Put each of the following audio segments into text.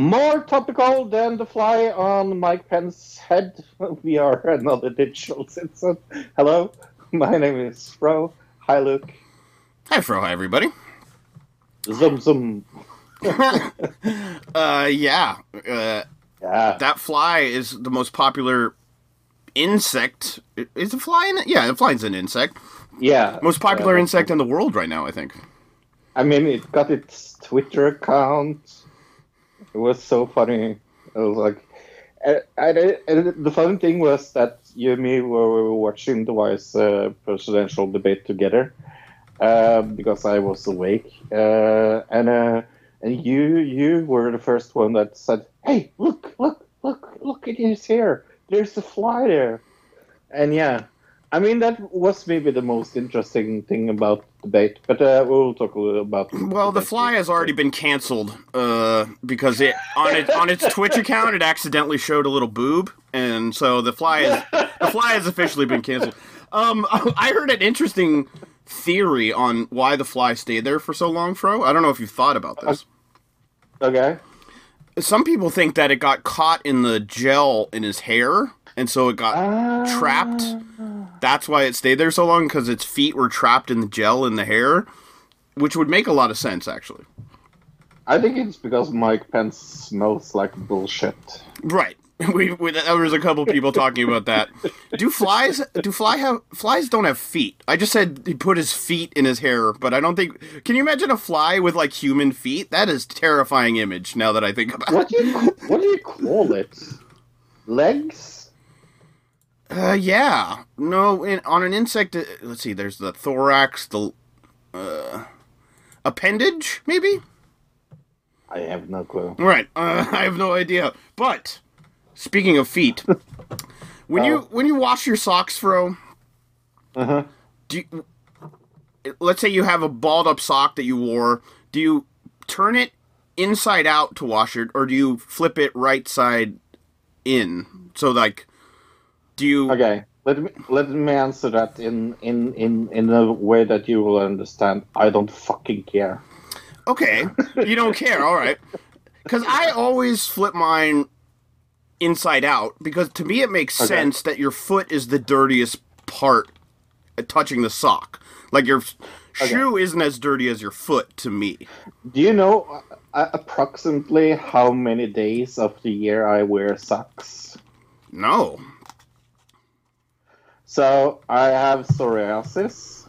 More topical than the fly on Mike Pence's head. We are another digital citizen. Hello, my name is Fro. Hi, Luke. Hi, Fro. Hi, everybody. Zoom, zoom. Uh, yeah, uh, Yeah. that fly is the most popular insect. Is a fly in? Yeah, a fly's an insect. Yeah. Most popular insect in the world right now, I think. I mean, it got its Twitter account. It was so funny. It was like, and, and, and the funny thing was that you and me were, were watching the vice uh, presidential debate together uh, because I was awake, uh, and uh, and you you were the first one that said, "Hey, look, look, look, look at his hair. There's a fly there," and yeah. I mean, that was maybe the most interesting thing about but uh, we'll talk a little about. Well, the fly has already been canceled uh, because it on it on its Twitch account it accidentally showed a little boob, and so the fly is the fly has officially been canceled. Um, I heard an interesting theory on why the fly stayed there for so long, Fro. I don't know if you've thought about this. Okay. Some people think that it got caught in the gel in his hair, and so it got trapped. Ah. That's why it stayed there so long because its feet were trapped in the gel in the hair, which would make a lot of sense actually. I think it's because Mike Pence smells like bullshit. Right. We, we there was a couple people talking about that. Do flies do fly have flies don't have feet? I just said he put his feet in his hair, but I don't think. Can you imagine a fly with like human feet? That is terrifying image. Now that I think about What do you what do you call it? Legs? Uh, yeah. No, in, on an insect. uh, Let's see. There's the thorax, the uh, appendage, maybe. I have no clue. Right. Uh, I have no idea. But speaking of feet, when you when you wash your socks, Fro, Uh-huh. do you, let's say you have a balled up sock that you wore. Do you turn it inside out to wash it, or do you flip it right side in? So like, do you? Okay. Let me let me answer that in, in, in, in a way that you will understand. I don't fucking care. Okay, you don't care. All right, because I always flip mine inside out because to me it makes Okay. sense that your foot is the dirtiest part touching the sock. Like your shoe isn't as dirty as your foot to me. Do you know uh, approximately how many days of the year I wear socks? No. So I have psoriasis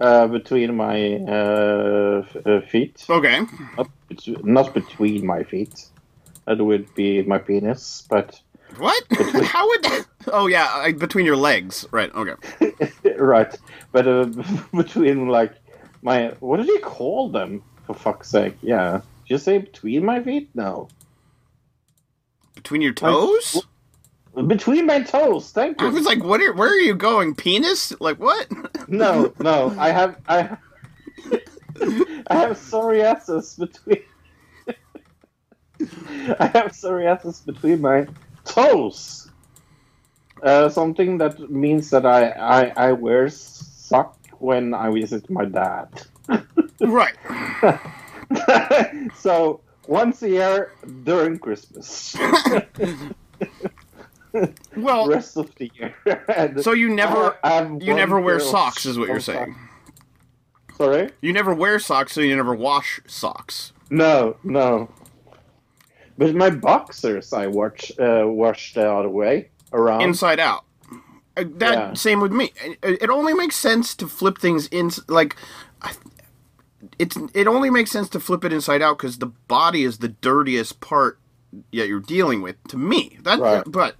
uh, between my uh, uh, feet. Okay. Not, bet- not between my feet. That would be my penis, but What? How would that? Oh yeah, like between your legs. Right. Okay. right. But uh, between like my what do you call them? For fuck's sake, yeah. Did you say between my feet? No, Between your toes? Between my toes. Thank you. I was like, what? Are, where are you going? Penis? Like what? No, no. I have I. I have psoriasis between. I have psoriasis between my toes. Uh, something that means that I, I, I wear sock when I visit my dad. right. so once a year during Christmas, Well, rest of the year. And so you never you never wear socks, is what you're saying. socks. Sorry. You never wear socks, so you never wash socks. No, no. But my boxers, I watch uh, wash the other way around. inside out. Uh, That Yeah. same with me. It, it only makes sense to flip things in like it's it only makes sense to flip it inside out because the body is the dirtiest part that you're dealing with. To me, that Right. but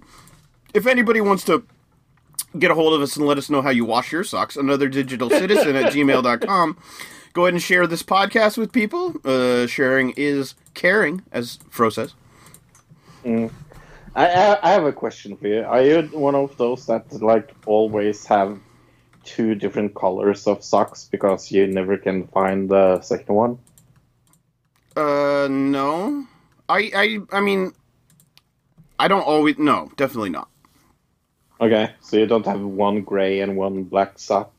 if anybody wants to get a hold of us and let us know how you wash your socks, another digital citizen at gmail.com. Go ahead and share this podcast with people. Uh, sharing is caring, as Fro says. I, I I have a question for you. Are you one of those that like always have two different colors of socks because you never can find the second one? Uh, no. I, I, I mean, I don't always. No, definitely not. Okay, so you don't have one gray and one black sock.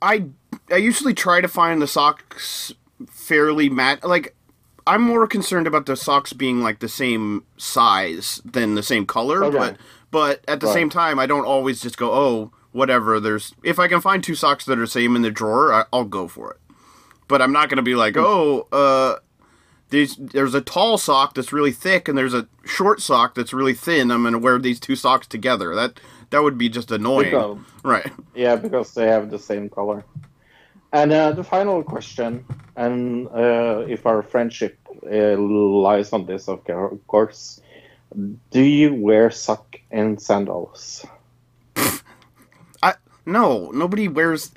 I, I usually try to find the socks fairly mat. Like, I'm more concerned about the socks being like the same size than the same color. Okay. But, but at the Right. same time, I don't always just go, oh, whatever. There's if I can find two socks that are same in the drawer, I, I'll go for it. But I'm not gonna be like, oh, uh. These, there's a tall sock that's really thick, and there's a short sock that's really thin. I'm gonna wear these two socks together. That that would be just annoying, Because- right? Yeah, because they have the same color. And uh, the final question, and uh, if our friendship uh, lies on this, of of course, do you wear sock and sandals? I No, nobody wears.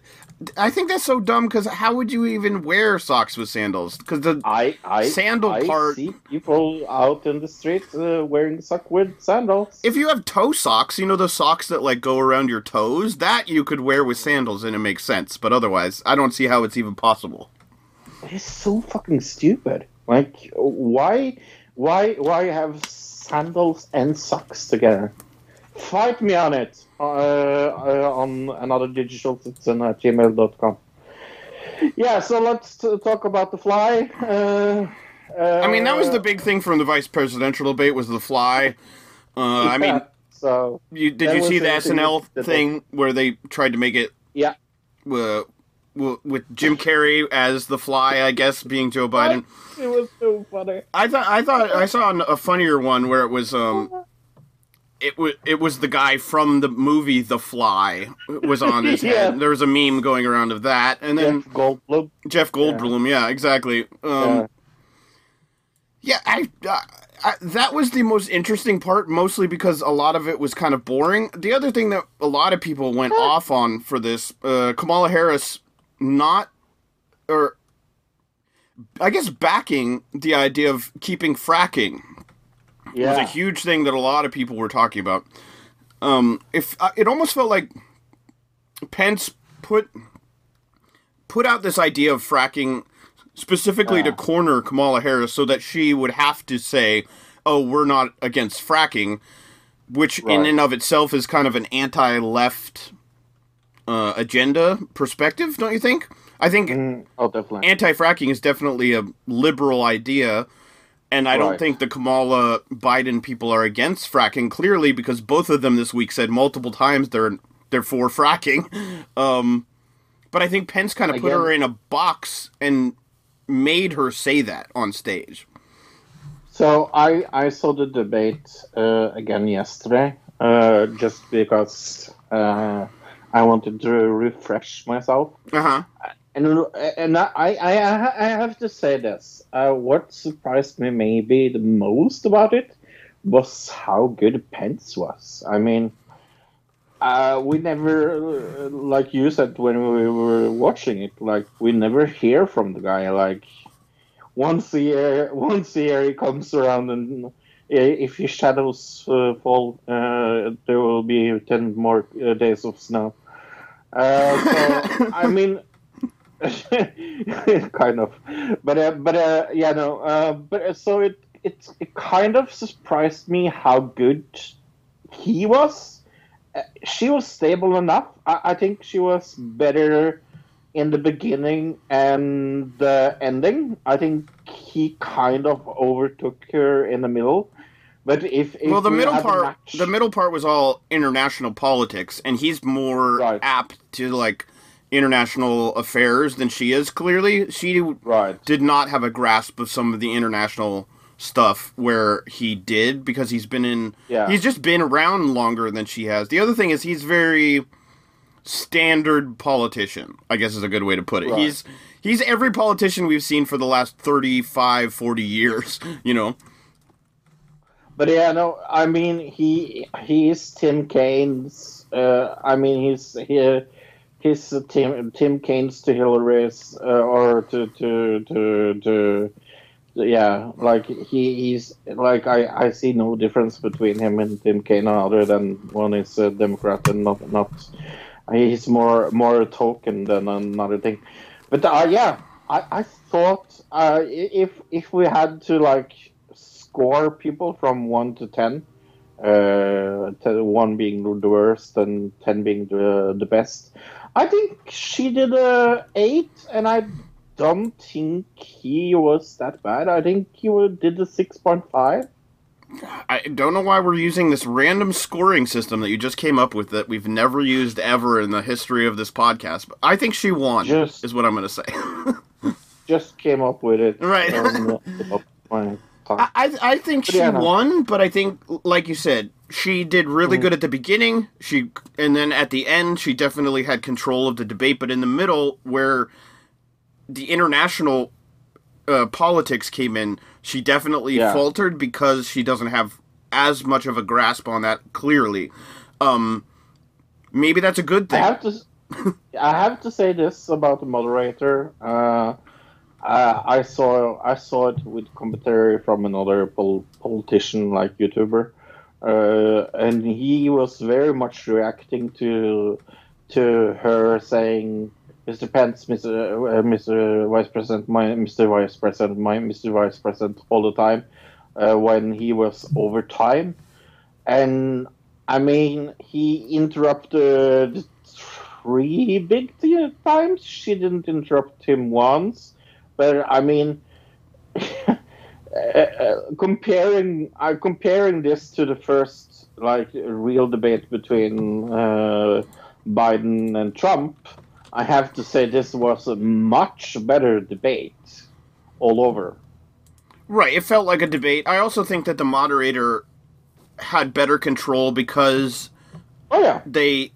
I think that's so dumb because how would you even wear socks with sandals? Because the I, I, Sandal I part- see people out in the street uh, wearing sock with sandals. if you have toe socks, you know the socks that like go around your toes, that you could wear with sandals and it makes sense. But otherwise, I don't see how it's even possible. It's so fucking stupid. Like, why, why, why have sandals and socks together? Fight me on it uh, uh, on another digital citizen at gmail.com. Yeah, so let's t- talk about the fly. Uh, uh, I mean, that was the big thing from the vice presidential debate was the fly. Uh, I mean, so you, did you see the SNL thing where they tried to make it yeah, uh, with Jim Carrey as the fly? I guess being Joe Biden. it was so funny. I thought I thought I saw a funnier one where it was um it was it was the guy from the movie The Fly was on his Yeah. head. There was a meme going around of that, and then Jeff Goldblum. Jeff Goldblum. Yeah, exactly. Um, yeah, I, I, I that was the most interesting part, mostly because a lot of it was kind of boring. The other thing that a lot of people went off on for this, uh, Kamala Harris, not or. I guess backing the idea of keeping fracking yeah, was a huge thing that a lot of people were talking about. Um, if uh, it almost felt like Pence put put out this idea of fracking specifically to corner Kamala Harris, so that she would have to say, "Oh, we're not against fracking," which in and of itself is kind of an anti-left uh, agenda perspective, don't you think? I think Mm, oh, anti-fracking is definitely a liberal idea and i don't think the kamala biden people are against fracking clearly because both of them this week said multiple times they're they're for fracking. Um but i think pence kind of put her in a box and made her say that on stage. So I I saw the debate uh, again yesterday, uh, just because uh, I wanted to refresh myself. uh-huh And and I I I have to say this. Uh, what surprised me maybe the most about it was how good Pence was. I mean, uh, we never, like you said when we were watching it, like we never hear from the guy. Like once a year, once a year he comes around and. If his shadows uh, fall, uh, there will be ten more uh, days of snow. Uh, so I mean, kind of, but uh, but uh, yeah, no, uh, but uh, so it it it kind of surprised me how good he was. Uh, she was stable enough. I, I think she was better in the beginning and the ending. I think he kind of overtook her in the middle. But if, if well the we middle part match- the middle part was all international politics and he's more Right. apt to like international affairs than she is clearly she right, did not have a grasp of some of the international stuff where he did because he's been in Yeah. he's just been around longer than she has. The other thing is he's very standard politician, I guess is a good way to put it. Right. He's he's every politician we've seen for the last 35 40 years, you know. But yeah, no, I mean he he is Tim Kaine's. Uh, I mean he's he, uh, Tim Tim Kaine's to Hillary's uh, or to to to to yeah, like he, he's like I, I see no difference between him and Tim Kaine other than one is a Democrat and not not he's more more a token than another thing. But uh, yeah, I, I thought uh, if if we had to like score people from one to ten, uh, one being the worst and ten being the the best, I think she did a eight, and I don't think he was that bad. I think he did a six point five. I don't know why we're using this random scoring system that you just came up with that we've never used ever in the history of this podcast. But I think she won, Just- is what I'm going to say. Just came up with it. Right. Um, on the- my tongue. I, I I think she yeah, no. won, but I think, like you said, she did really good at the beginning. She and then at the end, she definitely had control of the debate. But in the middle, where the international uh, politics came in, she definitely Yeah. faltered because she doesn't have as much of a grasp on that clearly. Um, maybe that's a good I thing. have to, I have to say this about the moderator. Uh, uh, I saw I saw it with commentary from another pol- politician, like YouTuber, uh, and he was very much reacting to to her saying, "Mr. Pence, Mr. Uh, Mr. Vice President, my Mr. Vice President, my Mr. Vice President," all the time uh, when he was over time, and I mean, he interrupted three big times. She didn't interrupt him once, but I mean, uh, uh, comparing uh, comparing this to the first like real debate between uh, Biden and Trump, I have to say this was a much better debate all over. Right, it felt like a debate. I also think that the moderator had better control because Oh yeah, they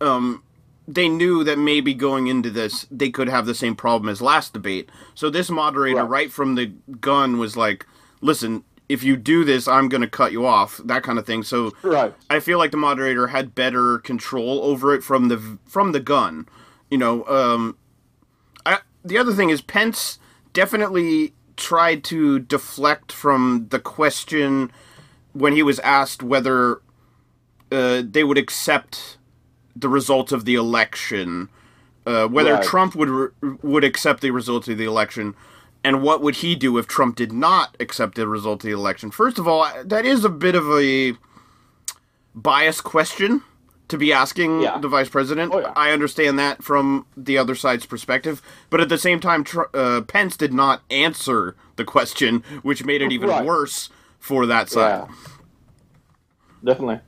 um they knew that maybe going into this they could have the same problem as last debate. So this moderator Right. right, from the gun was like, "Listen, if you do this, I'm going to cut you off." That kind of thing. So right. I feel like the moderator had better control over it from the from the gun. You know, um, I, the other thing is Pence definitely tried to deflect from the question when he was asked whether uh, they would accept the results of the election, uh, whether Right. Trump would re- would accept the results of the election, and what would he do if Trump did not accept the result of the election. First of all, that is a bit of a biased question to be asking Yeah. the vice president. Oh, yeah. I understand that from the other side's perspective, but at the same time, Tr- uh, Pence did not answer the question, which made it even Right. worse for that side. Yeah, definitely.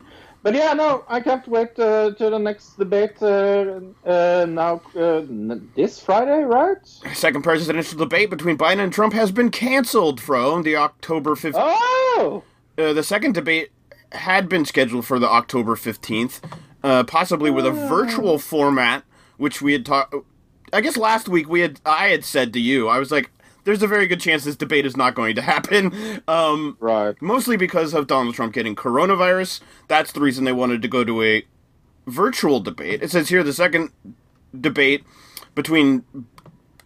But yeah, no, I can't wait uh, to the next debate uh, uh, now uh, n- this Friday, right? Second presidential debate between Biden and Trump has been canceled from the October 15th. Oh, Uh, the second debate had been scheduled for the October 15th, uh, possibly with a virtual format, which we had talked. I guess last week we had I had said to you, I was like, "There's a very good chance this debate is not going to happen." Um, right. mostly because of Donald Trump getting coronavirus. That's the reason they wanted to go to a virtual debate. It says here the second debate between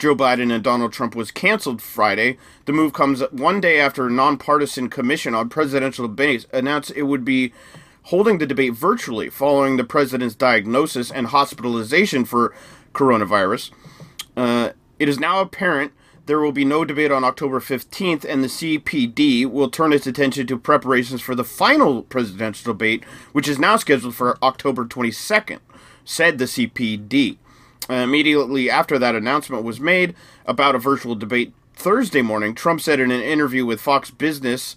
Joe Biden and Donald Trump was canceled Friday. The move comes one day after a nonpartisan commission on presidential debates announced it would be holding the debate virtually following the president's diagnosis and hospitalization for coronavirus. Uh, it is now apparent there will be no debate on October 15th, and the CPD will turn its attention to preparations for the final presidential debate, which is now scheduled for October 22nd, said the CPD. Immediately after that announcement was made about a virtual debate Thursday morning, Trump said in an interview with Fox Business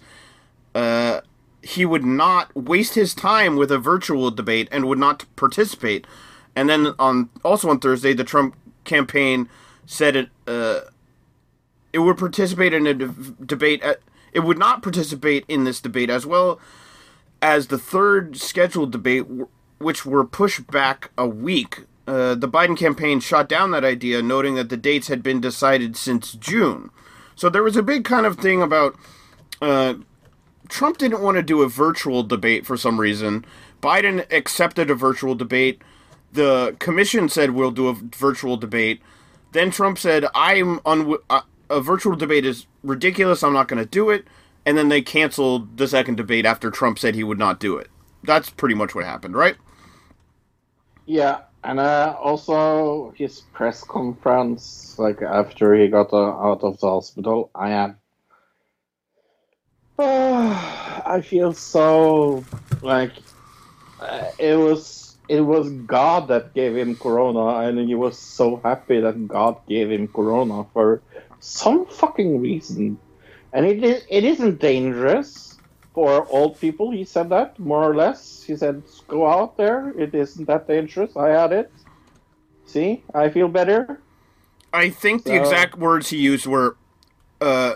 uh, he would not waste his time with a virtual debate and would not participate. And then on also on Thursday, the Trump campaign said it uh, it would participate in a de- debate. At, it would not participate in this debate as well as the third scheduled debate, which were pushed back a week. Uh, the Biden campaign shot down that idea, noting that the dates had been decided since June. So there was a big kind of thing about uh, Trump didn't want to do a virtual debate for some reason. Biden accepted a virtual debate. The commission said we'll do a virtual debate. Then Trump said, "I'm un- uh, a virtual debate is ridiculous. I'm not going to do it. And then they canceled the second debate after Trump said he would not do it. That's pretty much what happened, right? Yeah, and uh, also his press conference, like after he got uh, out of the hospital, I am. I feel so like uh, it was it was God that gave him corona, and he was so happy that God gave him corona for some fucking reason. And it is, it isn't dangerous for old people. He said that more or less. He said, "Go out there. It isn't that dangerous. I had it. See, I feel better." I think the exact words he used were, uh,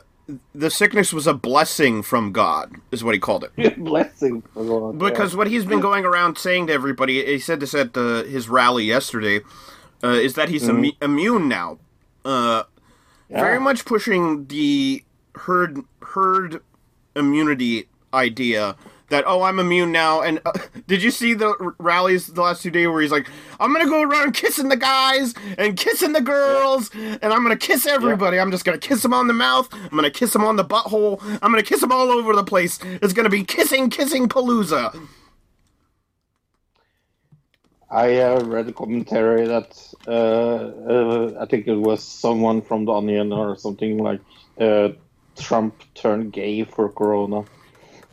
"The sickness was a blessing from God," is what he called it. Blessing for God. Because what he's been going around saying to everybody, he said this at the, his rally yesterday, uh, is that he's immu- immune now. Uh, Yeah. Very much pushing the herd herd immunity idea that oh I'm immune now. And uh, did you see the r- rallies the last two days where he's like I'm gonna go around kissing the guys and kissing the girls and I'm gonna kiss everybody. I'm just gonna kiss them on the mouth. I'm gonna kiss them on the butthole. I'm gonna kiss them all over the place. It's gonna be kissing, kissing palooza. I uh, read a commentary that uh, uh, I think it was someone from the Onion or something like uh, Trump turned gay for Corona.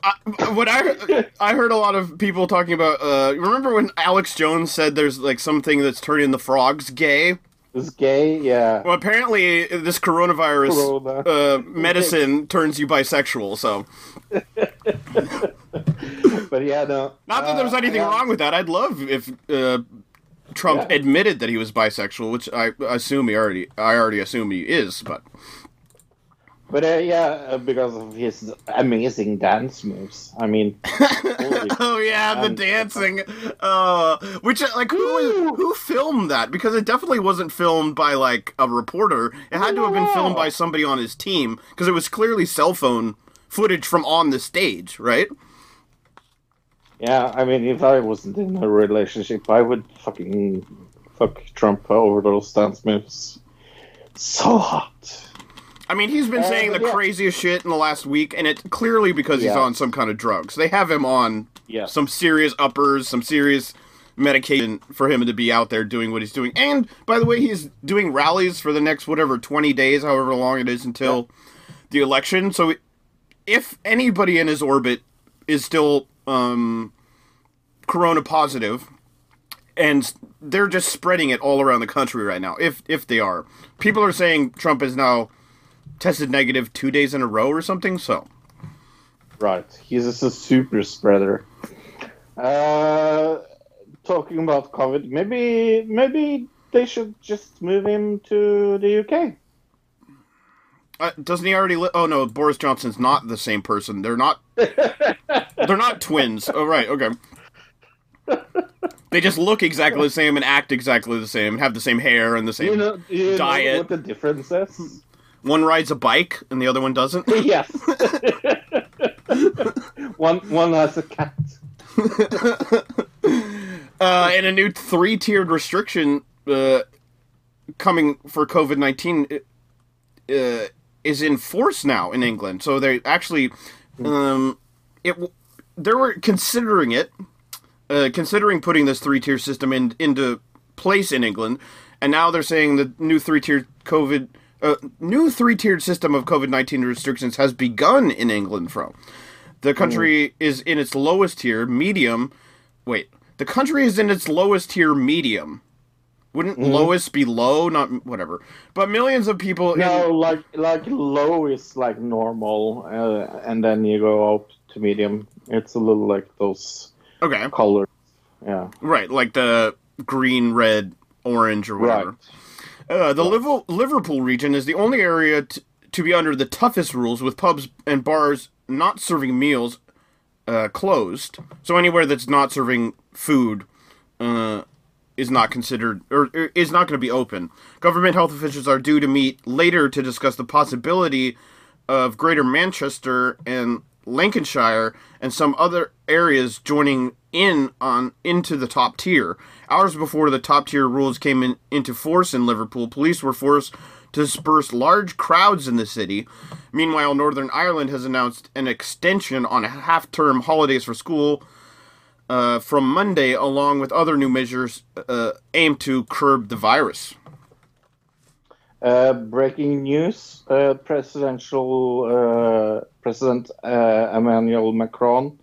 I, what I I heard a lot of people talking about. Uh, remember when Alex Jones said there's like something that's turning the frogs gay? Is gay? Yeah. Well, apparently this coronavirus Corona. uh, medicine turns you bisexual. So but yeah, no. not that there's anything yeah. wrong with that. I'd love if uh, Trump Yeah. admitted that he was bisexual, which I assume he already I already assume he is. But But uh, yeah, uh, because of his amazing dance moves. I mean, oh yeah, the Um, dancing. Uh, which uh, like who who filmed that? Because it definitely wasn't filmed by like a reporter. It had to have been filmed by somebody on his team because it was clearly cell phone footage from on the stage, right? Yeah, I mean, if I wasn't in a relationship, I would fucking fuck Trump over those dance moves. So hot. I mean, he's been Uh, saying the yeah. craziest shit in the last week, and it's clearly because he's Yeah. on some kind of drugs. They have him on Yeah. some serious uppers, some serious medication for him to be out there doing what he's doing. And by the way, he's doing rallies for the next whatever 20 days, however long it is until the election. So if anybody in his orbit is still um corona positive and they're just spreading it all around the country right now if if they are. People are saying Trump is now tested negative 2 days in a row or something, so Right. He's just a super spreader. Uh, talking about COVID, maybe maybe they should just move him to the UK. Uh, doesn't he already? Li- oh no, Boris Johnson's not the same person. They're not. they're not twins. Oh right, okay. They just look exactly the same and act exactly the same, and have the same hair and the same. You know, you know Diet. what the difference is? One rides a bike and the other one doesn't. yes. one one has a cat. Uh, and a new three-tiered restriction uh, coming for COVID nineteen uh, is in force now in England. So they actually, um, it they were considering it, uh, considering putting this three-tier system in, into place in England, and now they're saying the new three-tiered COVID. Uh, new three-tiered system of COVID nineteen restrictions has begun in England. From the country is in its lowest tier, medium. Wait, the country is in its lowest tier, medium. Wouldn't lowest be low? Not whatever. But millions of people. in- No, like like low is like normal, uh, and then you go up to medium. It's a little like those okay, colors. Yeah. right, like the green, red, orange, or whatever. Right. Uh, the Liverpool, Liverpool region is the only area t- to be under the toughest rules, with pubs and bars not serving meals uh, closed. So anywhere that's not serving food uh, is not considered or, or is not going to be open. Government health officials are due to meet later to discuss the possibility of Greater Manchester and Lancashire and some other areas joining in on into the top tier. Hours before the top tier rules came in, into force in Liverpool, police were forced to disperse large crowds in the city. Meanwhile, Northern Ireland has announced an extension on half term holidays for school uh, from Monday, along with other new measures uh, aimed to curb the virus. Uh, breaking news: uh, Presidential uh, President uh, Emmanuel Macron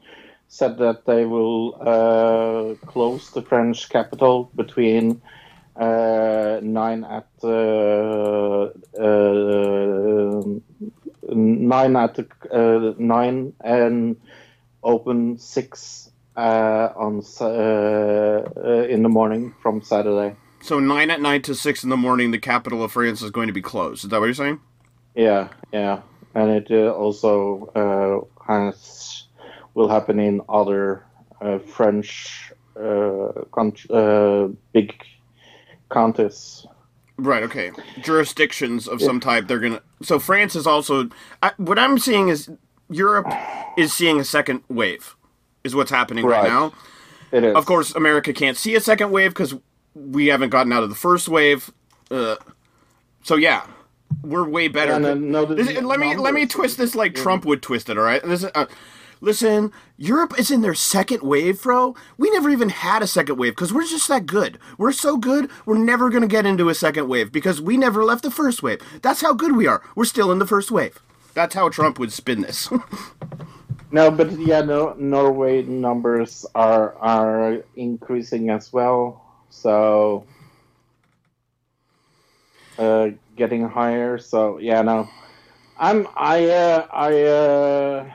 said that they will uh, close the French capital between uh, nine at uh, uh, nine at uh, nine and open six uh, on uh, uh, in the morning from Saturday. So, 9 at night to 6 in the morning, the capital of France is going to be closed. Is that what you're saying? Yeah, yeah, and it uh, also uh, has will happen in other uh, French uh, uh, big counties. Right. Okay. Jurisdictions of some type. They're gonna. So France is also. I, what I'm seeing is Europe is seeing a second wave. Is what's happening right, Right. now. It is, Of course, America can't see a second wave because we haven't gotten out of the first wave. Uh, so yeah, we're way better. Then, no, the This- let me let me twist this like Trump would twist it. All right. This, uh, listen, Europe is in their second wave, bro. We never even had a second wave because we're just that good. We're so good. We're never gonna get into a second wave because we never left the first wave. That's how good we are. We're still in the first wave. That's how Trump would spin this. No, but yeah, no, Norway numbers are are increasing as well. So uh, getting higher. So yeah, no, I'm I uh, I uh,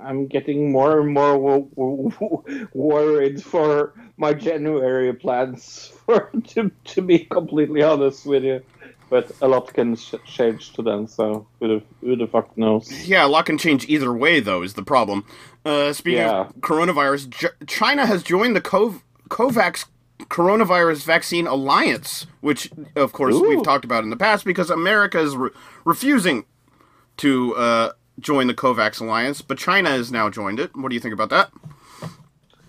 I'm getting more and more wo- wo- worried for my January plans. For to to be completely honest with you, but a lot can sh- change to then. So who the who the fuck knows? Yeah, a lot can change either way, though, is the problem. Uh, speaking Yeah. of coronavirus, J- China has joined the Co- COVAX Coronavirus Vaccine Alliance, which, of course, Ooh. we've talked about in the past because America is re- refusing to uh, join the COVAX Alliance, but China has now joined it. What do you think about that?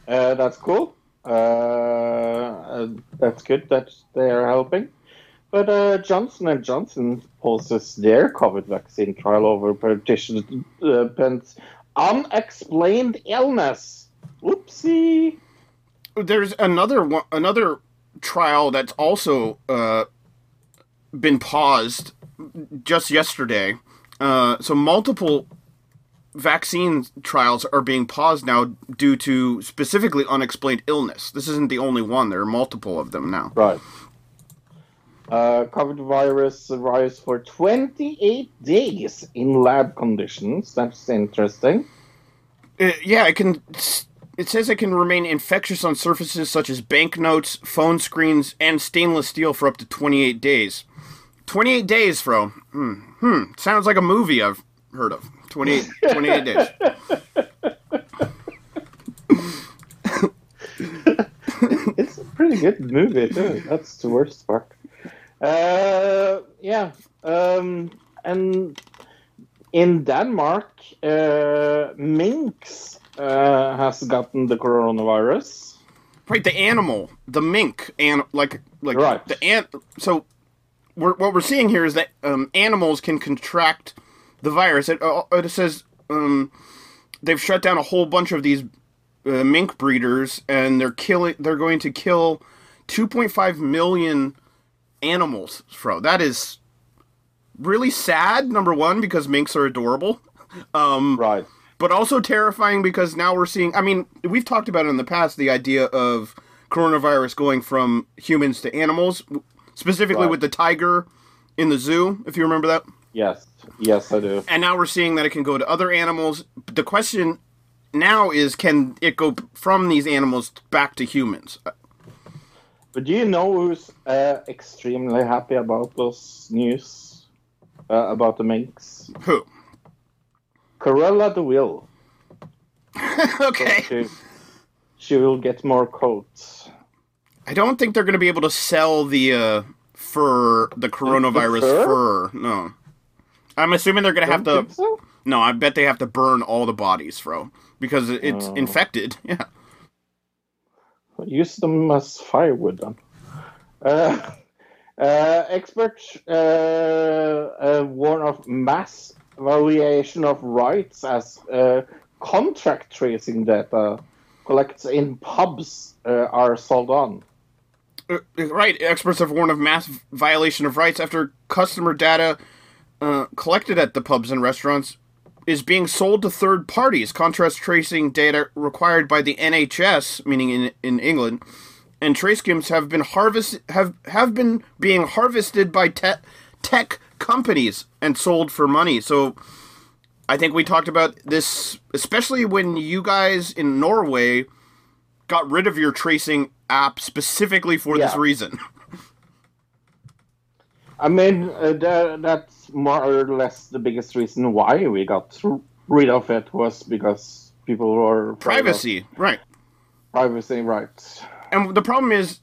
Uh, that's cool. Uh, uh, that's good that they are helping. But uh, Johnson and Johnson pauses their COVID vaccine trial over participants' unexplained illness. Whoopsie. There's another one, another trial that's also uh, been paused just yesterday. Uh, so multiple vaccine trials are being paused now due to specifically unexplained illness. This isn't the only one. There are multiple of them now. Right. Uh, COVID virus survives for 28 days in lab conditions. That's interesting. Uh, yeah, it can. It says it can remain infectious on surfaces such as banknotes, phone screens, and stainless steel for up to 28 days. 28 days, bro. Hmm. hmm. Sounds like a movie I've heard of. 28, 28 days. it's a pretty good movie too. That's the worst part. Uh, yeah, um, and in Denmark, uh, minks uh, has gotten the coronavirus. Right, the animal, the mink, and like like Right. the ant. So, we're, what we're seeing here is that um, animals can contract the virus. It, uh, it says um, they've shut down a whole bunch of these uh, mink breeders, and they're killing. They're going to kill 2.5 million animals. Fro, that is really sad. Number one, because minks are adorable. Um, Right. But also terrifying because now we're seeing i mean we've talked about it in the past the idea of coronavirus going from humans to animals specifically Right. with the tiger in the zoo if you remember that Yes. Yes, I do. and now we're seeing that it can go to other animals the question now is can it go from these animals back to humans But do you know who's uh, extremely happy about this news uh, about the minks? who Cruella de Vil. okay She, she will get more coats. i don't think they're going to be able to sell the uh, fur the coronavirus fur? fur no i'm assuming they're going to have to so? No, I bet they have to burn all the bodies, Fro, because it's Oh. infected. Yeah. Use them as firewood then. Uh, Uh, experts uh, uh, warn of mass variation of rights as uh, contract tracing data collected in pubs uh, are sold on. Uh, Right, experts have warned of mass violation of rights after customer data uh, collected at the pubs and restaurants is being sold to third parties. Contrast tracing data required by the NHS, meaning in in England, and trace skims have been harvest have have been being harvested by te- tech companies and sold for money. So. I think we talked about this, especially when you guys in Norway got rid of your tracing app specifically for this reason. I mean, uh, tha- that's more or less the biggest reason why we got rid of it was because people were Privacy, right. privacy rights. And the problem is,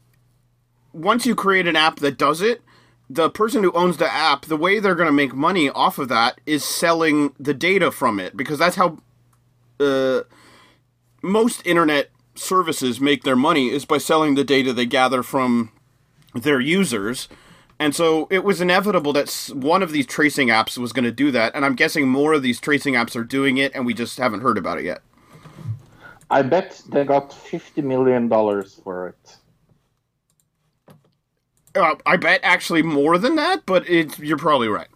once you create an app that does it, the person who owns the app, the way they're going to make money off of that is selling the data from it, because that's how uh, most internet services make their money is by selling the data they gather from their users. And so it was inevitable that one of these tracing apps was going to do that, and I'm guessing more of these tracing apps are doing it, and we just haven't heard about it yet. I bet they got fifty million dollars for it. Uh, I bet actually more than that, but it's, you're probably right.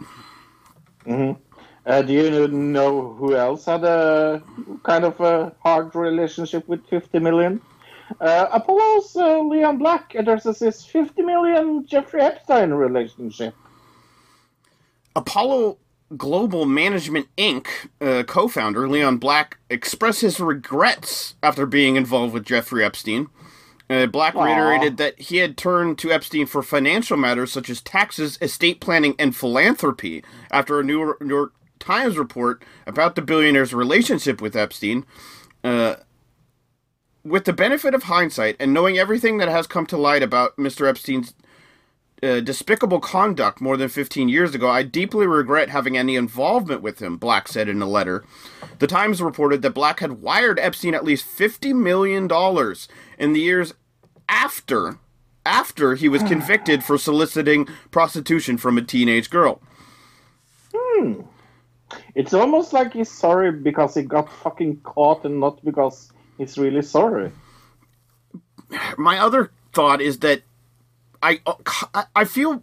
Uh, do you know who else had a kind of a hard relationship with 50 million? Uh, Apollo's uh, Leon Black addresses his 50 million Jeffrey Epstein relationship. Apollo Global Management Inc. Uh, co-founder Leon Black expressed his regrets after being involved with Jeffrey Epstein. Uh, Black Aw. reiterated that he had turned to Epstein for financial matters such as taxes, estate planning, and philanthropy after a New York, New York Times report about the billionaire's relationship with Epstein. Uh, with the benefit of hindsight and knowing everything that has come to light about Mr. Epstein's uh, despicable conduct more than 15 years ago, I deeply regret having any involvement with him, Black said in a letter. The Times reported that Black had wired Epstein at least $50 million in the years after after he was convicted for soliciting prostitution from a teenage girl. It's almost like he's sorry because he got fucking caught and not because he's really sorry. my other thought is that I I feel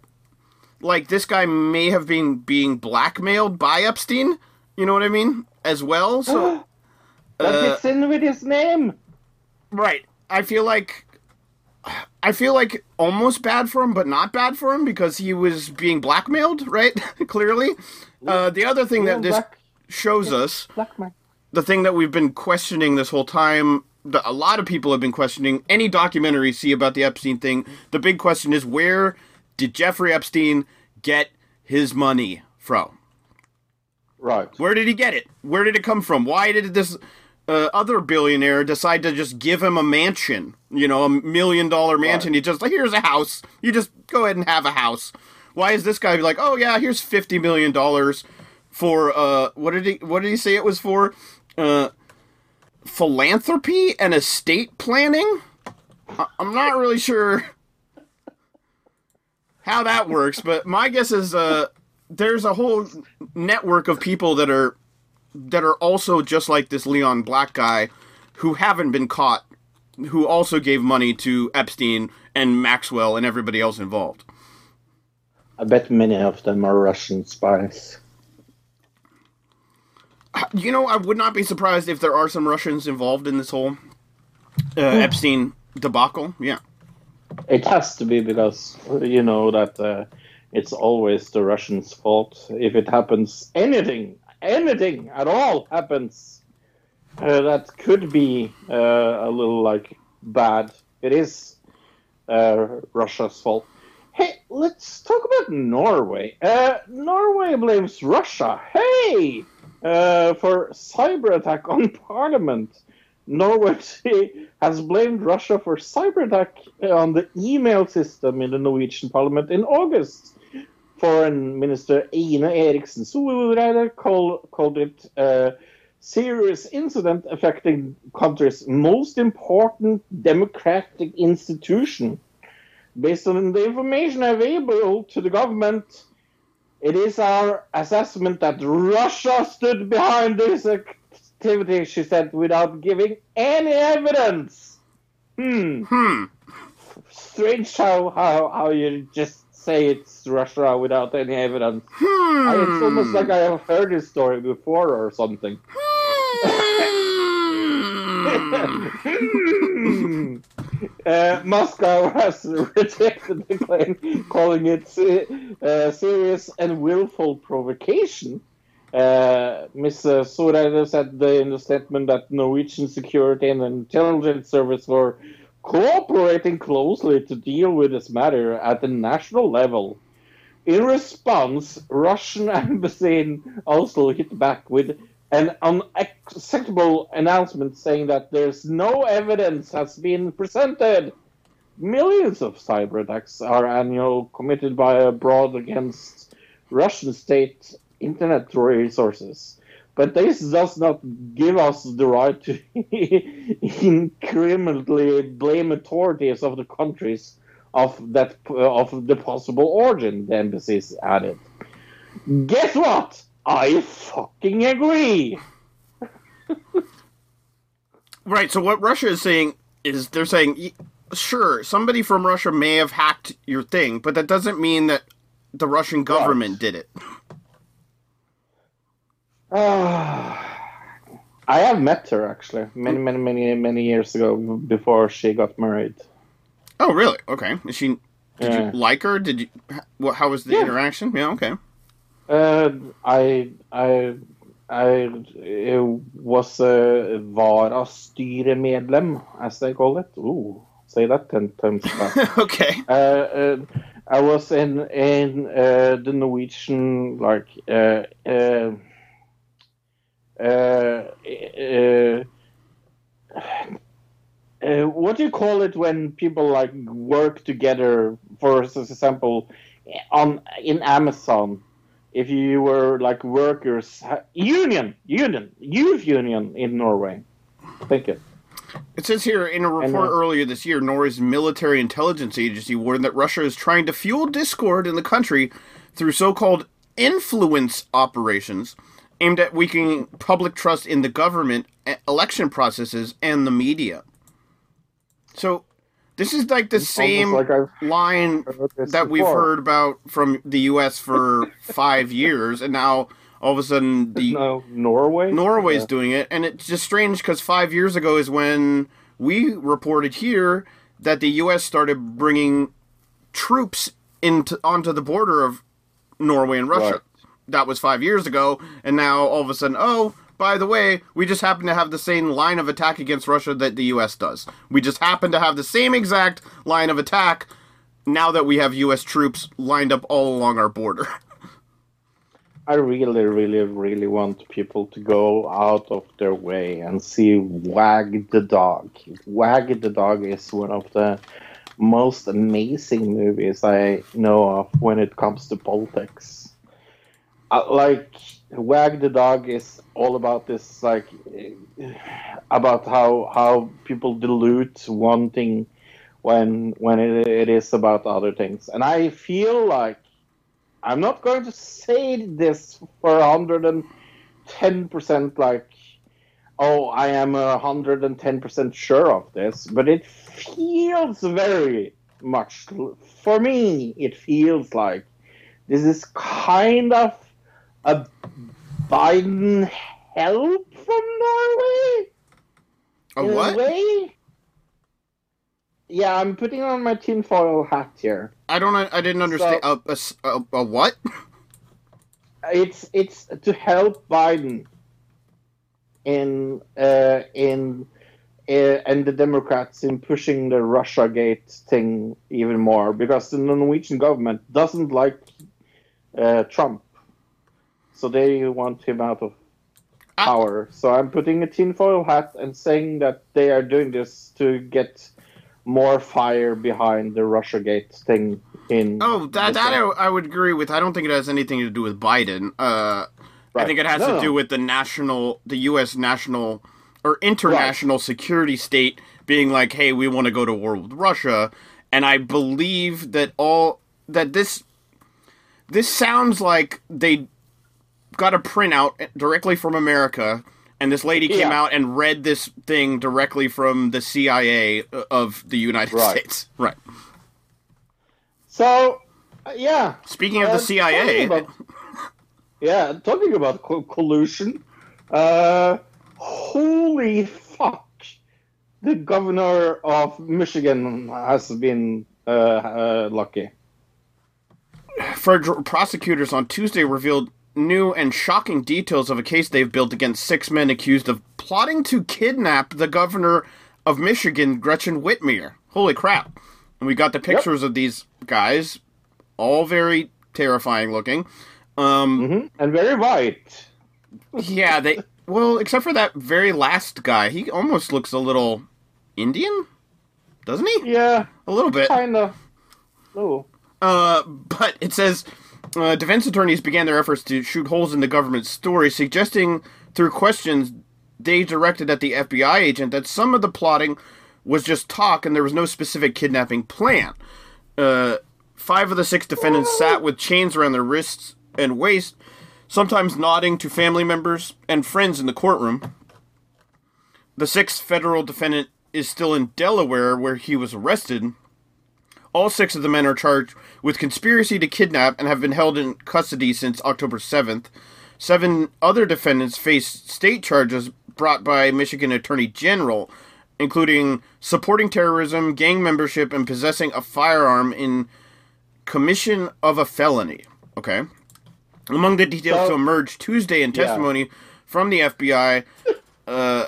like this guy may have been being blackmailed by Epstein. You know what I mean? As well. So That Uh, fits in with his name. right, I feel like I feel like almost bad for him, but not bad for him because he was being blackmailed. Right, clearly. Uh, the other thing that this shows us the thing that we've been questioning this whole time that a lot of people have been questioning any documentary you see about the epstein thing the big question is where did jeffrey epstein get his money from Right. where did he get it where did it come from why did this uh, other billionaire decide to just give him a mansion you know a million dollar mansion. He just like here's a house. You just go ahead and have a house. Why is this guy like oh yeah here's 50 million dollars for uh what did he what did he say it was for? Uh philanthropy and estate planning? I- i'm not really sure how that works but my guess is uh there's a whole network of people that are that are also just like this leon black guy who haven't been caught who also gave money to epstein and maxwell and everybody else involved I bet many of them are Russian spies. you know, I would not be surprised if there are some Russians involved in this whole uh, Epstein debacle. Yeah. It has to be because you know that uh, it's always the Russians' fault if it happens. Anything, anything at all happens uh, that could be uh, a little like bad. It is uh, Russia's fault. Hey, let's talk about Norway. Uh, Norway blames Russia. Hey, uh, for cyber attack on Parliament. Norway has blamed Russia for cyber attack on the email system in the Norwegian Parliament in August. Foreign Minister Ine Eriksen Søreide called, called it a serious incident affecting country's most important democratic institution. based on the information available to the government, it is our assessment that Russia stood behind this activity, she said, without giving any evidence. Hmm. Hmm. Strange how, how, how you just say it's Russia without any evidence. Hmm. I- It's almost like I have heard this story before or something. Hmm. uh, Moscow has rejected the claim, calling it uh, serious and willful provocation. Uh, Ms. Soreide said in the statement that Norwegian security and intelligence service were cooperating closely to deal with this matter at the national level. In response, Russian embassy in Oslo hit back with an unacceptable announcement saying that there's no evidence has been presented. Millions of cyber attacks are annual committed by abroad against Russian state internet resources. But this does not give us the right to incriminately blame authorities of the countries of that uh, of the possible origin, the embassies added. Guess what? I fucking agree. Right. So what Russia is saying is they're saying, sure, somebody from Russia may have hacked your thing, but that doesn't mean that the Russian government did it. Ah, I have met her actually many, many, many, many years ago before she got married. Oh, really? Okay. Is she? Did Yeah. you like her? Did you? What? How was the Yeah. interaction? Yeah. Okay. Uh, I, I, I uh, was a varastyremedlem, as they call it. Ooh, say that ten times okay. uh, uh, I was in in uh, the Norwegian like uh, uh, uh, uh, uh, Uh, uh, uh, what do you call it when people like work together? For example, on in Amazon, if you were like workers, union, union, youth union in Norway. Thank you. It says here in a report uh, earlier this year, Norway's military intelligence agency warned that Russia is trying to fuel discord in the country through so-called influence operations aimed at weakening public trust in the government, election processes, and the media. So, this is like the same like line that we've heard about from the U.S. for five years, and now all of a sudden the No, Norway. Norway's Yeah. doing it, and it's just strange because five years ago is when we reported here that the U.S. started bringing troops into onto the border of Norway and Russia. Right. That was five years ago, and now all of a sudden, oh, by the way, we just happen to have the same line of attack against Russia that the U.S. does. We just happen to have the same exact line of attack now that we have U.S. troops lined up all along our border. I really, really, really want people to go out of their way and see Wag the Dog. Wag the Dog is one of the most amazing movies I know of when it comes to politics. Like Wag the Dog is all about this, like eh, about how how people dilute one thing when when it, it is about other things, and I feel like I'm not going to say this for 110% like, oh, I am 110% sure of this, but it feels very much, for me, it feels like this is kind of a Biden help from Norway? A in what? A way? Yeah, I'm putting on my tinfoil hat here. I don't. I didn't understand. A a what? it's it's to help Biden in uh, in uh, and the Democrats in pushing the Russia Gate thing even more because the Norwegian government doesn't like uh, Trump, so they want him out of power. So I'm putting a tinfoil hat and saying that they are doing this to get more fire behind the Russia Gate thing in. Oh, that that I, I would agree with. I don't think it has anything to do with Biden. Uh, I think it has No, to no. do with the national, the U.S. national or international security state being like, "Hey, we want to go to war with Russia," and I believe that all that this this sounds like they got a printout directly from America, and this lady came Yeah. out and read this thing directly from the CIA of the United Right. States. Right. So, uh, yeah. Speaking of Uh, the CIA, talking about- yeah, talking about co- collusion. Uh, holy fuck! The governor of Michigan has been uh, uh, lucky. Federal prosecutors on Tuesday revealed new and shocking details of a case they've built against six men accused of plotting to kidnap the governor of Michigan, Gretchen Whitmer. Holy crap. And we got the pictures of these guys, all very terrifying looking. Um, hmm And very white. yeah, they. Well, except for that very last guy, he almost looks a little Indian, doesn't he? Yeah, A little bit. kind of. Oh. Uh, but it says uh, defense attorneys began their efforts to shoot holes in the government's story, suggesting through questions they directed at the FBI agent that some of the plotting was just talk and there was no specific kidnapping plan. Uh, five of the six defendants sat with chains around their wrists and waist, sometimes nodding to family members and friends in the courtroom. The sixth federal defendant is still in Delaware, where he was arrested. All six of the men are charged with conspiracy to kidnap and have been held in custody since October 7th. Seven other defendants face state charges brought by Michigan Attorney General, including supporting terrorism, gang membership, and possessing a firearm in commission of a felony. Okay. Among the details So- to emerge Tuesday in Yeah. testimony from the FBI uh,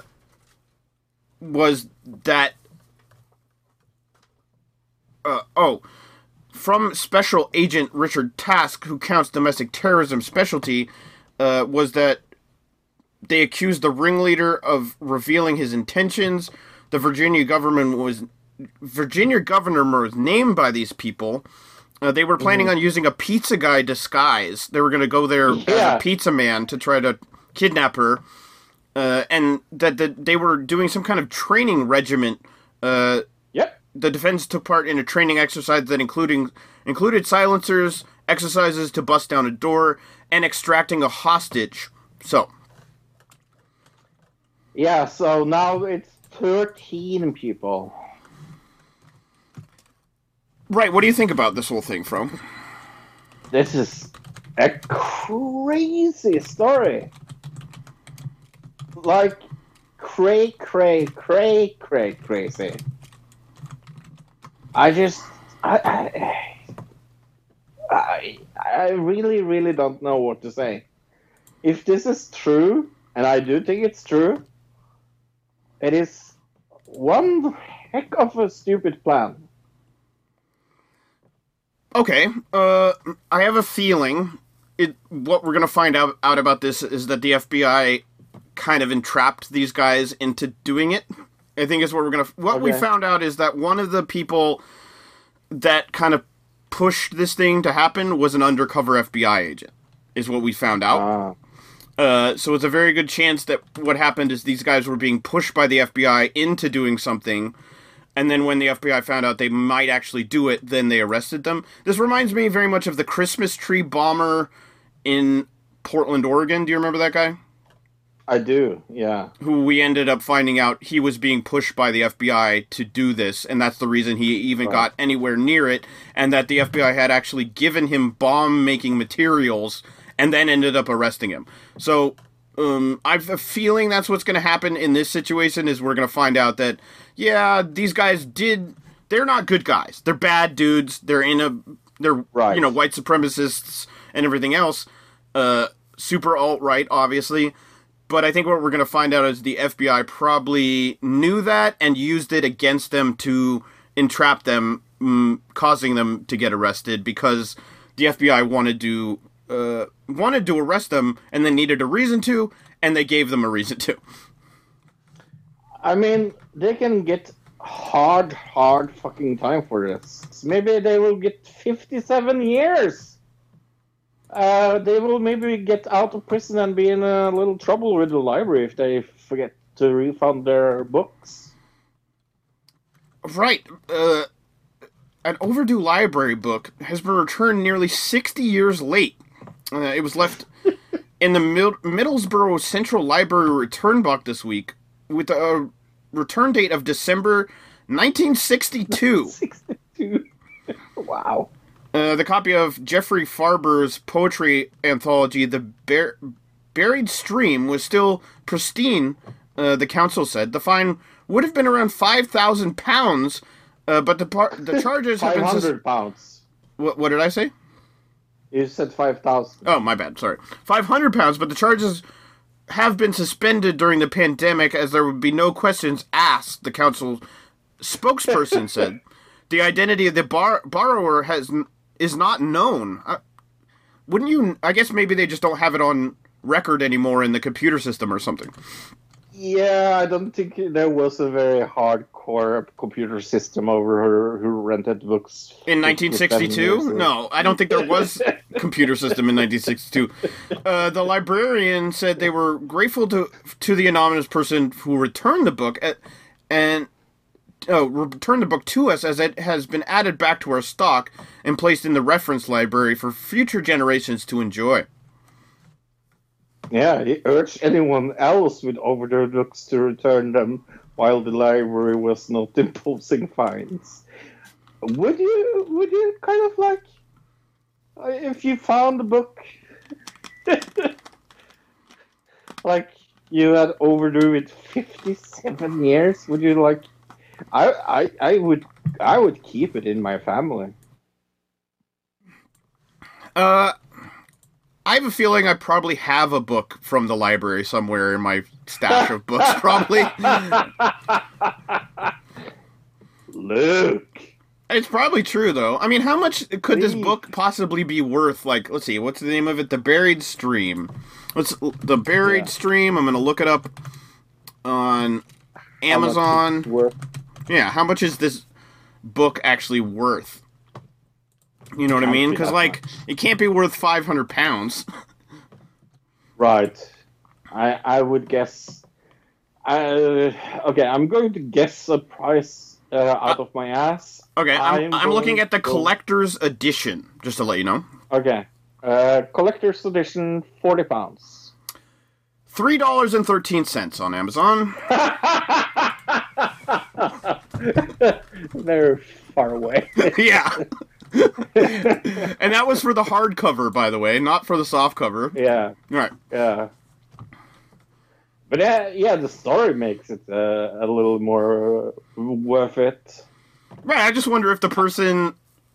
was that uh, oh, from Special Agent Richard Trask, who counts domestic terrorism specialty, uh, was that they accused the ringleader of revealing his intentions. The Virginia government was Virginia governor was named by these people. Uh, they were planning on using a pizza guy disguise. They were going to go there as a pizza man to try to kidnap her, uh, and that the, they were doing some kind of training regiment. Uh. The defense took part in a training exercise that including included silencers, exercises to bust down a door, and extracting a hostage. So, Yeah, so now it's 13 people. right, what do you think about this whole thing, From? This is a crazy story. Like, cray, cray, cray, cray, crazy. I just, I, I, I, really, really don't know what to say. If this is true, and I do think it's true, it is one heck of a stupid plan. Okay, uh, I have a feeling it. What we're gonna find out out about this is that the FBI kind of entrapped these guys into doing it. I think is what we're gonna. What we found out is that one of the people that kind of pushed this thing to happen was an undercover FBI agent. Is what we found out. Ah. Uh, so it's a very good chance that what happened is these guys were being pushed by the FBI into doing something, and then when the FBI found out they might actually do it, then they arrested them. This reminds me very much of the Christmas tree bomber in Portland, Oregon. Do you remember that guy? I do, yeah. Who we ended up finding out he was being pushed by the FBI to do this, and that's the reason he even Right. got anywhere near it, and that the FBI had actually given him bomb making materials and then ended up arresting him. So um, I have a feeling that's what's going to happen in this situation. Is we're going to find out that yeah, these guys did. They're not good guys. They're bad dudes. They're in a. They're Right. you know white supremacists and everything else. Uh, super alt right, obviously. But I think what we're going to find out is the FBI probably knew that and used it against them to entrap them, mm, causing them to get arrested because the FBI wanted to uh, wanted to arrest them and they needed a reason to, and they gave them a reason to. I mean, they can get hard, hard fucking time for this. Maybe they will get 57 years. Uh, they will maybe get out of prison and be in a little trouble with the library if they forget to refund their books. Right. Uh, an overdue library book has been returned nearly 60 years late. Uh, it was left in the Mid- Middlesbrough Central Library return box this week with a return date of December 1962. 62. wow. Uh, the copy of Geoffrey Faber's poetry anthology, The Bur- Buried Stream, was still pristine, uh, the council said. The fine would have been around 5,000 pounds, uh, but the, par- the charges have been. sus- pounds. what, what did I say? You said 5,000. Oh, my bad. Sorry. 500 pounds, but the charges have been suspended during the pandemic as there would be no questions asked, the council spokesperson said. The identity of the bar- borrower has is not known. Uh, wouldn't you I guess maybe they just don't have it on record anymore in the computer system or something. Yeah, I don't think there was a very hardcore computer system over her who rented books. In 1962? No, I don't think there was computer system in 1962. Uh, the librarian said they were grateful to to the anonymous person who returned the book and uh, returned the book to us as it has been added back to our stock and placed in the reference library for future generations to enjoy. Yeah, he urged anyone else with overdue books to return them while the library was not imposing fines. Would you? Would you kind of like uh, if you found a book, like you had overdue it fifty-seven years? Would you like? I I I would I would keep it in my family. Uh, I have a feeling I probably have a book from the library somewhere in my stash of books, probably. Luke. It's probably true, though. I mean, how much could this book possibly be worth? Like, let's see, what's the name of it? The Buried Stream. What's the Buried Yeah. Stream? I'm gonna look it up on Amazon. worth. Yeah, how much is this book actually worth? You know what I mean? Because like, it can't be worth 500 pounds. Right. I I would guess. Uh, okay, I'm going to guess a price uh, out of my ass. Okay, I'm, I'm I'm looking at the to collector's edition, just to let you know. Okay. Uh, collector's edition, forty pounds. Three dollars and thirteen cents on Amazon. They're far away. yeah. and that was for the hardcover, by the way, not for the soft cover. yeah, Right. yeah. But yeah, yeah, the story makes it uh, a little more uh, worth it. Right. I just wonder if the person,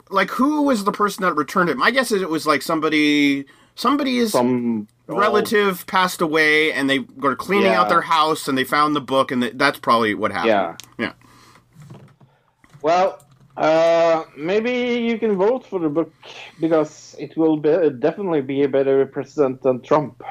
like, who was the person that returned it? My guess is it was like somebody, somebody's Some relative passed away, and they were cleaning out their house, and they found the book, and th- that's probably what happened. Yeah. Yeah. Well, uh, maybe you can vote for the book because it will be, definitely be a better president than Trump.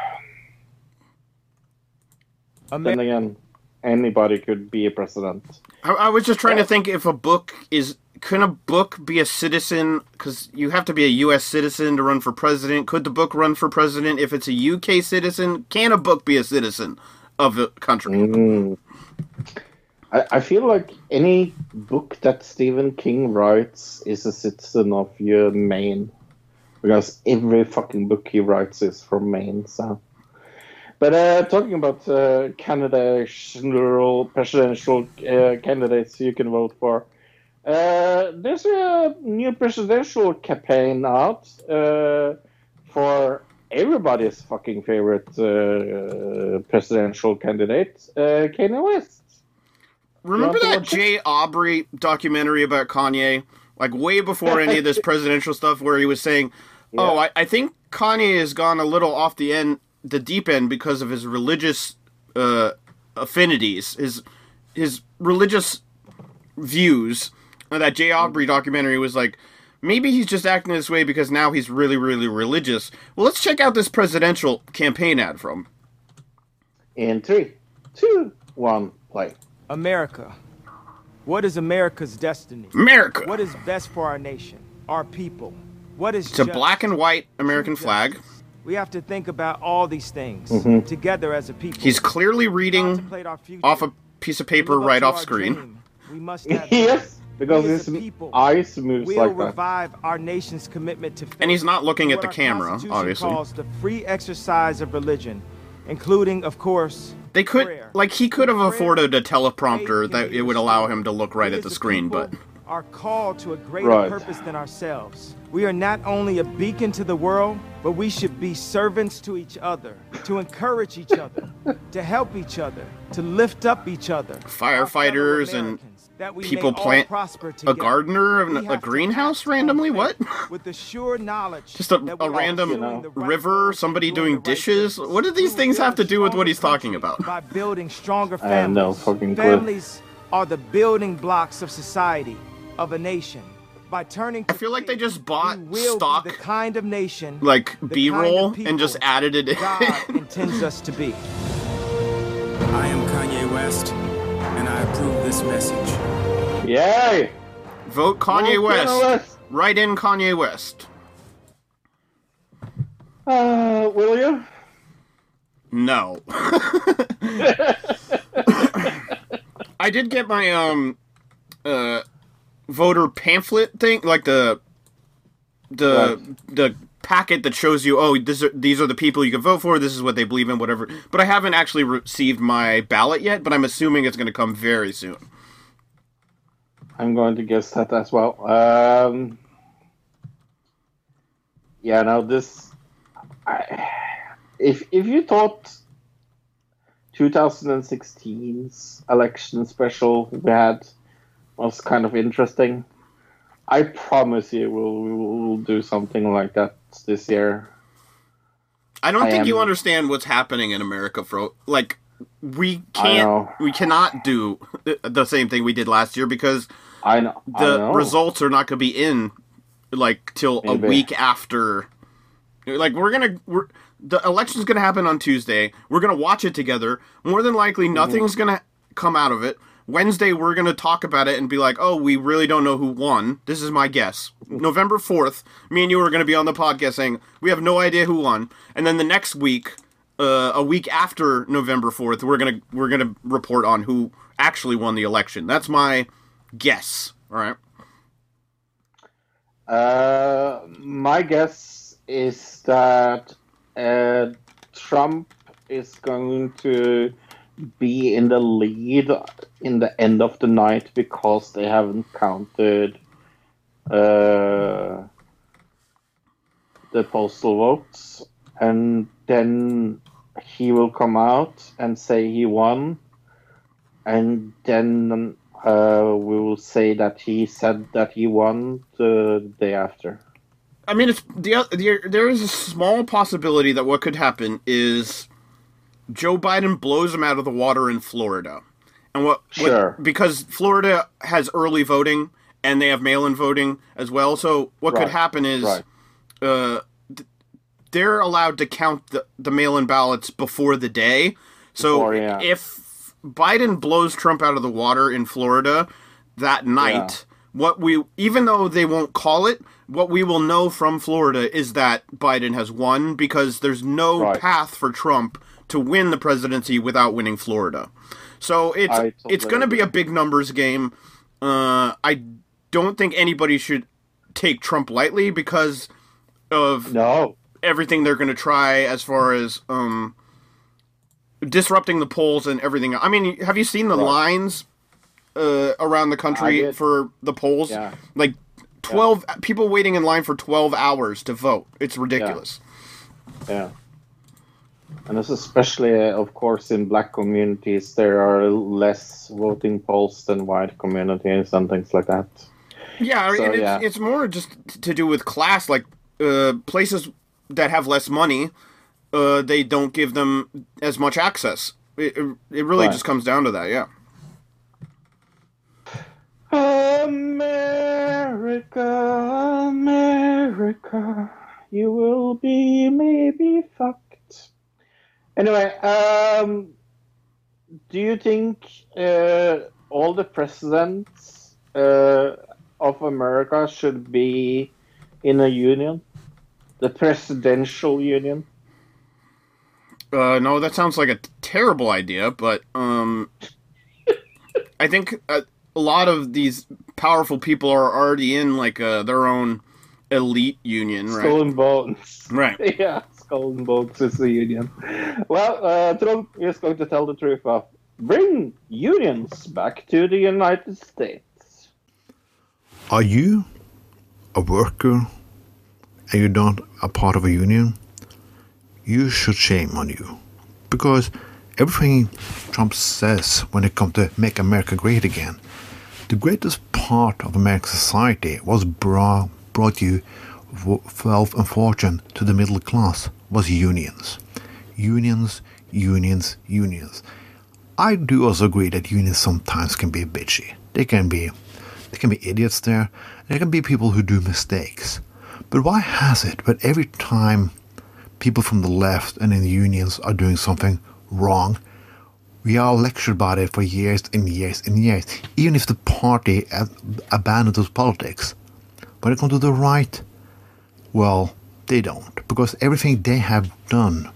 And then again, anybody could be a president. I, I was just trying to think if a book is. Can a book be a citizen? Because you have to be a U.S. citizen to run for president. Could the book run for president if it's a U.K. citizen? Can a book be a citizen of the country? Mm. I, I feel like any book that Stephen King writes is a citizen of your Maine. Because every fucking book he writes is from Maine, so. But uh, talking about uh, Canada presidential uh, candidates you can vote for, uh, there's a new presidential campaign out uh, for everybody's fucking favorite uh, presidential candidate, uh, Kanye West. Remember that? Jay Aubrey documentary about Kanye? Like way before any of this presidential stuff, where he was saying, "Oh, I, I think Kanye has gone a little off the end, the deep end, because of his religious uh, affinities, his his religious views." And that Jay Aubrey documentary was like, maybe he's just acting this way because now he's really, really religious. Well, let's check out this presidential campaign ad from. In three, two, one, play. America. What is America's destiny? America. What is best for our nation, our people? What is It's a black and white American flag. We have to think about all these things Mhm. together as a people. He's clearly reading Contemplate our future. off a piece of paper Live up right to off our screen. dream. We must have yes, because We as his a people eyes moves will like that. revive our nation's commitment to And he's not looking at what the our camera, Constitution obviously. calls the free exercise of religion, including, of course, They could, prayer. like, he could have afforded a teleprompter that it would allow him to look right at the screen, but are called to a greater Right. purpose than ourselves. We are not only a beacon to the world, but we should be servants to each other, to encourage each other, to help each other, to lift up each other. firefighters and that we people may plant prosper a together. gardener of We a greenhouse randomly. What? With the sure knowledge Just a, a random doing know, river, somebody doing doing the right dishes. What do these things have to do with what he's talking about? By building stronger families. I have no fucking clue. Families are the building blocks of society, of a nation. By turning to I feel like they just bought we will be stock, the kind of nation like B-roll, kind of and just added it God intends us to be. I am Kanye West, and I approve this message. Yay! Vote Kanye Vote West. West. Right in Kanye West. Uh, will you? No. I did get my um uh voter pamphlet thing, like the the the packet that shows you, oh, this are, these are the people you can vote for. This is what they believe in, whatever. But I haven't actually received my ballot yet. But I'm assuming it's going to come very soon. I'm going to guess that as well. Um, yeah, now this, I, if if you thought 2016's election special we had was kind of interesting, I promise you we'll we'll do something like that this year. I don't I think you understand what's happening in America, Fro. Like we can't, we cannot do the same thing we did last year because I know. I the know. results are not going to be in like till a week after. Like we're gonna, we're the election's gonna happen on Tuesday. We're gonna watch it together. More than likely, Mm-hmm. nothing's gonna come out of it. Wednesday, we're gonna talk about it and be like, "Oh, we really don't know who won." This is my guess. November fourth, me and you are gonna be on the podcast saying we have no idea who won. And then the next week, uh, a week after November fourth, we're gonna we're gonna report on who actually won the election. That's my guess. All right. Uh, my guess is that uh, Trump is going to be in the lead in the end of the night because they haven't counted uh, the postal votes, and then he will come out and say he won, and then uh, we will say that he said that he won the day after. I mean, it's the, the there is a small possibility that what could happen is Joe Biden blows him out of the water in Florida, and what, what- Sure. because Florida has early voting and they have mail-in voting as well. So what could happen is Right. uh, th- they're allowed to count the, the mail-in ballots before the day. So Before, yeah. if Biden blows Trump out of the water in Florida that night, what we even though they won't call it, what we will know from Florida is that Biden has won because there's no Right. path for Trump to win the presidency without winning Florida. So it's totally it's going to be a big numbers game. Uh, I don't think anybody should take Trump lightly because of No. everything they're going to try as far as um, disrupting the polls and everything. I mean, have you seen the Right. lines uh, around the country for the polls? Yeah. Like twelve people waiting in line for twelve hours to vote. It's ridiculous. Yeah. And it's especially, uh, of course, in black communities, there are less voting polls than white communities and things like that. Yeah, So, it's, yeah. it's more just to do with class. Like uh, places that have less money, uh, they don't give them as much access. It, it, it really Right. just comes down to that. Yeah. America, America, you will be maybe fucked. Anyway, um, do you think uh, all the presidents uh, of America should be in a union? The presidential union? Uh, no, that sounds like a terrible idea, but um, I think a, a lot of these powerful people are already in like uh, their own elite union, right? Skull and Bones. Right. yeah, Skull and Bones is the union. Well, uh, Trump is going to tell the truth of bring unions back to the United States. Are you a worker and you're not a part of a union? You should shame on you. Because everything Trump says when it comes to make America great again, the greatest part of American society was brought, brought you wealth and fortune to the middle class was unions. Unions, unions, unions. I do also agree that unions sometimes can be bitchy. They can be there can be idiots there. There can be people who do mistakes. But why has it that every time people from the left and in the unions are doing something wrong, we are lectured about it for years and years and years, even if the party abandons politics. When it comes to the right, well, they don't, because everything they have done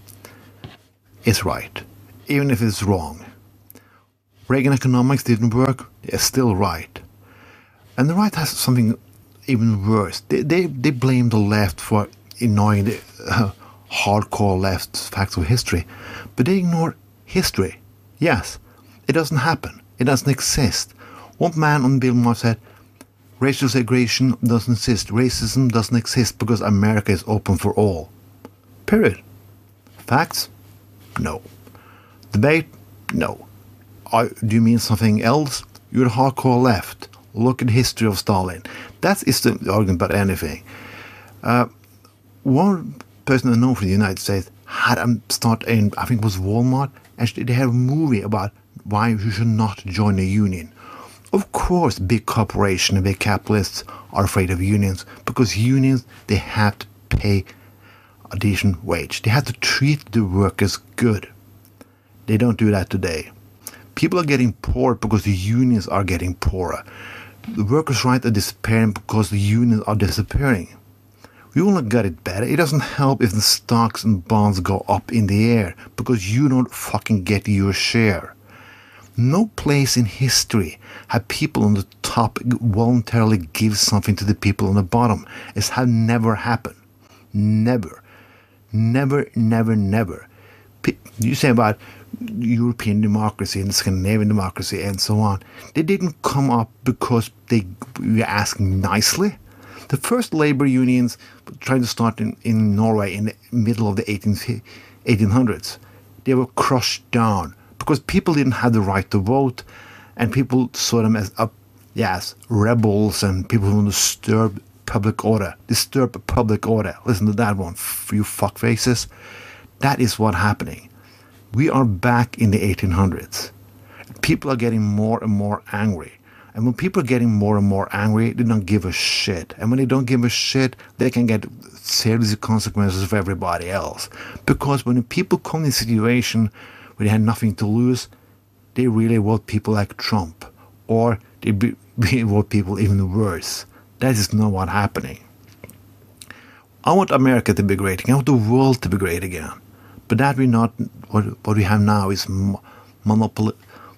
is right, even if it's wrong. Reagan economics didn't work, it's still right. And the right has something even worse. They, they, they blame the left for ignoring the uh, hardcore left's facts of history, but they ignore history. Yes, it doesn't happen. It doesn't exist. One man on Billboard said, racial segregation doesn't exist. Racism doesn't exist because America is open for all. Period. Facts? No. Debate? No. Are, do you mean something else? You're hardcore left. Look at the history of Stalin. That is the argument about anything. Uh, one person I know from the United States had a start in, I think it was Walmart. Actually, they have a movie about why you should not join a union. Of course, big corporations and big capitalists are afraid of unions because unions they have to pay a decent wage. They have to treat the workers good. They don't do that today. People are getting poor because the unions are getting poorer. The workers' rights are disappearing because the unions are disappearing. We will not get it better. It doesn't help if the stocks and bonds go up in the air because you don't fucking get your share. No place in history have people on the top voluntarily give something to the people on the bottom. It's had never happened. Never. Never, never, never. You say about European democracy and Scandinavian democracy and so on. They didn't come up because they were asking nicely. The first labor unions trying to start in, in Norway in the middle of the 18, 1800s. They were crushed down because people didn't have the right to vote and people saw them as yes, rebels and people who disturb public order. Disturb public order. Listen to that one, you fuckfaces. That is what's happening. We are back in the 1800s. People are getting more and more angry. And when people are getting more and more angry, they don't give a shit. And when they don't give a shit, they can get serious consequences for everybody else. Because when people come in a situation where they had nothing to lose, they really vote people like Trump. Or they be, be people even worse. That is not what's happening. I want America to be great again. I want the world to be great again. But that we not what what we have now is mo- monopoly,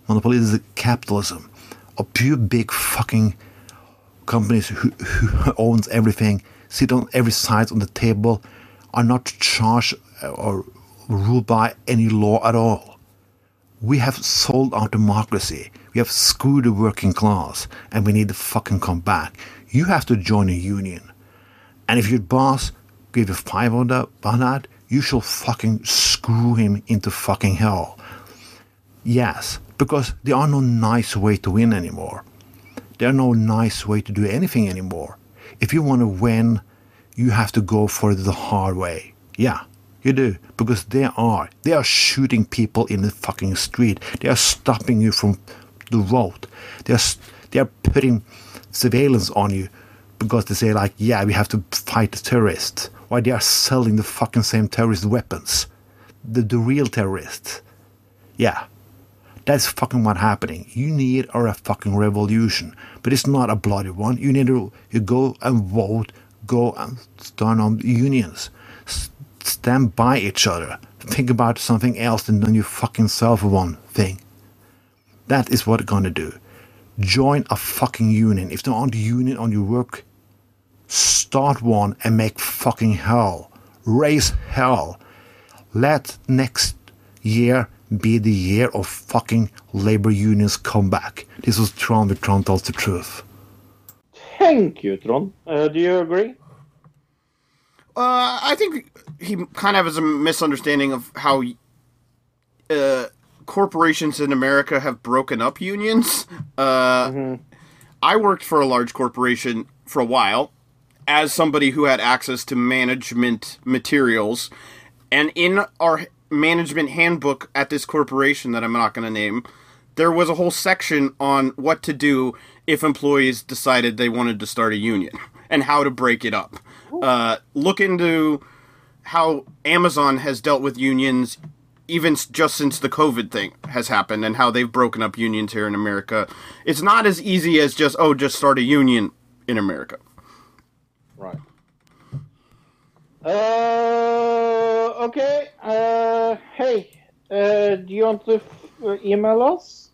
monopolistic capitalism, a pure big fucking companies who, who owns everything, sit on every side on the table, are not charged uh, or ruled by any law at all. We have sold our democracy. We have screwed the working class, and we need to fucking come back. You have to join a union. And if your boss give you five on that, on that, you shall fucking screw him into fucking hell. Yes, because there are no nice way to win anymore. There are no nice way to do anything anymore. If you want to win, you have to go for the hard way. Yeah, you do. Because they are. They are shooting people in the fucking street. They are stopping you from the road. They are, they are putting surveillance on you because they say like, yeah, we have to fight the terrorists. Why they are selling the fucking same terrorist weapons. The, the real terrorists. Yeah. That's fucking what happening. You need a fucking revolution, but it's not a bloody one. You need to you go and vote, go and start on the unions, stand by each other. Think about something else than you fucking self one thing. That is what it's gonna do. join a fucking union. If there aren't union on your work, start one and make fucking hell. Raise hell. Let next year be the year of fucking labor unions come back. This was Tron Tron tells the truth. Thank you, Tron. Uh, do you agree? Uh, I think he kind of has a misunderstanding of how uh, corporations in America have broken up unions. Uh, I worked for a large corporation for a while as somebody who had access to management materials, and in our management handbook at this corporation that I'm not going to name, there was a whole section on what to do if employees decided they wanted to start a union and how to break it up. Uh, look into how Amazon has dealt with unions even just since the COVID thing has happened and how they've broken up unions here in America. It's not as easy as just, oh, just start a union in America. Right. Uh, okay. Uh, hey, uh, do you want to f- uh, email us?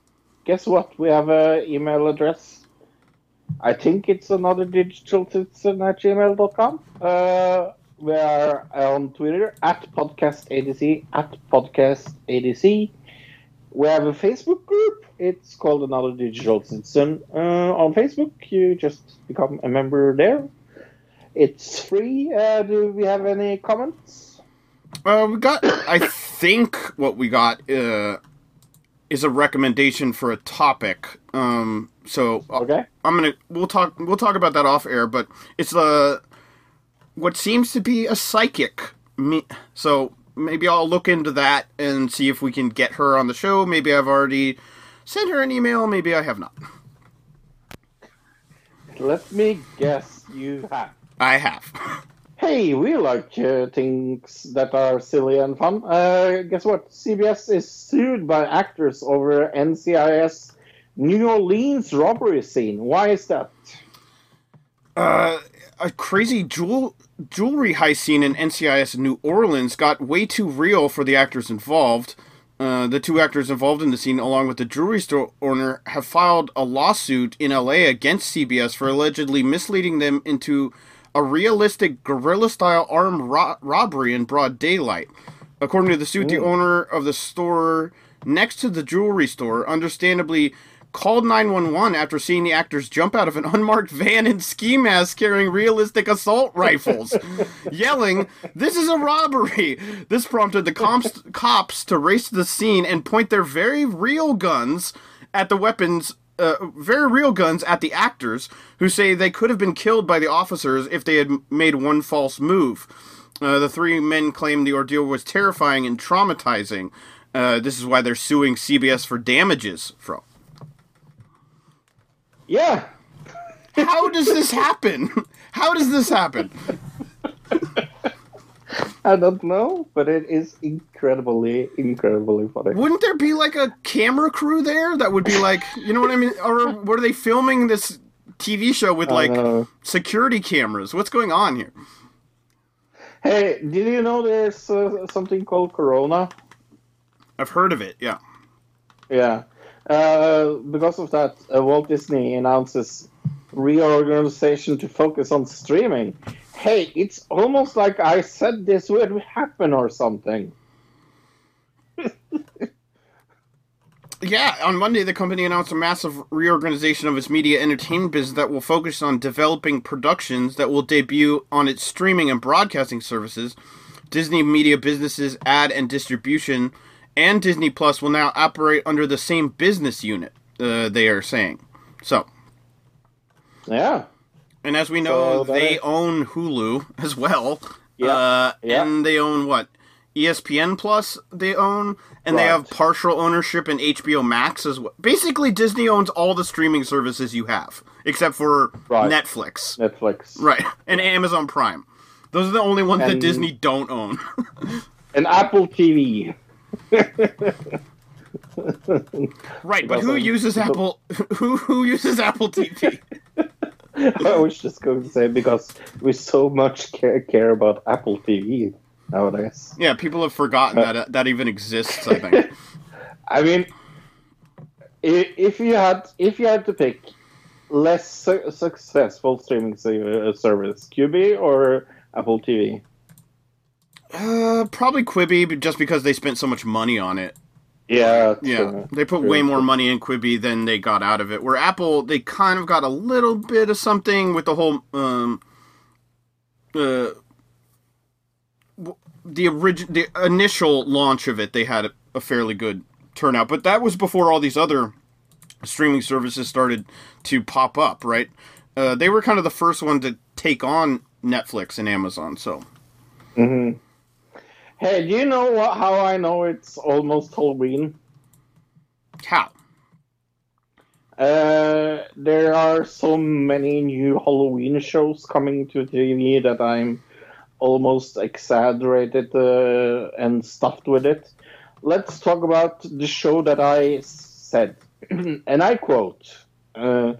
Guess what? We have an email address. I think it's another digital citizen at gmail.com. Uh, we are on Twitter at podcastadc at podcastadc. We have a Facebook group. It's called Another Digital Citizen. Uh, on Facebook, you just become a member there. It's free. Uh, do we have any comments? Uh, we got, I think what we got uh, is a recommendation for a topic. Um, so I'll- Okay. I'm gonna we'll talk we'll talk about that off air, but it's the what seems to be a psychic. Me, so maybe I'll look into that and see if we can get her on the show. Maybe I've already sent her an email. Maybe I have not. Let me guess you have. I have. Hey, we like uh, things that are silly and fun. Uh, guess what? CBS is sued by actors over NCIS New Orleans robbery scene. Why is that? Uh, a crazy jewel jewelry heist scene in NCIS New Orleans got way too real for the actors involved. Uh, the two actors involved in the scene, along with the jewelry store owner, have filed a lawsuit in LA against CBS for allegedly misleading them into a realistic guerrilla style armed ro- robbery in broad daylight. According to the suit, the owner of the store next to the jewelry store understandably called 911 after seeing the actors jump out of an unmarked van in ski masks carrying realistic assault rifles, yelling, This is a robbery! This prompted the comps- cops to race to the scene and point their very real guns at the weapons. Uh, very real guns at the actors, who say they could have been killed by the officers if they had made one false move. Uh, the three men claim the ordeal was terrifying and traumatizing. Uh, this is why they're suing CBS for damages from. Yeah, How does this happen? How does this happen? I don't know, but it is incredibly, incredibly funny. Wouldn't there be like a camera crew there that would be like, you know what I mean? Or were they filming this TV show with like security cameras? What's going on here? Hey, did you know there's uh, something called Corona? I've heard of it. Yeah. Yeah. Uh, because of that, uh, Walt Disney announces reorganization to focus on streaming. Hey, it's almost like I said this would happen or something. Yeah, on Monday, the company announced a massive reorganization of its media entertainment business that will focus on developing productions that will debut on its streaming and broadcasting services. Disney Media Businesses ad and distribution and Disney Plus will now operate under the same business unit, uh, they are saying. So, Yeah. And as we know, So they is- own Hulu as well. Yeah, Uh, yeah. And they own what? ESPN Plus they own, and they have partial ownership in HBO Max as well. Basically, Disney owns all the streaming services you have, except for Right. Netflix. Netflix. Right. And Amazon Prime. Those are the only ones that Disney don't own. And Apple TV. right, but who uses Apple who who uses Apple TV? I was just going to say because we so much care, care about Apple TV nowadays. yeah, people have forgotten that uh, that even exists, I think. I mean, if you had if you had to pick less su- successful streaming uh, service, Quibi or Apple TV? Uh, probably Quibi, just because they spent so much money on it. Yeah, Yeah, they put way more money in Quibi than they got out of it. Where Apple, they kind of got a little bit of something with the whole um, uh, the origin, the initial launch of it. They had a, a fairly good turnout, but that was before all these other streaming services started to pop up. Right? Uh, they were kind of the first one to take on Netflix and Amazon. So Hey, do you know what, how I know it's almost Halloween? how? Uh, there are so many new Halloween shows coming to TV that I'm almost exaggerated uh, and stuffed with it. Let's talk about the show that I said, and I quote. Uh,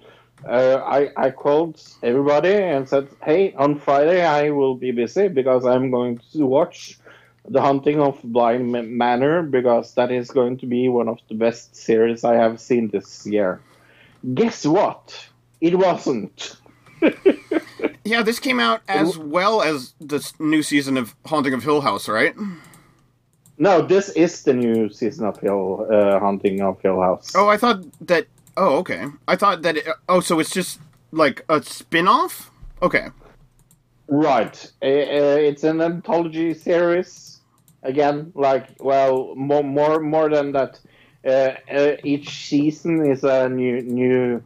uh, I, I quote everybody and said, "Hey, on Friday I will be busy because I'm going to watch The Hunting of Bly Ma- Manor because that is going to be one of the best series I have seen this year." Guess what? It wasn't. Yeah, this came out as well as the new season of Haunting of Hill House, right? No, this is the new season of Hill uh, Hunting of Hill House. Oh, I thought that. Oh, okay. I thought that. It, oh, so it's just like a spin-off? Okay. Right. Uh, it's an anthology series. Again, like well, more more more than that. Uh, uh, each season is a new new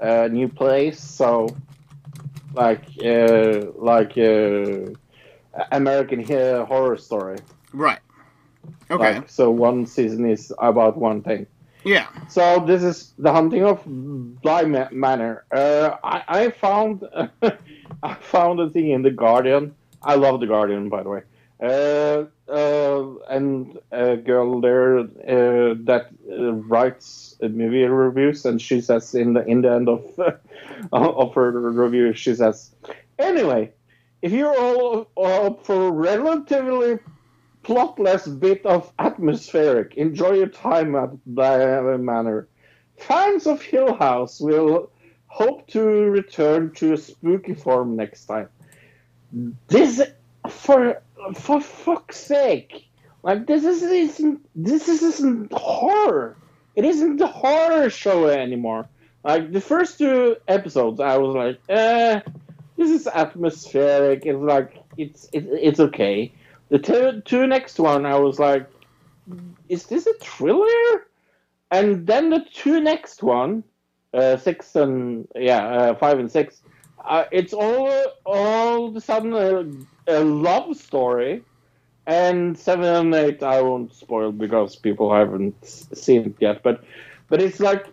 uh, new place. So, like uh, like uh, American Horror Story. Right. Okay. Like, so one season is about one thing. yeah. So this is the hunting of Bly Manor. Uh, I, I found I found a thing in the Guardian. I love the Guardian, by the way. Uh, uh, and a girl there uh, that uh, writes movie reviews, and she says in the in the end of of her review, she says, "Anyway, if you're all up for a relatively plotless bit of atmospheric. Enjoy your time at Bly Manor. Fans of Hill House will hope to return to a spooky form next time. This for for fuck's sake. Like this is isn't this is isn't horror. It isn't the horror show anymore. Like the first two episodes I was like, eh, this is atmospheric. It's like it's it, it's okay. The two, two next one, I was like, is this a thriller? And then the two next one, uh, six and yeah, uh, five and six, uh, it's all all of a sudden a, love story. And seven and eight, I won't spoil because people haven't seen it yet. But but it's like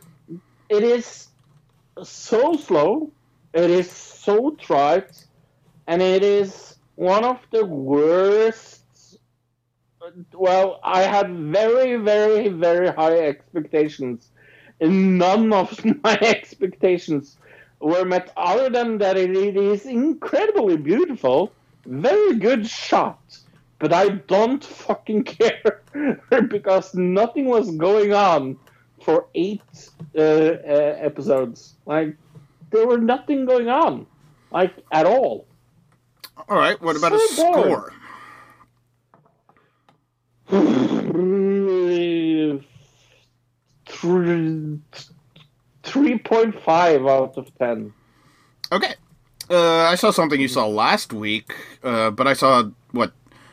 it is so slow, it is so trite, and it is one of the worst. Well, I had very, very, very high expectations, and none of my expectations were met. Other than that, it is incredibly beautiful, very good shot, but I don't fucking care because nothing was going on for eight uh, uh, episodes. Like there were nothing going on, like at all. All right. What about a So boring. score? Three point five out of ten. Okay. Uh, I saw something you saw last week, uh, but I saw what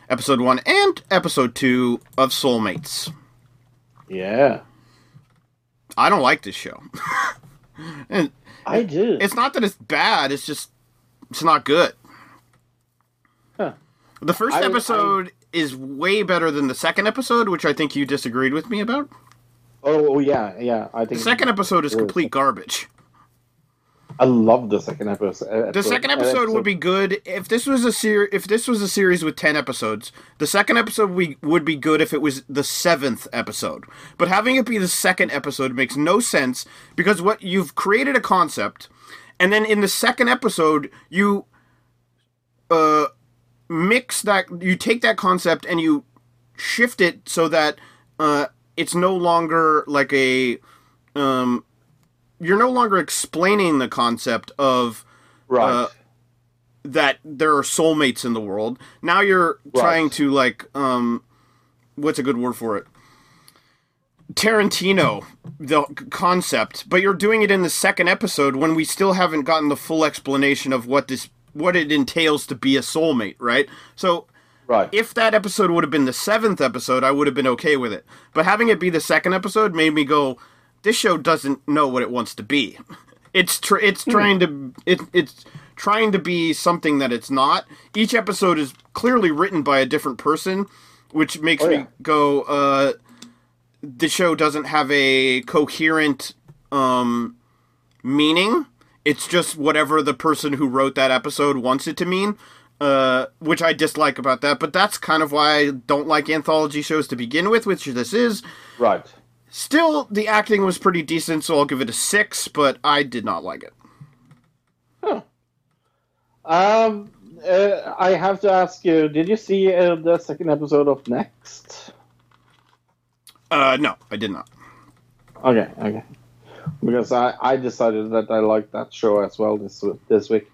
episode one and episode two of Soulmates. Yeah, I don't like this show. and I do. it's not that it's bad; it's just it's not good. Huh. The first I- episode is way better than the second episode, which I think you disagreed with me about. oh, oh, yeah, yeah. I think The second episode is complete garbage. I love the second episode. The second episode would be good if this was a ser- if this was a series with 10 episodes. The second episode we would be good if it was the 7th episode. But having it be the second episode makes no sense because what you've created a concept and then in the second episode you uh mix that you take that concept and you shift it so that uh it's no longer like a um, you're no longer explaining the concept of Right. uh, that there are soulmates in the world. Now you're Right. trying to like um what's a good word for it? Tarantino the concept, but you're doing it in the second episode when we still haven't gotten the full explanation of what this what it entails to be a soulmate, right? So right. if that episode would have been the seventh episode, I would have been okay with it. But having it be the second episode made me go, "This show doesn't know what it wants to be. It's tr- it's trying to it, it's trying to be something that it's not. Each episode is clearly written by a different person, which makes Oh, me go, uh, the show doesn't have a coherent um, meaning. It's just whatever the person who wrote that episode wants it to mean, uh, which I dislike about that. But that's kind of why I don't like anthology shows to begin with, which this is. Right. Still, the acting was pretty decent, so I'll give it a six. But I did not like it. Huh. Um, uh, I have to ask you: Did you see uh, the second episode of Next? Uh, no, I did not. Okay, okay. Because I, I decided that I liked that show as well this this week.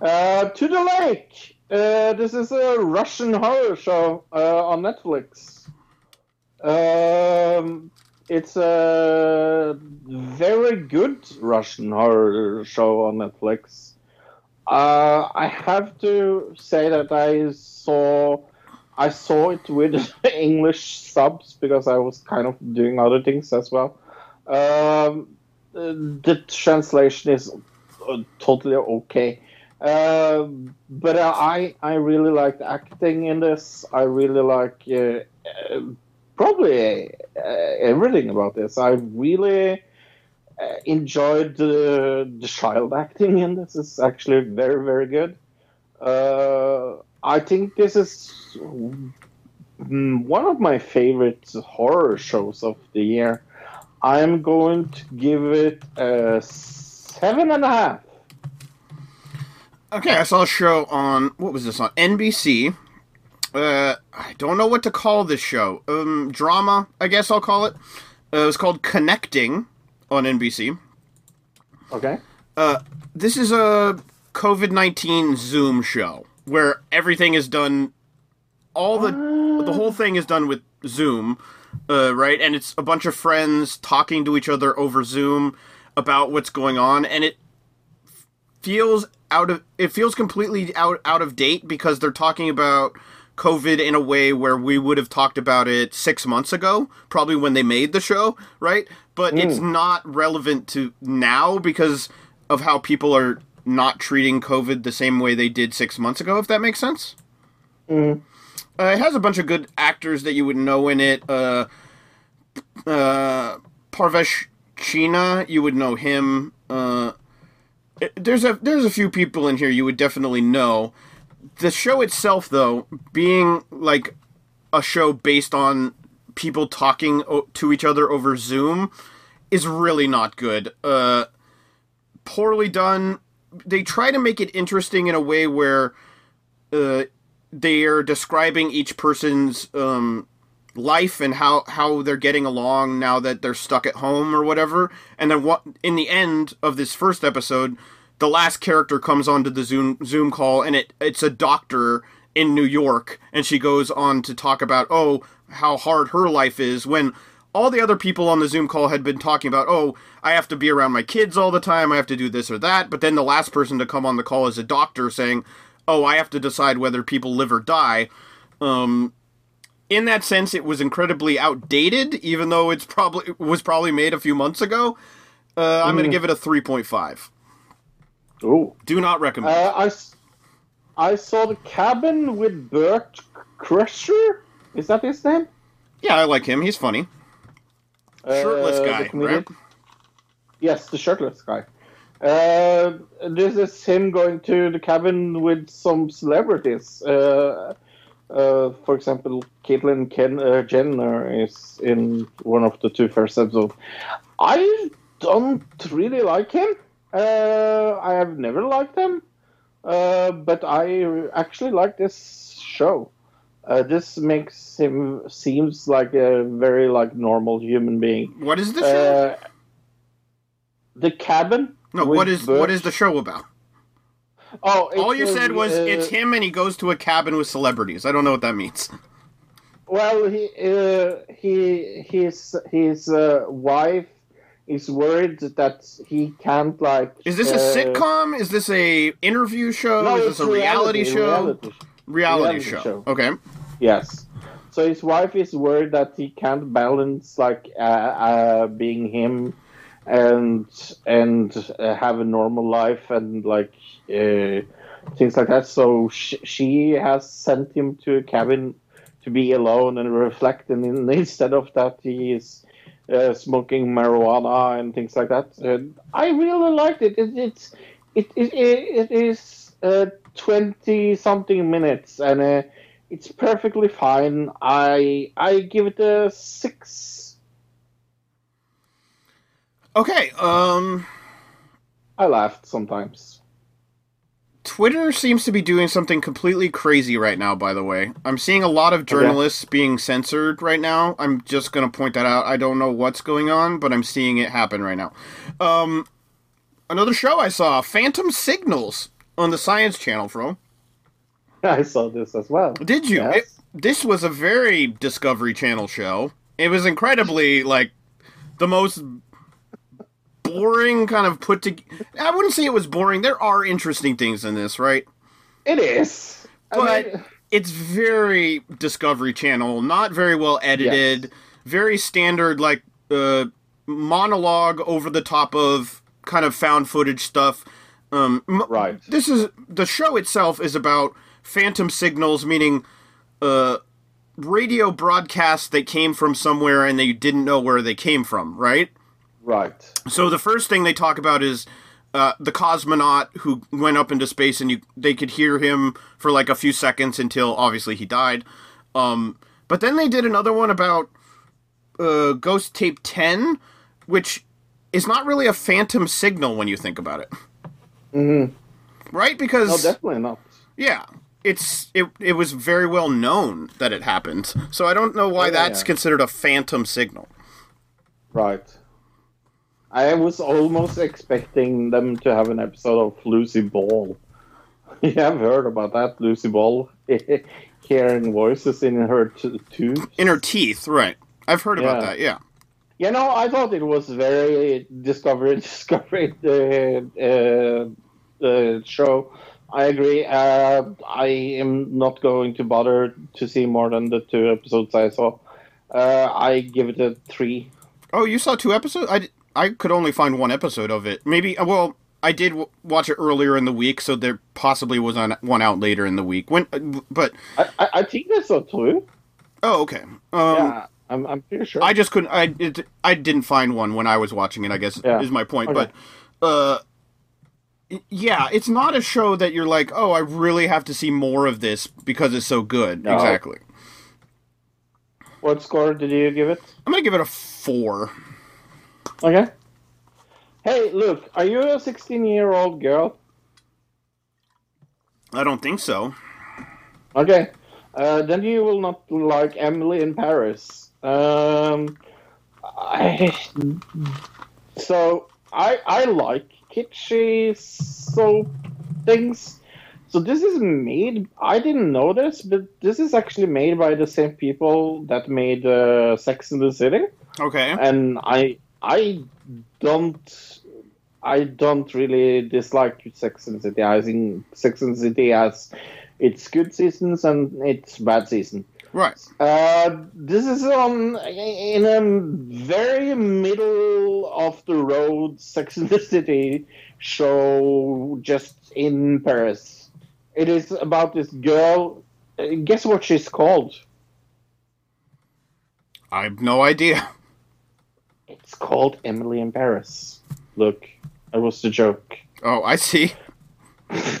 Uh, to the Lake. Uh, this is a Russian horror show uh, on Netflix. Um, it's a very good Russian horror show on Netflix. Uh, I have to say that I saw I saw it with English subs because I was kind of doing other things as well. Um, the translation is uh, totally okay. Uh, but I I really liked acting in this. I really like uh, uh, probably uh, everything about this. I really uh, enjoyed the the child acting in this. is actually very very good. Uh, I think this is mm, one of my favorite horror shows of the year. I'm going to give it a seven and a half. Okay, I saw a show on what was this on NBC. Uh, I don't know what to call this show. Um, drama, I guess I'll call it. Uh, it was called Connecting on NBC. Okay. Uh, this is a COVID nineteen Zoom show where everything is done. All the the whole thing is done with Zoom, uh, right? And it's a bunch of friends talking to each other over Zoom about what's going on, and it feels out of it feels completely out out of date because they're talking about COVID in a way where we would have talked about it six months ago, probably when they made the show, right? But it's not relevant to now because of how people are not treating COVID the same way they did six months ago, if that makes sense. Uh, it has a bunch of good actors that you would know in it. Uh, uh, Parvesh Cheena, you would know him. Uh, it- there's a there's a few people in here you would definitely know. The show itself, though, being like a show based on people talking o- to each other over Zoom, is really not good. Uh, poorly done. They try to make it interesting in a way where uh, they are describing each person's um, life and how how they're getting along now that they're stuck at home or whatever. And then what in the end of this first episode, the last character comes onto the Zoom Zoom call and it it's a doctor in New York and she goes on to talk about oh how hard her life is when all the other people on the Zoom call had been talking about, oh, I have to be around my kids all the time, I have to do this or that. But then the last person to come on the call is a doctor saying, oh, I have to decide whether people live or die. Um, in that sense, it was incredibly outdated, even though it's probably it was probably made a few months ago. Uh, I'm going to give it a 3.5. Ooh. Do not recommend. Uh, I, s- I saw the cabin with Bert Kreischer. Is that his name? yeah, I like him. He's funny. Shirtless Uh, guy, right? Yes, the shirtless guy. Uh, this is him going to the cabin with some celebrities. Uh, uh, for example, Caitlyn Ken- uh, Jenner is in one of the two first episodes. I don't really like him. Uh, I have never liked him, uh, but I actually like this show. Uh, this makes him seems like a very like normal human being. What is the show? Uh, The cabin. No, what is what Bert- is the show about? Oh, All you said was uh, it's him and he goes to a cabin with celebrities. I don't know what that means. Well, he uh, he his his uh, wife is worried that he can't like. Is this a uh, sitcom? Is this a interview show? No, is it's this a reality, show? reality sh- Reality, reality show. show. Okay. Yes. So his wife is worried that he can't balance like uh, uh, being him and and uh, have a normal life and like uh, things like that. So sh- she has sent him to a cabin to be alone and reflect, and in- instead of that, he is uh, smoking marijuana and things like that. And I really liked it. it it's it it, it, it is uh, twenty something minutes and. Uh, it's perfectly fine. I I give it a six. Okay. Um. I laughed sometimes. Twitter seems to be doing something completely crazy right now, by the way. I'm seeing a lot of journalists being censored right now. I'm just going to point that out. I don't know what's going on, but I'm seeing it happen right now. Um, another show I saw Phantom Signals on the Science Channel, bro. I saw this as well. Did you? Yes. It, this was a very Discovery Channel show. It was incredibly, like, the most boring kind of put together. I wouldn't say it was boring. There are interesting things in this, right? It is. I But mean, it's very Discovery Channel, not very well edited, very standard like uh, monologue over the top of kind of found footage stuff. Um, Right. This is the show itself is about phantom signals, meaning uh, radio broadcasts that came from somewhere and they didn't know where they came from, right? Right. So the first thing they talk about is uh, the cosmonaut who went up into space, and you they could hear him for like a few seconds until obviously he died. Um, but then they did another one about uh, Ghost Tape Ten, which is not really a phantom signal when you think about it, Mm-hmm. right? Because No, definitely not. yeah, it's it it was very well known that it happened. So I don't know why Oh, yeah, that's yeah. considered a phantom signal. Right. I was almost expecting them to have an episode of Lucy Ball. You have heard about that, Lucy Ball? Hearing voices in her t- tooth. In her teeth, right? I've heard about that. Yeah. You know, I thought it was very discovery discovery the uh, the show. I agree. Uh, I am not going to bother to see more than the two episodes I saw. Uh, I give it a three. Oh, you saw two episodes? I, I could only find one episode of it. Maybe, uh, well, I did w- watch it earlier in the week, so there possibly was on one out later in the week. When, uh, but I, I, I think I saw two. oh, okay. Um, yeah, I'm, I'm pretty sure. I just couldn't. I it, I didn't find one when I was watching it. I guess Yeah. is my point. Okay. But, uh, yeah, it's not a show that you're like, oh, I really have to see more of this because it's so good. No. Exactly. What score did you give it? I'm gonna give it a four. Okay. Hey, look, are you a 16 year old girl? I don't think so. Okay. Uh, then you will not like Emily in Paris. Um, I, so I I like kitschy soap things. So this is made. I didn't know this, but this is actually made by the same people that made uh, Sex in the City, Okay. and I I don't. I don't really dislike Sex and City. I think Sex and City has its good seasons and its bad season. Right. Uh, this is on in a very middle of the road Sex and the City show just in Paris. It is about this girl. uh, Guess what she's called? I have no idea. It's called Emily in Paris. Look, that was the joke. Oh, I see. I,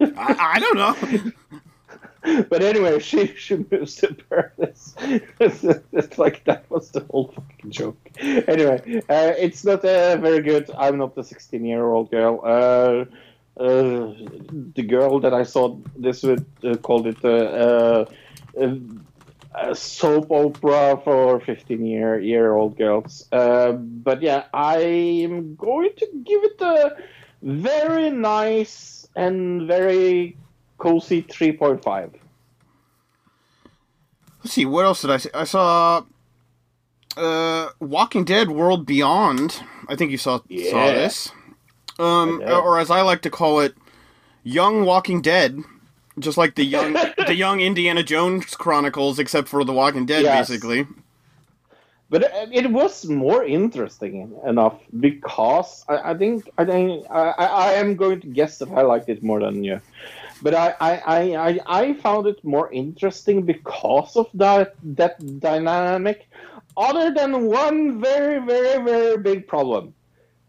I don't know. But anyway, she she moves to Paris. it's, it's like that was the whole fucking joke. Anyway, uh, it's not uh, very good. I'm not a 16 year old girl. Uh, uh, the girl that I saw this with uh, called it uh, a soap opera for 15 year year old girls. Uh, but yeah, I'm going to give it a very nice and very cozy 3.5. Let's see, what else did I see? I saw uh, Walking Dead World Beyond. I think you saw saw this. Um, or as I like to call it, Young Walking Dead. Just like the young, the young Indiana Jones Chronicles, except for the Walking Dead, Yes. basically. But it- was more interesting enough because I, I think I think I, I am going to guess that I liked it more than you. But I, I, I, I, I found it more interesting because of that that dynamic. Other than one very, very, very big problem.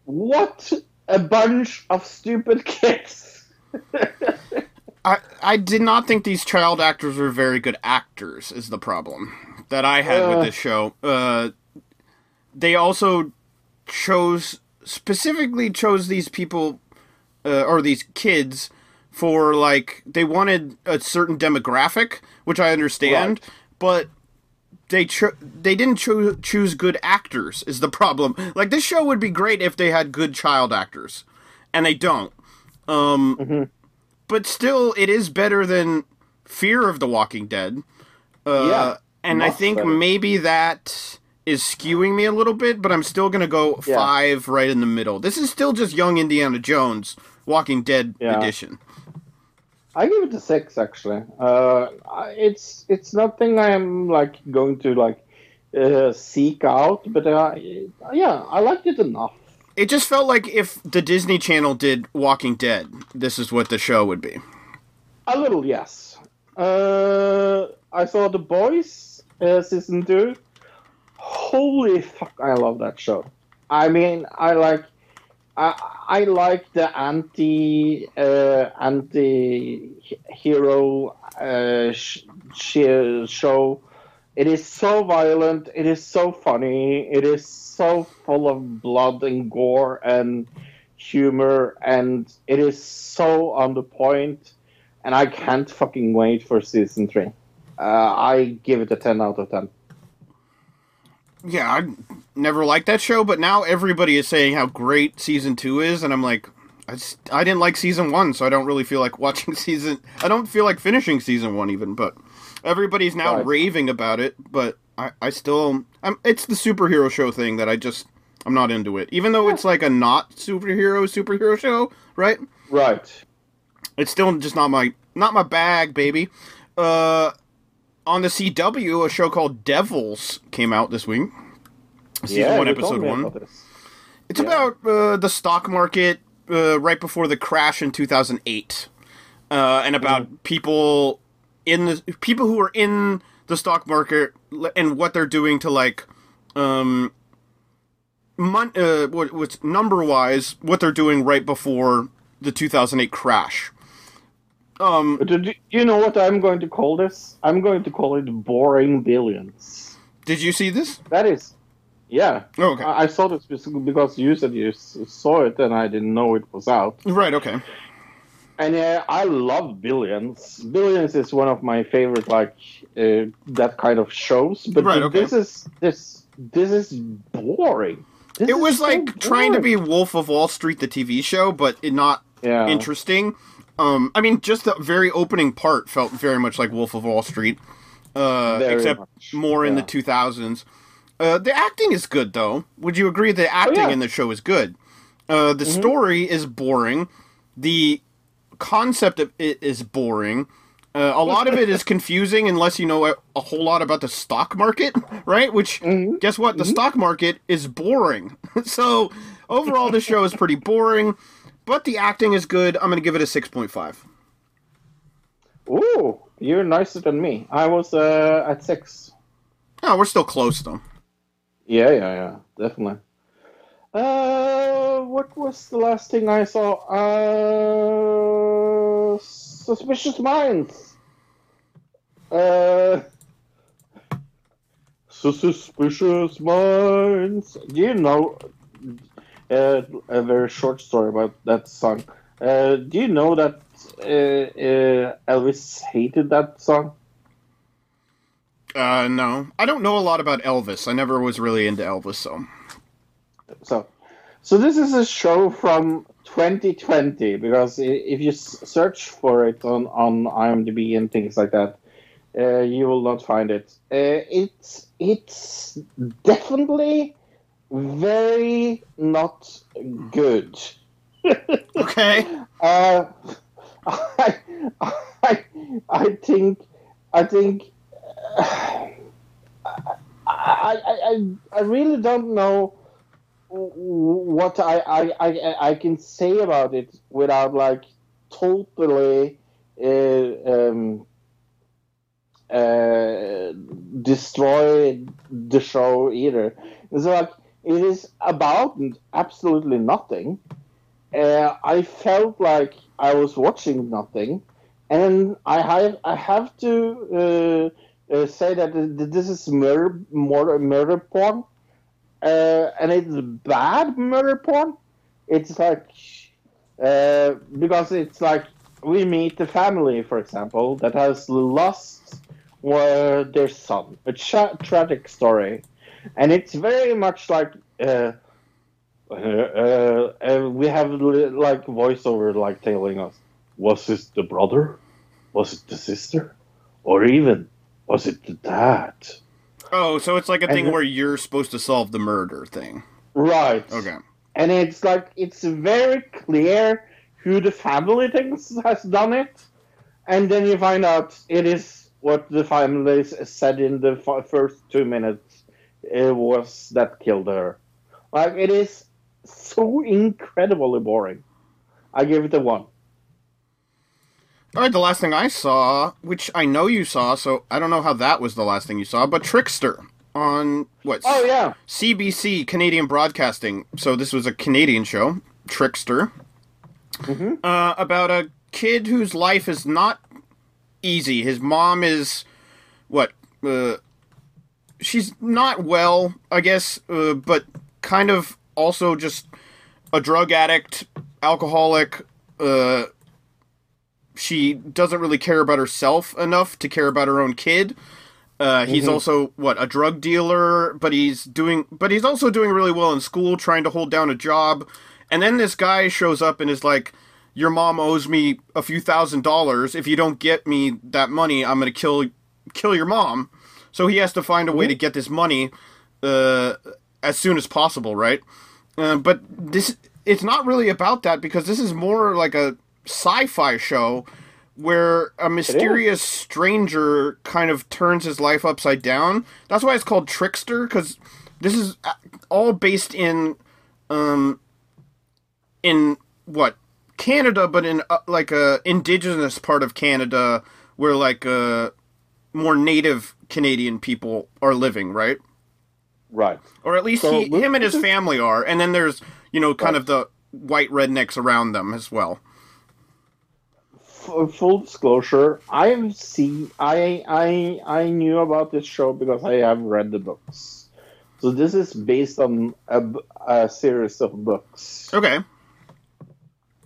What a bunch of stupid kids. I, I did not think these child actors were very good actors. Is the problem that I had Uh. with this show? Uh, they also chose specifically chose these people uh, or these kids for like they wanted a certain demographic, which I understand, but they cho- they didn't cho- choose good actors. Is the problem? Like this show would be great if they had good child actors, and they don't. Um, but still, it is better than Fear of the Walking Dead. Uh, Yeah, and I think better. maybe that is skewing me a little bit, but I'm still gonna go Yeah. five right in the middle. This is still just young Indiana Jones Walking Dead Yeah. edition. I give it a six actually. Uh, it's it's nothing I'm like going to like uh, seek out, but uh, yeah, I liked it enough. It just felt like if the Disney Channel did Walking Dead, this is what the show would be. A little, yes. Uh, I saw The Boys uh, season two. Holy fuck! I love that show. I mean, I like, I I like the anti uh, anti hero uh, sh- sh- show. It is so violent. It is so funny. It is so full of blood and gore and humor, and it is so on the point and I can't fucking wait for season three. Uh, I give it a ten out of ten. Yeah, I never liked that show, but now everybody is saying how great season two is, and I'm like, I, just, I didn't like season one, so I don't really feel like watching season. I don't feel like finishing season one even, but everybody's now Right. raving about it. But I, I still, I'm, it's the superhero show thing that I just, I'm not into it. Even though it's like a not superhero superhero show, right? Right. It's still just not my not my bag, baby. Uh, on the CW, a show called Devils came out this week. Season yeah, one, episode one. about. It's Yeah. about uh, the stock market uh, right before the crash in 2008, uh, and about Mm-hmm. people in the people who are in the stock market and what they're doing to like, um, mon- uh, what, what's number wise, what they're doing right before the 2008 crash. Um, do do you know what I'm going to call this? I'm going to call it boring billions. did you see this? That is, yeah. Oh, okay. I, I saw this because you said you saw it and I didn't know it was out. Right. Okay. And yeah, I love Billions. Billions is one of my favorite, like uh, that kind of shows. But Right, okay. this is this this is boring. This It was so like trying to be Wolf of Wall Street, the TV show, but it not yeah. interesting. Um, I mean, just the very opening part felt very much like Wolf of Wall Street, uh, except much, more in the 2000s. Uh, the acting is good, though. Would you agree the acting yeah. Mm-hmm. in the show is good? Uh, the story is boring. The concept of it is boring. Uh, a lot of it is confusing unless you know a, a whole lot about the stock market, right? Which, Mm-hmm. guess what? The stock market is boring. so, overall, the show is pretty boring, but the acting is good. I'm going to give it a 6.5. Ooh, you're nicer than me. I was uh, at six. Oh, we're still close, though. Yeah, yeah, yeah, definitely. Uh, what was the last thing I saw? Uh, Suspicious Minds. Uh, Suspicious Minds. Do you know uh, a very short story about that song? Uh, do you know that uh, uh, Elvis hated that song? Uh, no, I don't know a lot about Elvis. I never was really into Elvis, so So, so this is a show from 2020 because if you search for it on on IMDb and things like that, uh, you will not find it. Uh, it's it's definitely very not good. okay. Uh, I, I, I think, I think, I, I, I, I really don't know what I, I, I, I can say about it without like totally uh, um, uh, destroy the show either. It's like it is about absolutely nothing. Uh, I felt like I was watching nothing, and I have I have to uh, uh, say that this is murder murder porn, uh, and it's bad murder porn. It's like uh, because it's like we meet the family, for example, that has lost uh, their son, a tra- tragic story, and it's very much like. Uh, uh, uh, we have like voiceover like telling us was it the brother was it the sister or even was it the dad Oh, so it's like a And thing where you're supposed to solve the murder thing. right. Okay. and it's like it's very clear who the family thinks has done it. And then you find out it is what the family said in the f- first two minutes. It was that killed her. Like it is so incredibly boring. I give it a one All right, the last thing I saw, which I know you saw, so I don't know how that was the last thing you saw, but Trickster on what? oh yeah CBC Canadian Broadcasting. So this was a Canadian show, Trickster, uh, about a kid whose life is not easy. His mom is what? Uh, she's not well, I guess, uh, but kind of also just a drug addict, alcoholic. Uh, she doesn't really care about herself enough to care about her own kid. Uh, he's also what a drug dealer, but he's doing, but he's also doing really well in school, trying to hold down a job. And then this guy shows up and is like, "Your mom owes me a few thousand dollars. If you don't get me that money, I'm gonna kill kill your mom." So he has to find a way to get this money uh, as soon as possible, right? Uh, but this it's not really about that because this is more like a sci-fi show where a mysterious stranger kind of turns his life upside down. That's why it's called Trickster because this is uh, all based in um in what Canada, but in uh, like a indigenous part of Canada where like uh more native Canadian people are living, right? right Or at least So, he, him and his family are, and then there's you know kind of the white rednecks around them as well. F- full disclosure i've seen i i i knew about this show because i have read the books so this is based on a series of books Okay,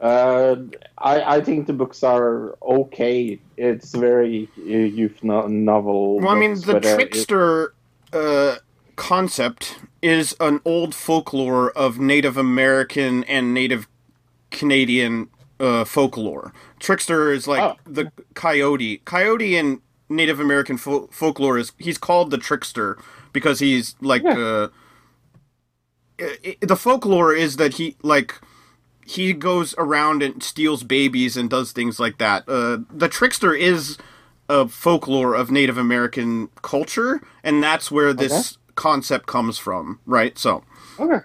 uh, I, I think the books are okay. It's very uh, youth no- novel. well, I mean the it- trickster uh, concept is an old folklore of Native American and Native Canadian uh, folklore. Trickster is like Oh. the coyote. Coyote in Native American fol- folklore is he's called the trickster because he's like Yeah. uh, the folklore is that he like he goes around and steals babies and does things like that. Uh, the trickster is a folklore of Native American culture, and that's where this concept comes from, right? So, okay.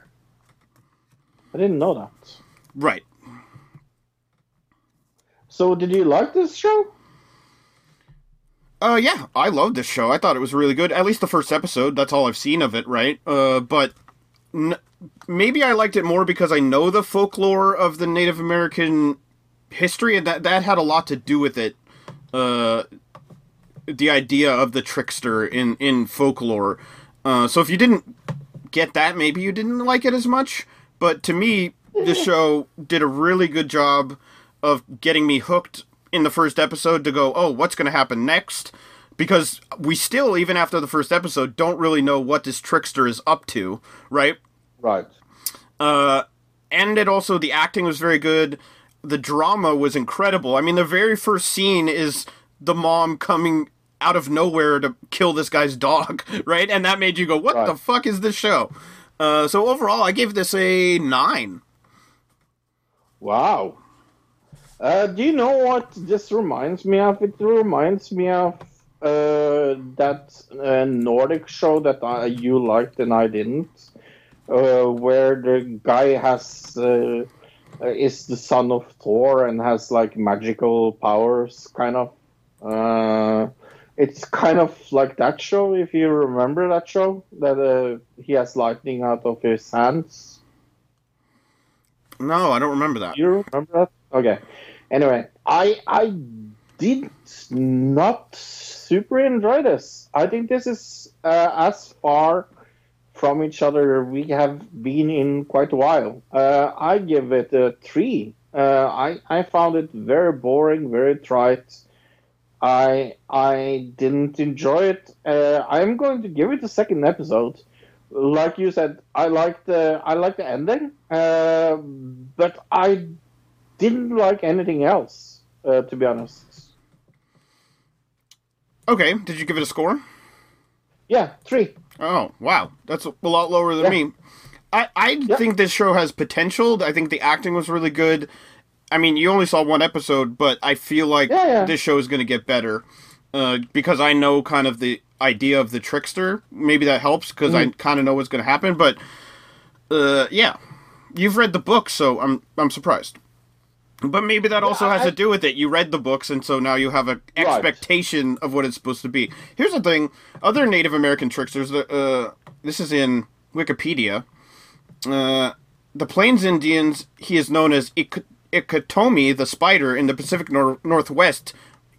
I didn't know that. right. So, did you like this show? Uh, yeah, I loved this show. I thought it was really good. At least the first episode. That's all I've seen of it, right? Uh, but n- maybe I liked it more because I know the folklore of the Native American history, and that that had a lot to do with it. Uh, the idea of the trickster in in folklore. Uh, so if you didn't get that, maybe you didn't like it as much. But to me, the show did a really good job of getting me hooked in the first episode to go, oh, what's going to happen next? because we still, even after the first episode, don't really know what this trickster is up to, right? Right. Uh, and it also the acting was very good. The drama was incredible. I mean, the very first scene is the mom coming out of nowhere to kill this guy's dog, right? And that made you go, "What Right. the fuck is this show?" Uh, so overall, I gave this a nine. Wow. Uh, do you know what this reminds me of? It reminds me of uh, that uh, Nordic show that I, you liked and I didn't, uh, where the guy has uh, uh, is the son of Thor and has like magical powers, kind of. Uh, it's kind of like that show, if you remember that show, that uh, he has lightning out of his hands. No, I don't remember that. You remember that? Okay. Anyway, I I did not super enjoy this. I think this is uh, as far from each other we have been in quite a while. Uh, I give it a three. Uh, I I found it very boring, very trite. I I didn't enjoy it. Uh, I'm going to give it a second episode. Like you said, I like the I like the ending, uh, but I didn't like anything else. Uh, to be honest, Okay, did you give it a score? yeah, three. Oh, wow. That's a lot lower than Yeah. me. I, I think this show has potential. I think the acting was really good. I mean, you only saw one episode, but I feel like Yeah, yeah. this show is going to get better uh, because I know kind of the idea of the trickster. Maybe that helps because I Mm. kind of know what's going to happen. But uh, yeah, you've read the book, so I'm I'm surprised. But maybe that also has I- to do with it. You read the books, and so now you have an expectation of what it's supposed to be. Here's the thing: other Native American tricksters. the, Uh, this is in Wikipedia. Uh, the Plains Indians. He is known as Ik- Ikatomi, the spider in the Pacific nor- Northwest.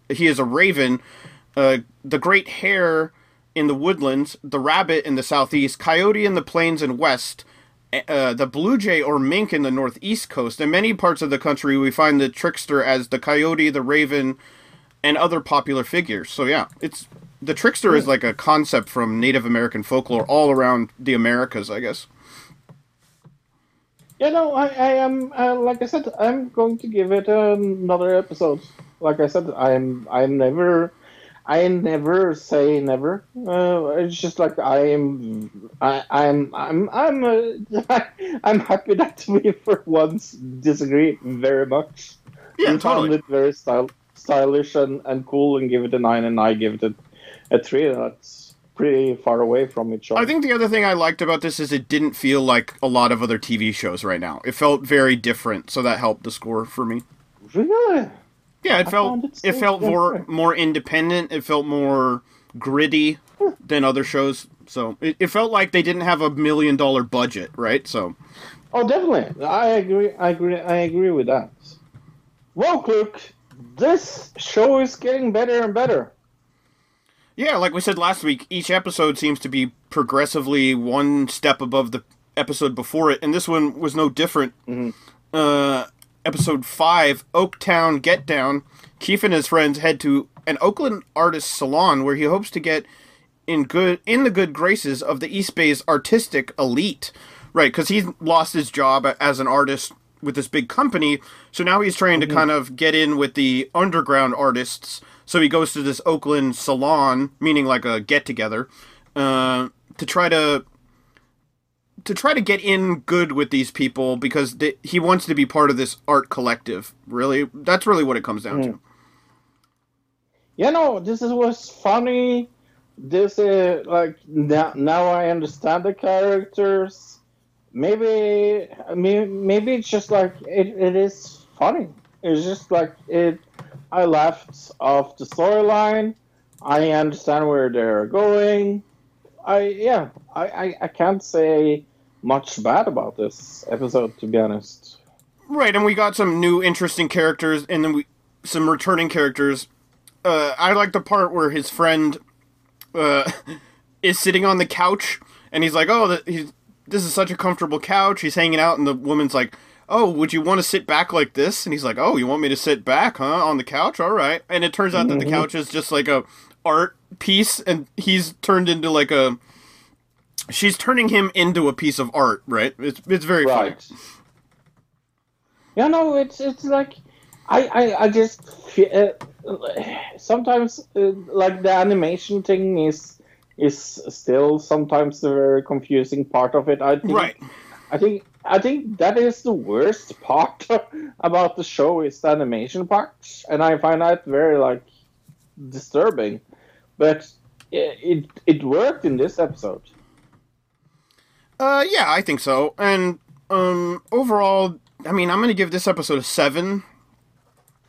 He is a raven. Uh, the great hare in the woodlands. The rabbit in the southeast. Coyote in the plains and west uh, the blue jay or mink in the northeast coast. In many parts of the country, we find the trickster as the coyote, the raven, and other popular figures. So yeah, it's the trickster is like a concept from Native American folklore all around the Americas, I guess. Yeah, no, I, I am uh, like I said, I'm going to give it another episode. Like I said, I'm I'm never, I never say never. Uh, it's just like I am, I, I'm I'm I'm uh, I'm happy that we for once disagree very much. Yeah, you found it very style, stylish and, and cool, and give it a nine, and I give it a, a three. That's pretty far away from each other. I think the other thing I liked about this is it didn't feel like a lot of other TV shows right now. It felt very different, so that helped the score for me. really. Yeah, it I felt it felt more more independent. It felt more gritty than other shows. So it, it felt like they didn't have a million dollar budget, right? So Oh, definitely. I agree. I agree. I agree with that. Well, Luke, this show is getting better and better. yeah, like we said last week, each episode seems to be progressively one step above the episode before it, and this one was no different. Uh, episode five, Oaktown Get Down. Keef and his friends head to an Oakland artist salon where he hopes to get in good in the good graces of the East Bay's artistic elite. Right, because he's lost his job as an artist with this big company, so now he's trying to kind of get in with the underground artists. So he goes to this Oakland salon, meaning like a get together, uh, to try to to try to get in good with these people because th- he wants to be part of this art collective. Really, that's really what it comes down to. Hmm. Yeah, no, this is, was funny. This is like now. Now I understand the characters. Maybe, mean, maybe it's just like it, it is funny. It's just like it. I laughed off the storyline. I understand where they're going. I yeah. I, I I can't say much bad about this episode to be honest. Right, and we got some new interesting characters, and then we some returning characters. Uh, I like the part where his friend uh, is sitting on the couch, and he's like, "Oh, the, he's, this is such a comfortable couch." He's hanging out, and the woman's like, "Oh, would you want to sit back like this?" And he's like, "Oh, you want me to sit back, huh, on the couch? All right." And it turns out that the couch is just like a art piece, and he's turned into like a. She's turning him into a piece of art, right? It's it's very right. funny. Yeah, no, it's it's like I I, I just uh, sometimes uh, like the animation thing is is still sometimes the very confusing part of it. I think, Right. I think I think that is the worst part about the show is the animation part, and I find that very like disturbing. But it it, it worked in this episode. Uh, yeah, I think so. And um, overall, I mean, I'm gonna give this episode a seven.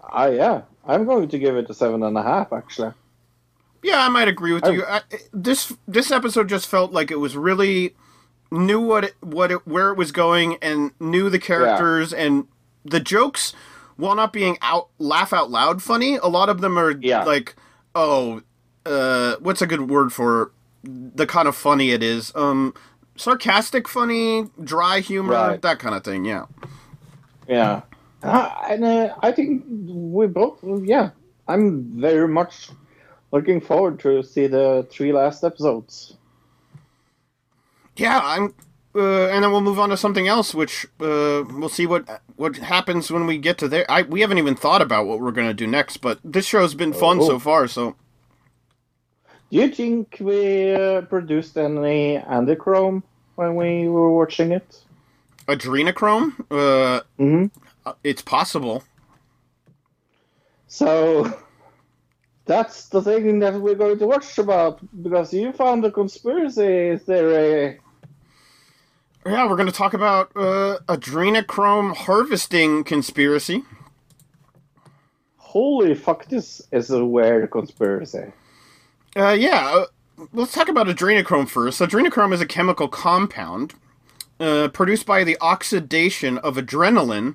Ah, yeah, I'm going to give it a seven and a half actually. Yeah, I might agree with I- you. I, this this episode just felt like it was really knew what it, what it, where it was going and knew the characters and the jokes. While not being out laugh out loud funny, a lot of them are Yeah. like, oh, uh, what's a good word for the kind of funny it is? Um, sarcastic funny, dry humor, Right. that kind of thing. Yeah. Yeah, uh, and uh, I think we both. Yeah, I'm very much looking forward to see the three last episodes. Yeah, I'm, uh, and then we'll move on to something else, which uh, we'll see what what happens when we get to there. I we haven't even thought about what we're gonna do next, but this show's been fun so Oh. far. So Do you think we uh, produced any Andychrome when we were watching it? adrenochrome, uh, hmm it's possible. So that's the thing that we're going to watch about because you found a conspiracy theory. Yeah, we're gonna talk about uh, adrenochrome harvesting conspiracy. Holy fuck! This is a weird conspiracy. Uh, yeah, uh, let's talk about adrenochrome first. Adrenochrome is a chemical compound uh, produced by the oxidation of adrenaline.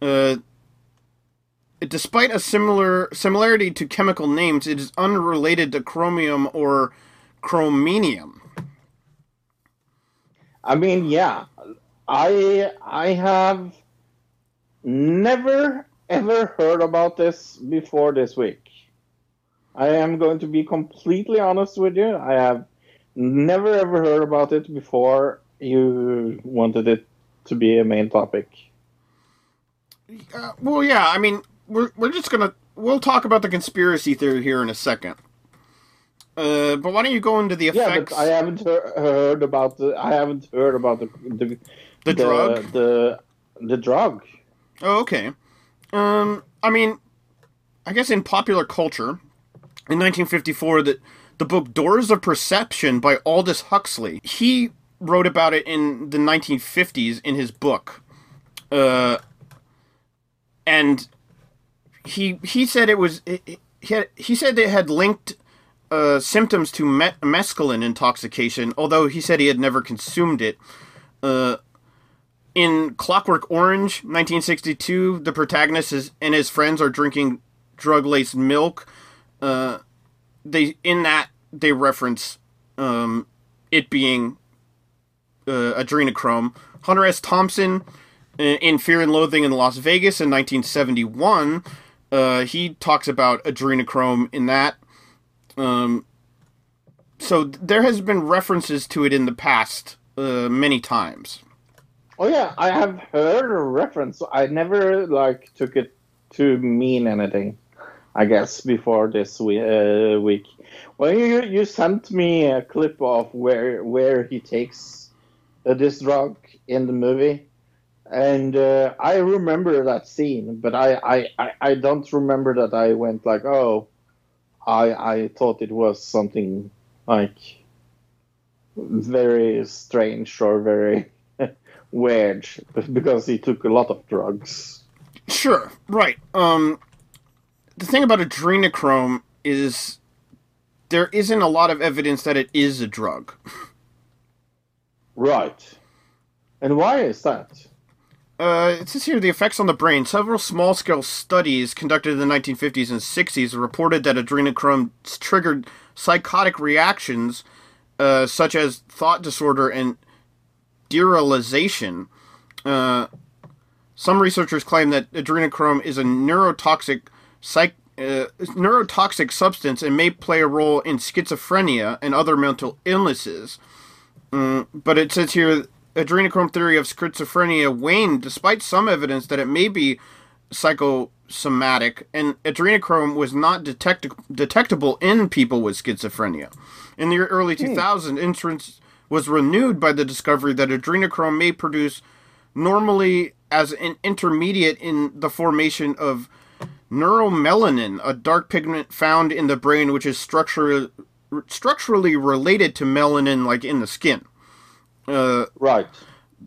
Uh, despite a similar similarity to chemical names, it is unrelated to chromium or chromenium. I mean, yeah, I I have never ever heard about this before this week. I am going to be completely honest with you. I have never ever heard about it before you wanted it to be a main topic. Uh, well, yeah, I mean, we're we're just gonna we'll talk about the conspiracy theory here in a second. Uh, but why don't you go into the effects? Yeah, but I haven't heard, heard about the I haven't heard about the the, The drug? the the drug. Oh, okay. Um, I mean, I guess in popular culture, in 1954, that the book Doors of Perception by Aldous Huxley, he wrote about it in the 1950s in his book. Uh, and he he said it was he had, he said they had linked uh, symptoms to me- mescaline intoxication, although he said he had never consumed it. Uh, in Clockwork Orange, 1962, the protagonist is, and his friends are drinking drug-laced milk. Uh, they in that they reference um, it being uh, adrenochrome. Hunter S. Thompson uh, in Fear and Loathing in Las Vegas in 1971, uh, he talks about adrenochrome in that. Um, so there has been references to it in the past uh, many times. Oh yeah, I have heard a reference. I never like took it to mean anything. I guess before this we- uh, week, well, you you sent me a clip of where where he takes uh, this drug in the movie, and uh, I remember that scene, but I, I, I, I don't remember that I went like, oh, I I thought it was something like very strange or very weird because he took a lot of drugs. Sure, right. Um, the thing about adrenochrome is there isn't a lot of evidence that it is a drug. Right. And why is that? Uh, it says here the effects on the brain. Several small scale studies conducted in the 1950s and 60s reported that adrenochrome triggered psychotic reactions uh, such as thought disorder and derealization. Uh, some researchers claim that adrenochrome is a neurotoxic psych- uh, neurotoxic substance and may play a role in schizophrenia and other mental illnesses. Mm, but it says here adrenochrome theory of schizophrenia waned despite some evidence that it may be psychosomatic, and adrenochrome was not detect- detectable in people with schizophrenia. In the early 2000s, interest was renewed by the discovery that adrenochrome may produce normally as an intermediate in the formation of neuromelanin, a dark pigment found in the brain which is structure, structurally related to melanin, like in the skin. Uh, Right.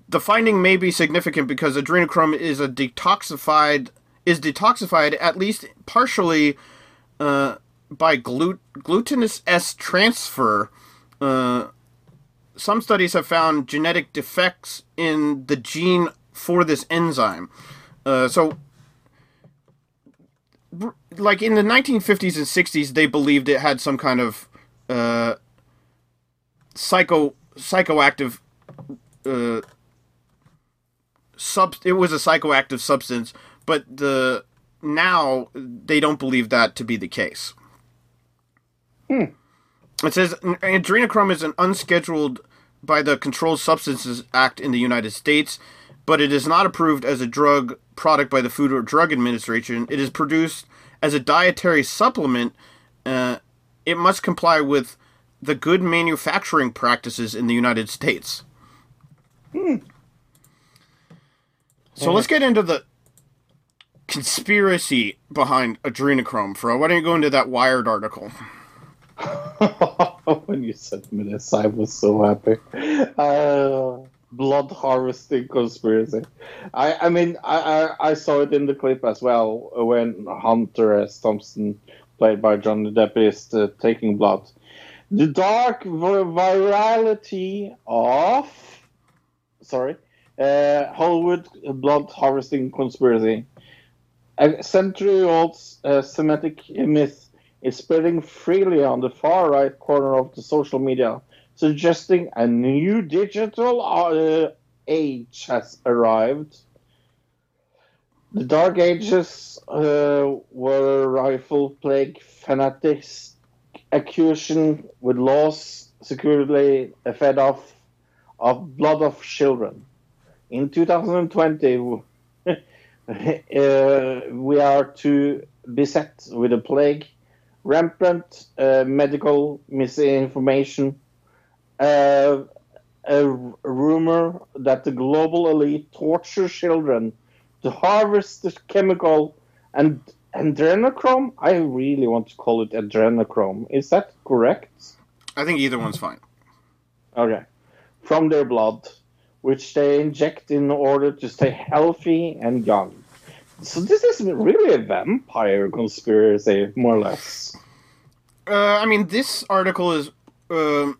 the finding may be significant because adrenochrome is a detoxified is detoxified at least partially uh, by glut- glutinous S transfer. Uh, some studies have found genetic defects in the gene for this enzyme. Uh, so, like in the 1950s and 60s, they believed it had some kind of uh, psycho psychoactive uh, sub it was a psychoactive substance, but the now they don't believe that to be the case. It says adrenochrome is an unscheduled by the Controlled Substances Act in the United States, but it is not approved as a drug product by the Food or Drug Administration. It is produced as a dietary supplement. Uh, it must comply with the good manufacturing practices in the United States. So let's get into the conspiracy behind adrenochrome, Fro. Why don't you go into that Wired article? when you sent me this, I was so happy. Uh, blood harvesting conspiracy. I, I mean, I, I, I saw it in the clip as well when Hunter S. Thompson, played by Johnny Depp, is uh, taking blood. The dark vi- virality of, sorry, uh, Hollywood blood harvesting conspiracy. A century-old uh, Semitic myth is spreading freely on the far right corner of the social media, suggesting a new digital uh, age has arrived. The Dark Ages uh, were a rifle plague fanatics accusation with laws securely fed off of blood of children. In 2020, uh, we are to beset with a plague rampant uh, medical misinformation, uh, a r- rumor that the global elite torture children to harvest the chemical and adrenochrome. I really want to call it adrenochrome. Is that correct? I think either one's fine. Okay. From their blood, which they inject in order to stay healthy and young. So this is really a vampire conspiracy, more or less. Uh, I mean, this article is um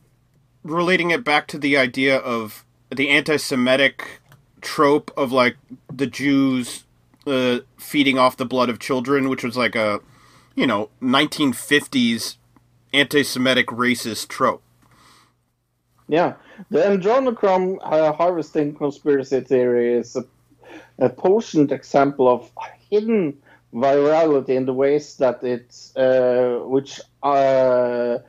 relating it back to the idea of the anti-Semitic trope of like the Jews uh, feeding off the blood of children, which was like a, you know, 1950s anti-Semitic racist trope. Yeah, the adrenochrome uh, harvesting conspiracy theory is a, a potent example of hidden virality in the ways that it's uh, which uh,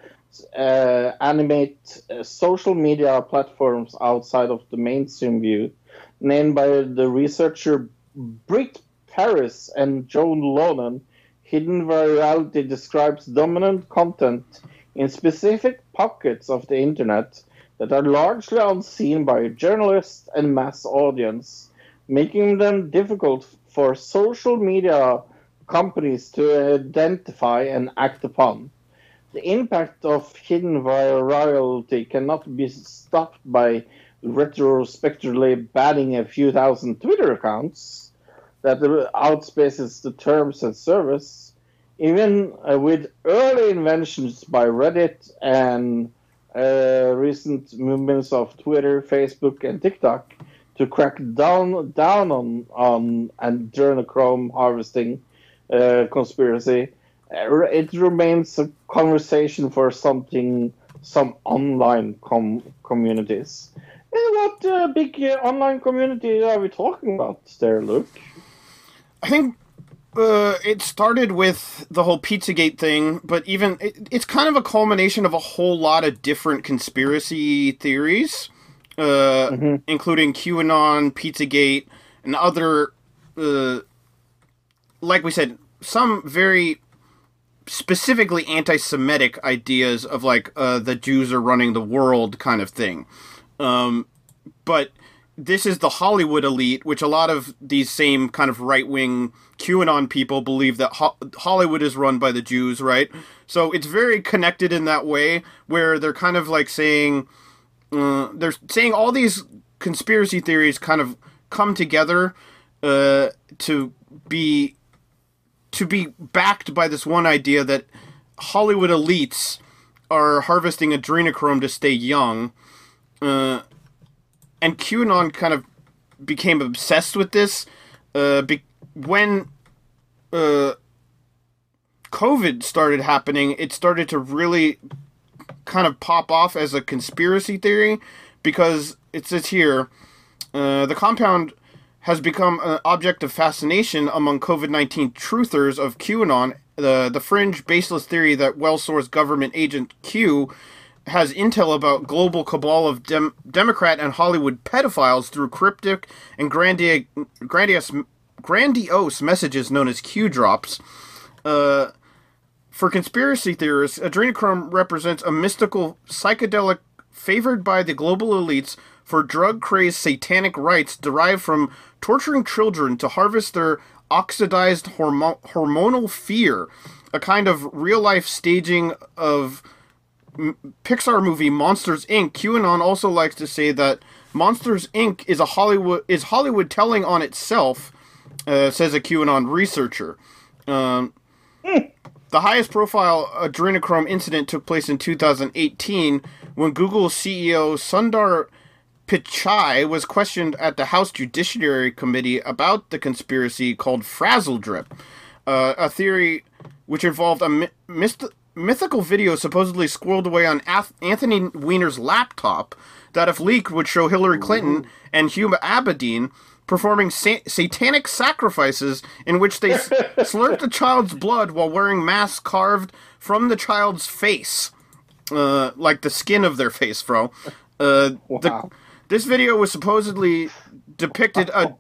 uh, animate uh, social media platforms outside of the mainstream view, named by the researcher Britt Paris and Joan Lonan. Hidden virality describes dominant content in specific pockets of the internet that are largely unseen by journalists and mass audience, making them difficult for social media companies to identify and act upon. The impact of hidden virality cannot be stopped by retrospectively banning a few thousand Twitter accounts that outspaces the terms and service, even uh, with early inventions by Reddit and uh, recent movements of Twitter, Facebook, and TikTok to crack down down on on and adrenochrome harvesting uh, conspiracy. It remains a conversation for something some online com- communities. And what uh, big uh, online community are we talking about there, Luke? I think uh, it started with the whole Pizzagate thing, but even it, it's kind of a culmination of a whole lot of different conspiracy theories, uh, including QAnon, Pizzagate, and other, uh, like we said, some very specifically anti-Semitic ideas of like uh, the Jews are running the world kind of thing. Um, but this is the Hollywood elite, which a lot of these same kind of right wing QAnon people believe that Ho- Hollywood is run by the Jews, right? So it's very connected in that way, where they're kind of like saying, uh, they're saying all these conspiracy theories kind of come together uh, to be to be backed by this one idea that Hollywood elites are harvesting adrenochrome to stay young. Uh, and QAnon kind of became obsessed with this uh, be- when uh, COVID started happening. It started to really kind of pop off as a conspiracy theory because it says here uh, the compound has become an object of fascination among COVID 19 truthers of QAnon, the, the fringe, baseless theory that well sourced government agent Q has intel about global cabal of dem- Democrat and Hollywood pedophiles through cryptic and grandiose, grandiose, grandiose messages known as Q drops. Uh, for conspiracy theorists, adrenochrome represents a mystical psychedelic favored by the global elites for drug crazed satanic rites derived from torturing children to harvest their oxidized hormo- hormonal fear, a kind of real life staging of m- Pixar movie Monsters Inc. QAnon also likes to say that Monsters Inc. is a Hollywood is Hollywood telling on itself, uh, says a QAnon researcher. Um, the highest profile adrenochrome incident took place in 2018 when Google CEO Sundar Pichai was questioned at the House Judiciary Committee about the conspiracy called Frazzle Drip, uh, a theory which involved a mi- myst- mythical video supposedly squirreled away on Ath- Anthony Weiner's laptop that, if leaked, would show Hillary Clinton and Huma Abedin performing sa- satanic sacrifices in which they s- slurped a child's blood while wearing masks carved from the child's face, uh, like the skin of their face, bro. Uh, the, Wow. This video was supposedly depicted a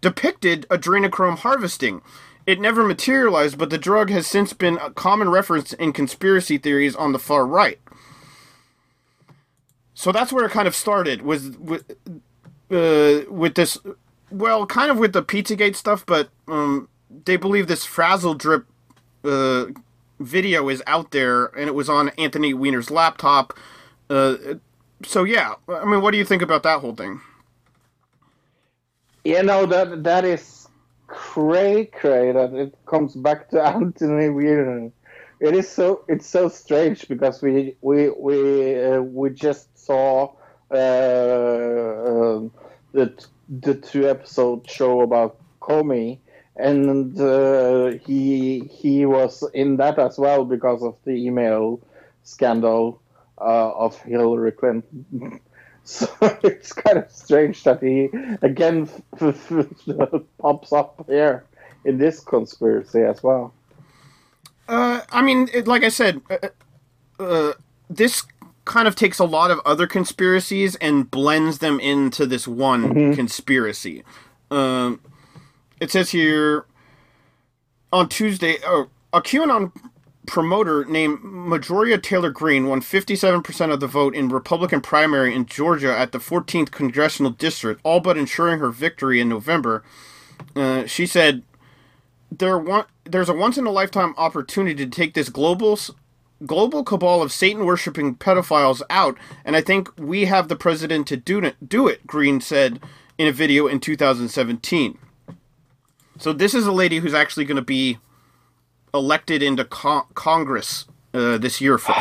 depicted adrenochrome harvesting. It never materialized, but the drug has since been a common reference in conspiracy theories on the far right. So that's where it kind of started was with uh, with this well, kind of with the Pizzagate stuff, but um, they believe this frazzle drip uh, video is out there, and it was on Anthony Weiner's laptop. Uh, so yeah, I mean, what do you think about that whole thing? You know that that is cray cray that it comes back to Anthony Weiner. It is so it's so strange because we we we uh, we just saw uh, uh, the the two episode show about Comey, and uh, he he was in that as well because of the email scandal uh, of Hillary Clinton. So it's kind of strange that he again pops up here in this conspiracy as well. Uh, I mean, it, like I said, uh, uh, this kind of takes a lot of other conspiracies and blends them into this one conspiracy. Um, it says here on Tuesday, oh, a QAnon promoter named Marjorie Taylor Greene won 57% of the vote in Republican primary in Georgia at the 14th congressional district, all but ensuring her victory in November. Uh, she said, there one, there's a once in a lifetime opportunity to take this global global cabal of Satan worshipping pedophiles out, and I think we have the president to do it. Do it, Greene said in a video in 2017. So this is a lady who's actually going to be elected into con- Congress uh, this year. For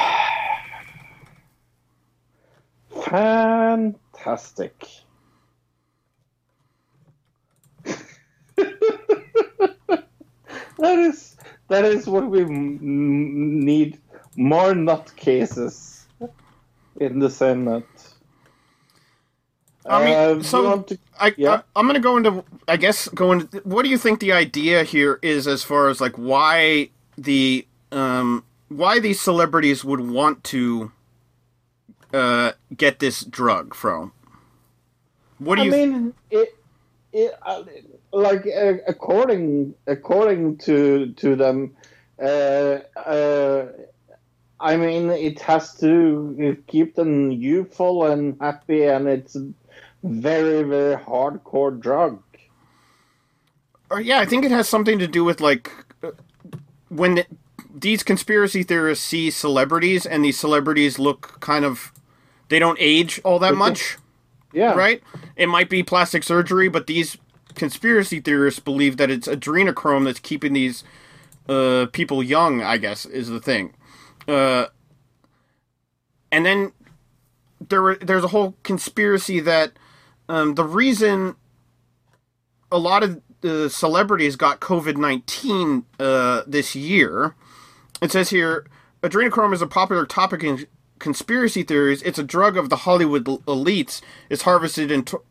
Fantastic. that is that is what we m- need more nutcases in the Senate. I mean, Uh, so to- I, Yeah. I am gonna go into I guess go into what do you think the idea here is as far as like why the um why these celebrities would want to uh get this drug from? What do I you mean, it, it, uh, like uh, according according to to them, uh, uh, I mean, it has to keep them youthful and happy, and it's very very hardcore drug. or, yeah, I think it has something to do with like uh, when the, these conspiracy theorists see celebrities and these celebrities look kind of they don't age all that much. Yeah, right? It might be plastic surgery, but these conspiracy theorists believe that it's adrenochrome that's keeping these uh, people young. I guess is the thing. Uh, and then there were, there's a whole conspiracy that um, the reason a lot of the celebrities got COVID nineteen uh, this year. It says here, adrenochrome is a popular topic in conspiracy theories. It's a drug of the Hollywood elites. It's harvested and to-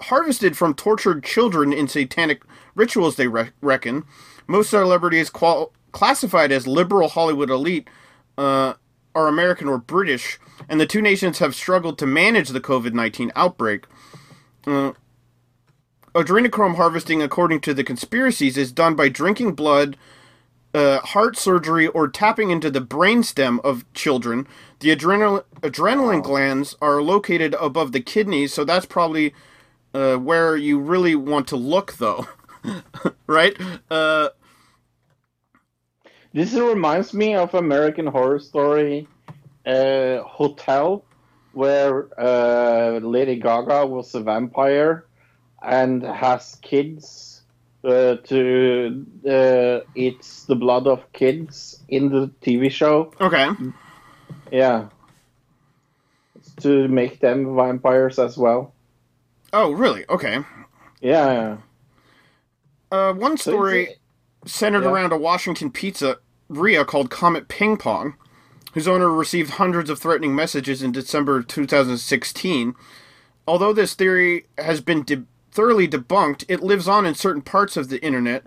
harvested from tortured children in satanic rituals. They re- reckon most celebrities qual- classified as liberal Hollywood elite uh, are American or British, and the two nations have struggled to manage the COVID nineteen outbreak. Uh, adrenochrome harvesting, according to the conspiracies, is done by drinking blood, uh, heart surgery, or tapping into the brainstem of children. The adrenal- adrenaline glands are located above the kidneys, so that's probably uh, where you really want to look, though. right? Uh, This reminds me of American Horror Story uh, Hotel, where uh, Lady Gaga was a vampire and has kids uh, to uh, eats the blood of kids in the TV show. okay. Yeah, to make them vampires as well. Oh, really? Okay. Yeah, yeah. Uh, one So story it's- centered yeah. around a Washington pizzeria called Comet Ping Pong, whose owner received hundreds of threatening messages in December 2016. Although this theory has been de- thoroughly debunked, it lives on in certain parts of the internet.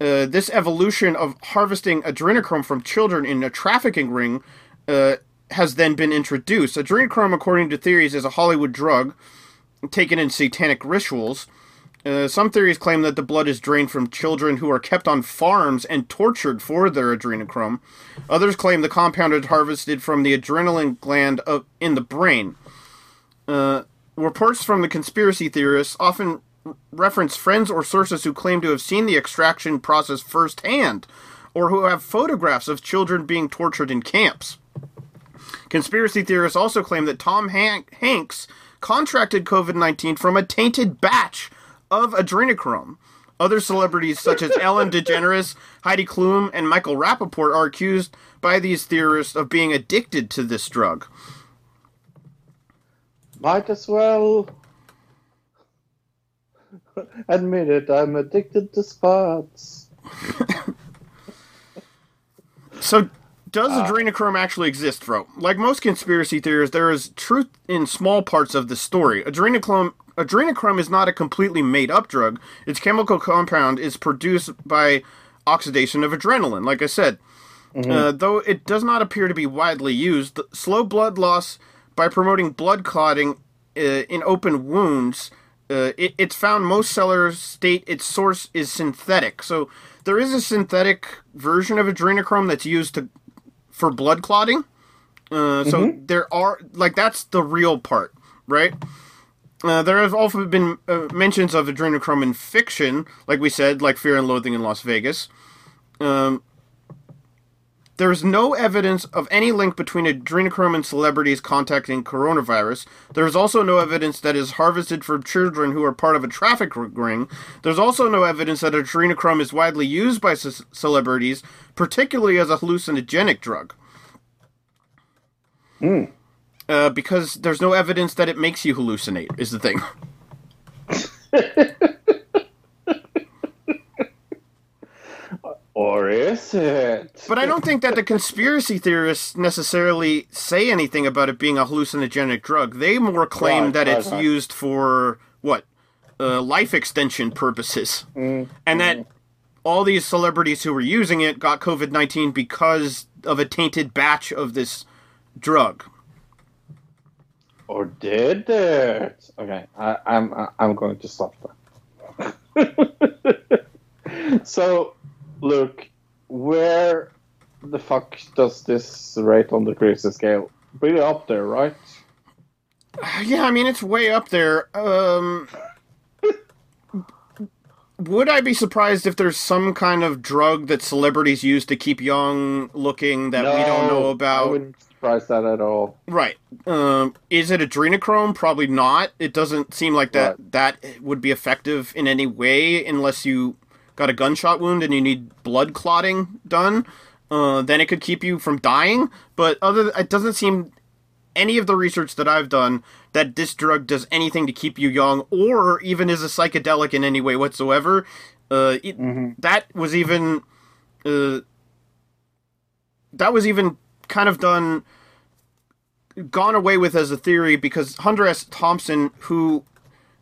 Uh, this evolution of harvesting adrenochrome from children in a trafficking ring uh, has then been introduced. Adrenochrome, according to theories, is a Hollywood drug taken in satanic rituals. Uh, some theories claim that the blood is drained from children who are kept on farms and tortured for their adrenochrome. Others claim the compound is harvested from the adrenaline gland of, in the brain. Uh, reports from the conspiracy theorists often reference friends or sources who claim to have seen the extraction process firsthand, or who have photographs of children being tortured in camps. Conspiracy theorists also claim that Tom Hank- Hanks contracted COVID 19 from a tainted batch of adrenochrome. Other celebrities such as Ellen DeGeneres, Heidi Klum, and Michael Rapaport are accused by these theorists of being addicted to this drug. Might as well admit it. I'm addicted to spots. So, does ah. adrenochrome actually exist, Fro? Like most conspiracy theories, there is truth in small parts of the story. Adrenochrome, adrenochrome is not a completely made up drug. Its chemical compound is produced by oxidation of adrenaline, like I said. Uh, though it does not appear to be widely used, the slow blood loss by promoting blood clotting uh, in open wounds. Uh, it, it's found most sellers state its source is synthetic. So there is a synthetic version of adrenochrome that's used to for blood clotting. Uh, so there are like that's the real part, right? Uh, there have also been uh, mentions of adrenochrome in fiction, like we said, like Fear and Loathing in Las Vegas. Um, there's no evidence of any link between adrenochrome and celebrities contacting coronavirus. There is also no evidence that is harvested from children who are part of a traffic ring. There's also no evidence that adrenochrome is widely used by c- celebrities, particularly as a hallucinogenic drug. Uh, because there's no evidence that it makes you hallucinate, is the thing. Or is it? But I don't think that the conspiracy theorists necessarily say anything about it being a hallucinogenic drug. They more claim Right, that right, it's right. used for what uh, life extension purposes, Mm, and that all these celebrities who were using it got COVID nineteen because of a tainted batch of this drug. Or did it? Okay, I, I'm I'm going to stop that. so, look, where the fuck does this rate on the crazy scale? Pretty up there, right? Yeah, I mean it's way up there. Um, would I be surprised if there's some kind of drug that celebrities use to keep young looking that we don't know I about? wouldn't surprise that at all. Right. Um, is it adrenochrome? Probably not. It doesn't seem like that Right. that would be effective in any way unless you got a gunshot wound and you need blood clotting done. Uh, then it could keep you from dying. But other, it doesn't seem any of the research that I've done that this drug does anything to keep you young or even is a psychedelic in any way whatsoever. Uh, it, That was even uh, that was even kind of done gone away with as a theory because Hunter S. Thompson, who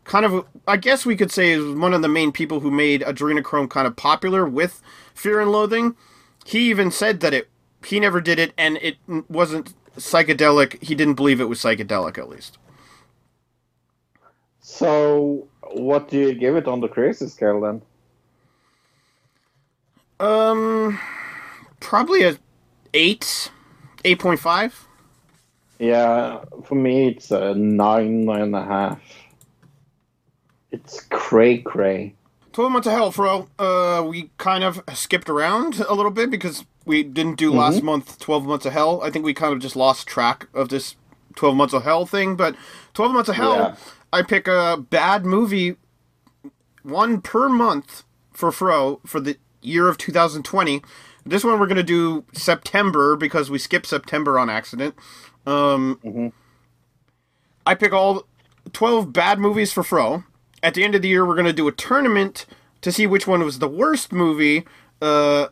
kind of I guess we could say is one of the main people who made adrenochrome kind of popular with Fear and Loathing. He even said that it he never did it and it wasn't psychedelic. He didn't believe it was psychedelic at least. So, what do you give it on the crazy scale then? Um, probably a eight, eight point five. Yeah, for me it's a nine, nine and a half. It's cray cray. 12 months of hell, Fro. Uh, we kind of skipped around a little bit because we didn't do last month 12 months of hell. I think we kind of just lost track of this 12 months of hell thing. But 12 months of hell, Yeah. I pick a bad movie, one per month for Fro for the year of 2020. This one we're going to do September because we skipped September on accident. Um, I pick all 12 bad movies for Fro. At the end of the year, we're going to do a tournament to see which one was the worst movie, uh,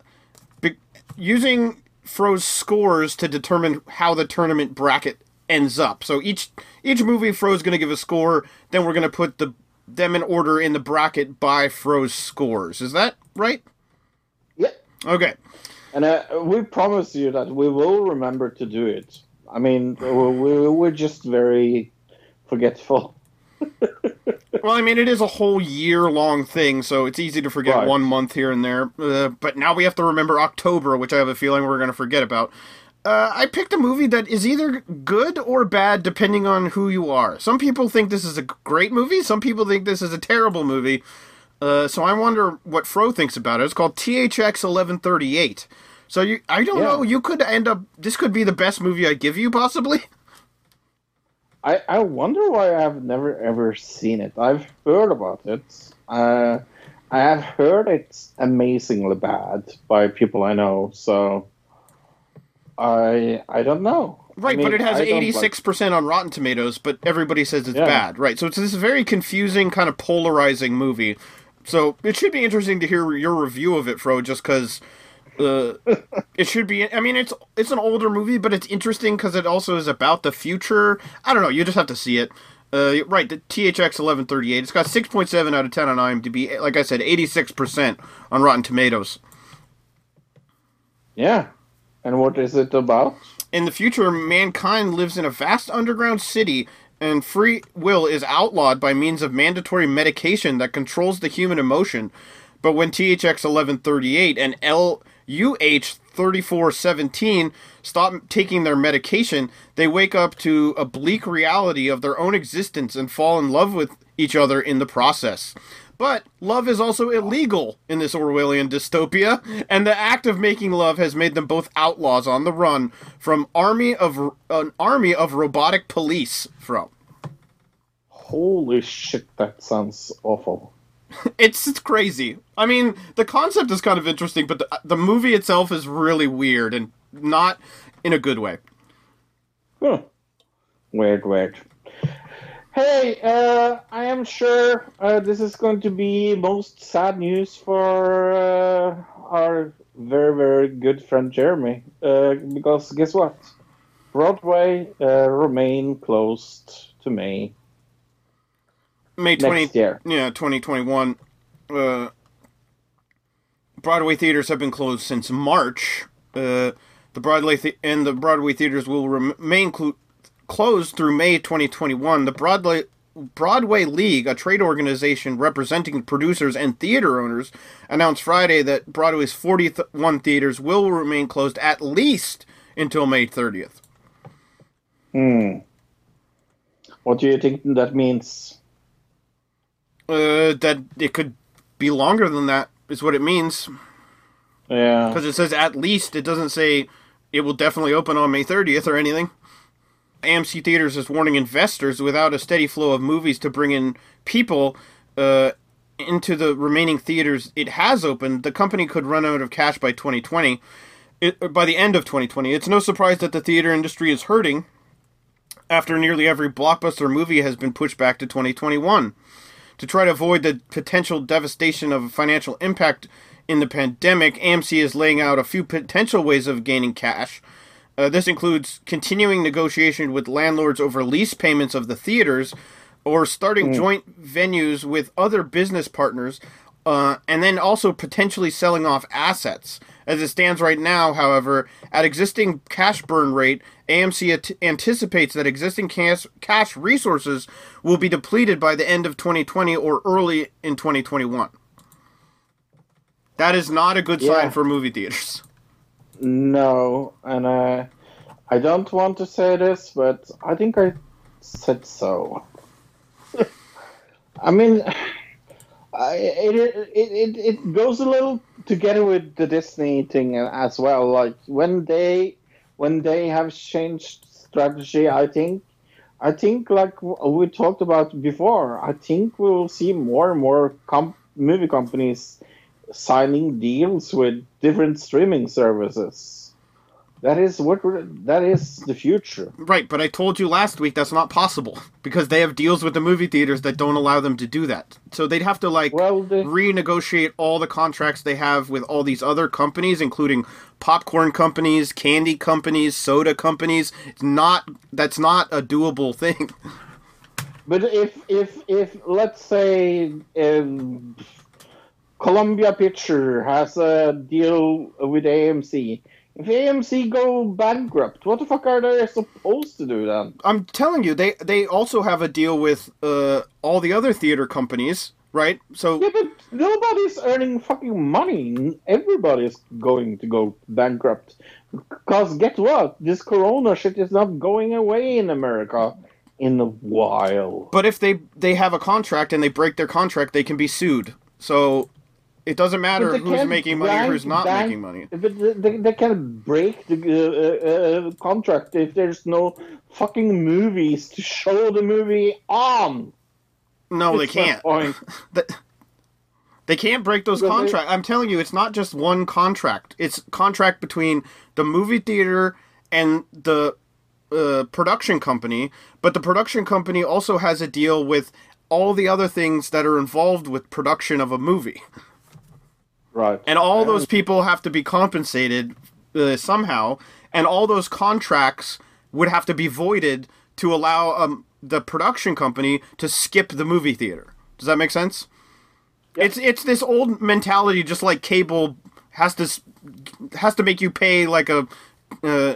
be- using Fro's scores to determine how the tournament bracket ends up. So each each movie, Fro's going to give a score. Then we're going to put the them in order in the bracket by Fro's scores. Is that right? Yeah. Okay. And uh, we promise you that we will remember to do it. I mean, we, we- we're just very forgetful. Well, I mean, it is a whole year long thing, so it's easy to forget Right. one month here and there. Uh, but now we have to remember October, which I have a feeling we're going to forget about. Uh, I picked a movie that is either good or bad depending on who you are. Some people think this is a great movie, some people think this is a terrible movie. Uh, so I wonder what Fro thinks about it. It's called THX 1138. So you, I don't Yeah. know. You could end up. This could be the best movie I give you, possibly. I, I wonder why I've never ever seen it. I've heard about it. Uh, I have heard it's amazingly bad by people I know. So I I don't know. I Right, mean, but it has eighty six percent on Rotten Tomatoes, but everybody says it's Yeah. bad. Right, so it's this very confusing, kind of polarizing movie. So it should be interesting to hear your review of it, Fro, just because uh, it should be. I mean, it's it's an older movie, but it's interesting because it also is about the future. I don't know. You just have to see it. Uh, right, the THX eleven thirty eight. It's got six point seven out of ten on IMDb. Like I said, eighty six percent on Rotten Tomatoes. Yeah. And what is it about? In the future, mankind lives in a vast underground city, and free will is outlawed by means of mandatory medication that controls the human emotion. But when THX 1138 and LUH 3417 stop taking their medication, they wake up to a bleak reality of their own existence and fall in love with each other in the process. But love is also illegal in this Orwellian dystopia, and the act of making love has made them both outlaws on the run from army of an army of robotic police. From Holy shit, that sounds awful. it's it's crazy. I mean, the concept is kind of interesting, but the the movie itself is really weird and not in a good way. Huh. Weird, weird. Hey, uh, I am sure uh, this is going to be most sad news for uh, our very, very good friend Jeremy. Uh, because guess what? Broadway uh, remain closed to May May 20, next year. Yeah, 2021. Uh, Broadway theaters have been closed since March. Uh, the Broadway th- and the Broadway theaters will remain clu- closed through May 2021. The Broadway Broadway League, a trade organization representing producers and theater owners, announced Friday that Broadway's 41 theaters will remain closed at least until May 30th. Hmm. What do you think that means? Uh, that it could be longer than that is what it means. Yeah. Because it says at least, it doesn't say it will definitely open on May 30th or anything. AMC Theaters is warning investors without a steady flow of movies to bring in people uh, into the remaining theaters it has opened, the company could run out of cash by 2020. It, by the end of 2020. It's no surprise that the theater industry is hurting after nearly every blockbuster movie has been pushed back to 2021. To try to avoid the potential devastation of a financial impact in the pandemic, AMC is laying out a few potential ways of gaining cash. Uh, this includes continuing negotiation with landlords over lease payments of the theaters, or starting joint venues with other business partners, uh, and then also potentially selling off assets. As it stands right now, however, at existing cash burn rate, AMC at- anticipates that existing cash, cash resources will be depleted by the end of 2020 or early in 2021. That is not a good Yeah. sign for movie theaters. No, and uh, I don't want to say this, but I think I said so. I mean, I, it, it it it goes a little together with the Disney thing as well. Like when they when they have changed strategy, I think I think like we talked about before. I think we'll see more and more movie companies signing deals with different streaming services. That is what that is the future. Right, but I told you last week that's not possible because they have deals with the movie theaters that don't allow them to do that. So they'd have to like Well, renegotiate all the contracts they have with all these other companies, including popcorn companies, candy companies, soda companies. It's not that's not a doable thing. But if if if let's say um, Columbia Picture has a deal with AMC, AMC go bankrupt, what the fuck are they supposed to do then? I'm telling you, they they also have a deal with uh, all the other theater companies, right? So Yeah, but nobody's earning fucking money. Everybody's going to go bankrupt. Because get what? This corona shit is not going away in America in a while. But if they they have a contract and they break their contract, they can be sued. So it doesn't matter who's making money or bank- who's not bank- making money. But they, they, they can break the uh, uh, contract if there's no fucking movies to show the movie on. No, they can't. point. They can't break those contracts. I'm telling you, it's not just one contract. It's contract between the movie theater and the uh, production company. But the production company also has a deal with all the other things that are involved with production of a movie. Right. and all those people have to be compensated uh, somehow, and all those contracts would have to be voided to allow um, the production company to skip the movie theater. Does that make sense? It's it's this old mentality, just like cable has to has to make you pay like a uh,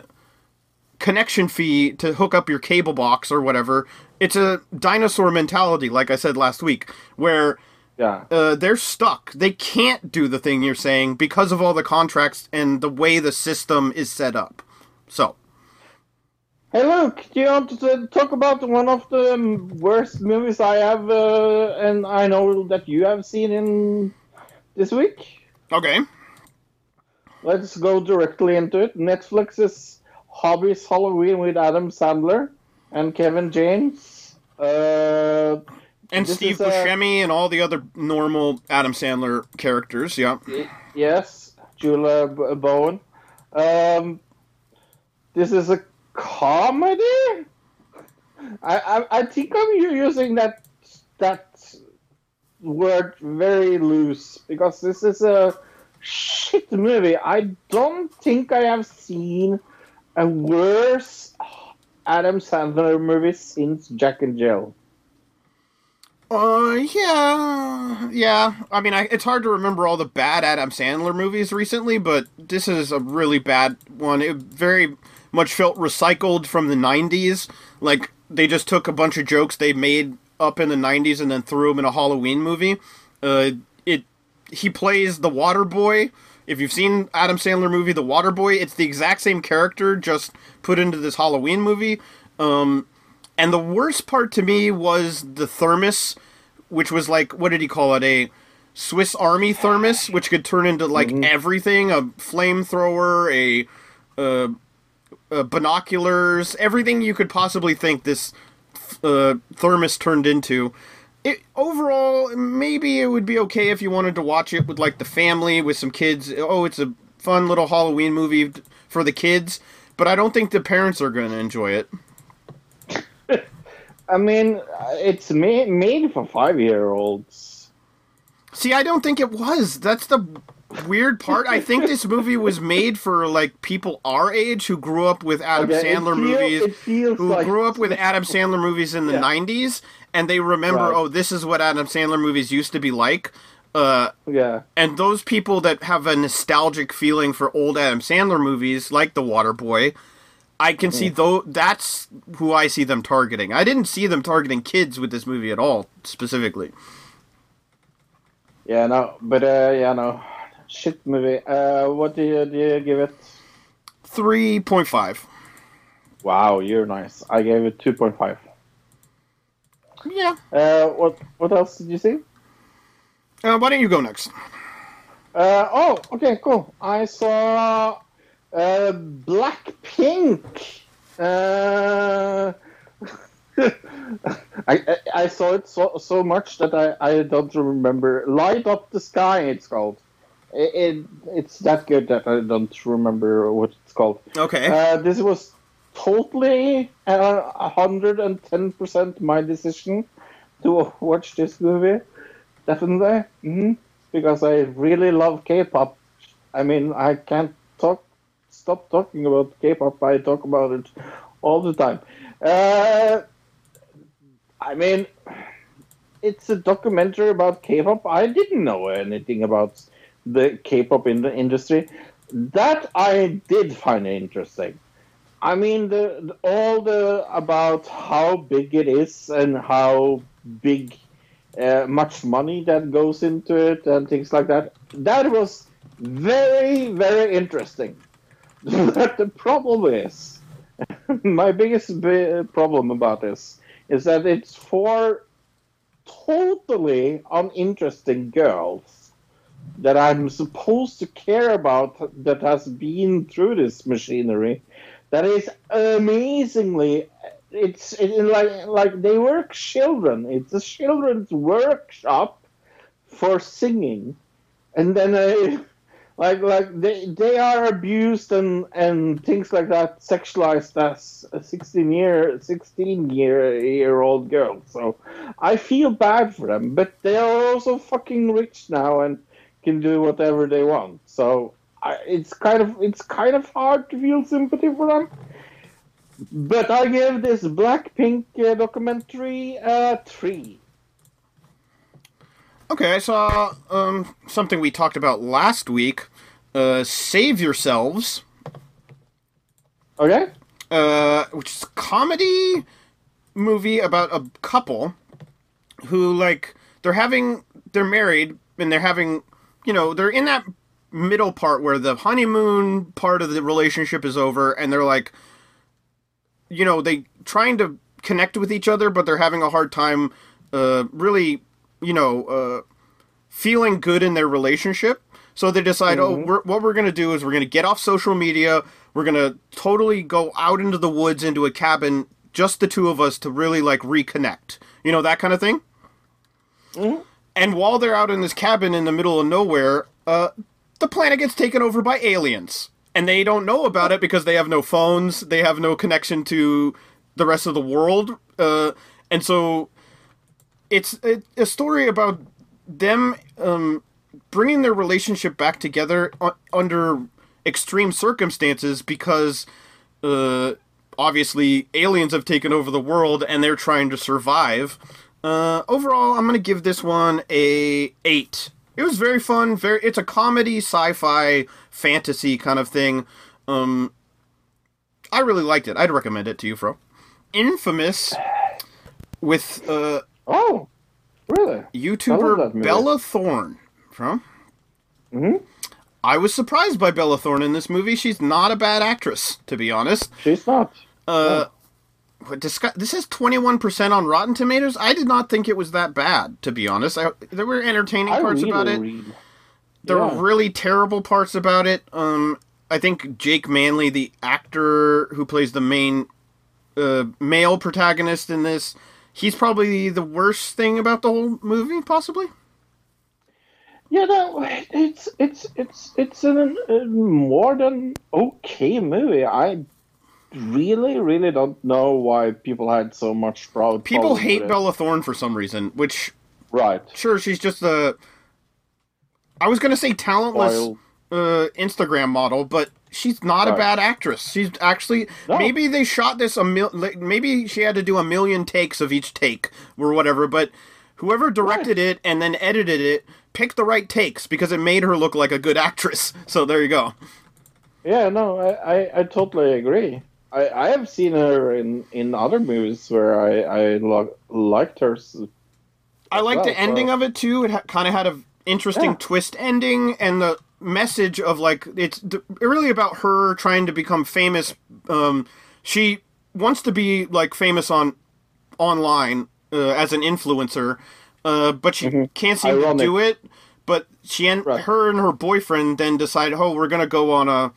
connection fee to hook up your cable box or whatever. It's a dinosaur mentality, like I said last week, where yeah. uh, they're stuck. They can't do the thing you're saying because of all the contracts and the way the system is set up. So, Hey, look, do you want to talk about one of the worst movies I have, uh, and I know that you have seen in this week? okay. Let's go directly into it. Netflix's Hubie Halloween with Adam Sandler and Kevin James. Uh, And This Steve is, uh, Buscemi and all the other normal Adam Sandler characters. Yeah. yes, Julie Bowen. Um, this is a comedy. I, I I think I'm using that that word very loose because this is a shit movie. I don't think I have seen a worse Adam Sandler movie since Jack and Jill. Uh, yeah, yeah. I mean, I, it's hard to remember all the bad Adam Sandler movies recently, but this is a really bad one. It very much felt recycled from the '90s. Like they just took a bunch of jokes they made up in the '90s and then threw them in a Halloween movie. Uh, it he plays the Water Boy. If you've seen Adam Sandler movie The Water Boy, it's the exact same character just put into this Halloween movie. Um, and the worst part to me was the thermos, which was like what did he call it? A Swiss Army thermos, which could turn into like everything a flamethrower, a, uh, uh, binoculars, everything you could possibly think this uh, thermos turned into. It, overall, maybe it would be okay if you wanted to watch it with like the family, with some kids. Oh, it's a fun little Halloween movie for the kids, but I don't think the parents are going to enjoy it. I mean, it's made, made for five year olds. See, I don't think it was. That's the weird part. I think this movie was made for like people our age who grew up with Adam Okay, Sandler feel- movies, who like- grew up with Adam Sandler movies in the Yeah. '90s, and they remember, Right. oh, this is what Adam Sandler movies used to be like. Uh, Yeah. and those people that have a nostalgic feeling for old Adam Sandler movies, like The Waterboy, I can see though that's who I see them targeting. I didn't see them targeting kids with this movie at all, specifically. Yeah, no, but uh, yeah, no, shit movie. Uh, what do you do? You give it? Three point five. Wow, you're nice. I gave it two point five. Yeah. Uh, what what else did you see? Uh, why don't you go next? Uh, oh, okay, cool. I saw uh, Blackpink. Uh, I, I saw it so so much that I, I don't remember. Light up the sky. It's called. It, it it's that good that I don't remember what it's called. Okay. Uh, this was totally hundred and ten percent my decision to watch this movie. Definitely, hmm because I really love K-pop. I mean, I can't stop talking about K-pop. I talk about it all the time. Uh, I mean, it's a documentary about K-pop. I didn't know anything about the K-pop in the industry. That I did find interesting. I mean, the, the all the about how big it is and how big, uh, much money that goes into it and things like that. That was very, very interesting. but the problem is, my biggest bi- problem about this is that it's for totally uninteresting girls that I'm supposed to care about that has been through this machinery that is amazingly it's it, like like they work children. It's a children's workshop for singing. And then uh, like like they they are abused and and things like that sexualized as a 16 year 16 year year old girl. So i feel bad for them but they are also fucking rich now and can do whatever they want. So I, it's kind of it's kind of hard to feel sympathy for them. But i give this blackpink uh, documentary uh three Okay, I saw um, something we talked about last week. Uh, Save Yourselves, okay uh, which is a comedy movie about a couple who, like, they're having, they're married and they're having, you know, they're in that middle part where the honeymoon part of the relationship is over and they're like, you know, they trying to connect with each other, but they're having a hard time, uh, really, you know, uh, feeling good in their relationship. So they decide, oh, we're, what we're going to do is we're going to get off social media. We're going to totally go out into the woods, into a cabin, just the two of us to really like reconnect. You know, that kind of thing. And while they're out in this cabin in the middle of nowhere, uh, the planet gets taken over by aliens. And they don't know about it because they have no phones, they have no connection to the rest of the world. Uh, and so it's a, a story about them um, bringing their relationship back together under extreme circumstances because uh, obviously aliens have taken over the world and they're trying to survive. Uh, overall, I'm gonna give this one a eight. It was very fun. Very, it's a comedy, sci-fi, fantasy kind of thing. Um, I really liked it. I'd recommend it to you, Fro. Infamous with uh, Oh, really? YouTuber. Bella Thorne. From? Mhm. I was surprised by Bella Thorne in this movie. She's not a bad actress, to be honest. She's not. Uh, discuss- this has 21% on Rotten Tomatoes. I did not think it was that bad, to be honest. I, there were entertaining I parts about it. really- There Yeah. were really terrible parts about it. Um, I think Jake Manley, the actor who plays the main uh, male protagonist in this, he's probably the worst thing about the whole movie, possibly. Yeah, no, it's it's it's it's an, a more than okay movie. I really, really don't know why people had so much problem. People hate. Bella Thorne for some reason, which Right. sure she's just a. I was gonna say talentless uh, Instagram model, but she's not a bad actress. She's actually No. maybe they shot this a mil. Maybe she had to do a million takes of each take or whatever. But whoever directed it and then edited it picked the right takes because it made her look like a good actress. So there you go. Yeah, no, I, I, I totally agree. I, I have seen her in, in other movies where I, I lo- liked her. s- I like well, the ending so- of it too. It ha- kind of had a interesting Yeah. twist ending, and the message of like it's really about her trying to become famous. Um, she wants to be like famous on online uh, as an influencer, uh, but she can't seem Mm-hmm. Ironic. to do it. But she and Right. her and her boyfriend then decide, oh, we're gonna go on a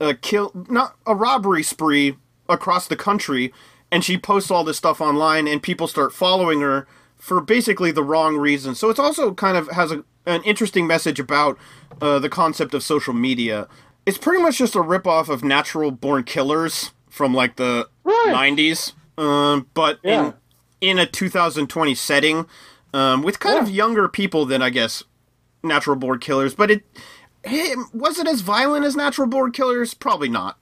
a kill not a robbery spree across the country and she posts all this stuff online and people start following her for basically the wrong reason so it's also kind of has a, an interesting message about uh, the concept of social media it's pretty much just a ripoff of natural born killers from like the Right. 90s um, but Yeah. in in a 2020 setting um, with kind of younger people than i guess natural born killers but it, it was it as violent as natural born killers probably not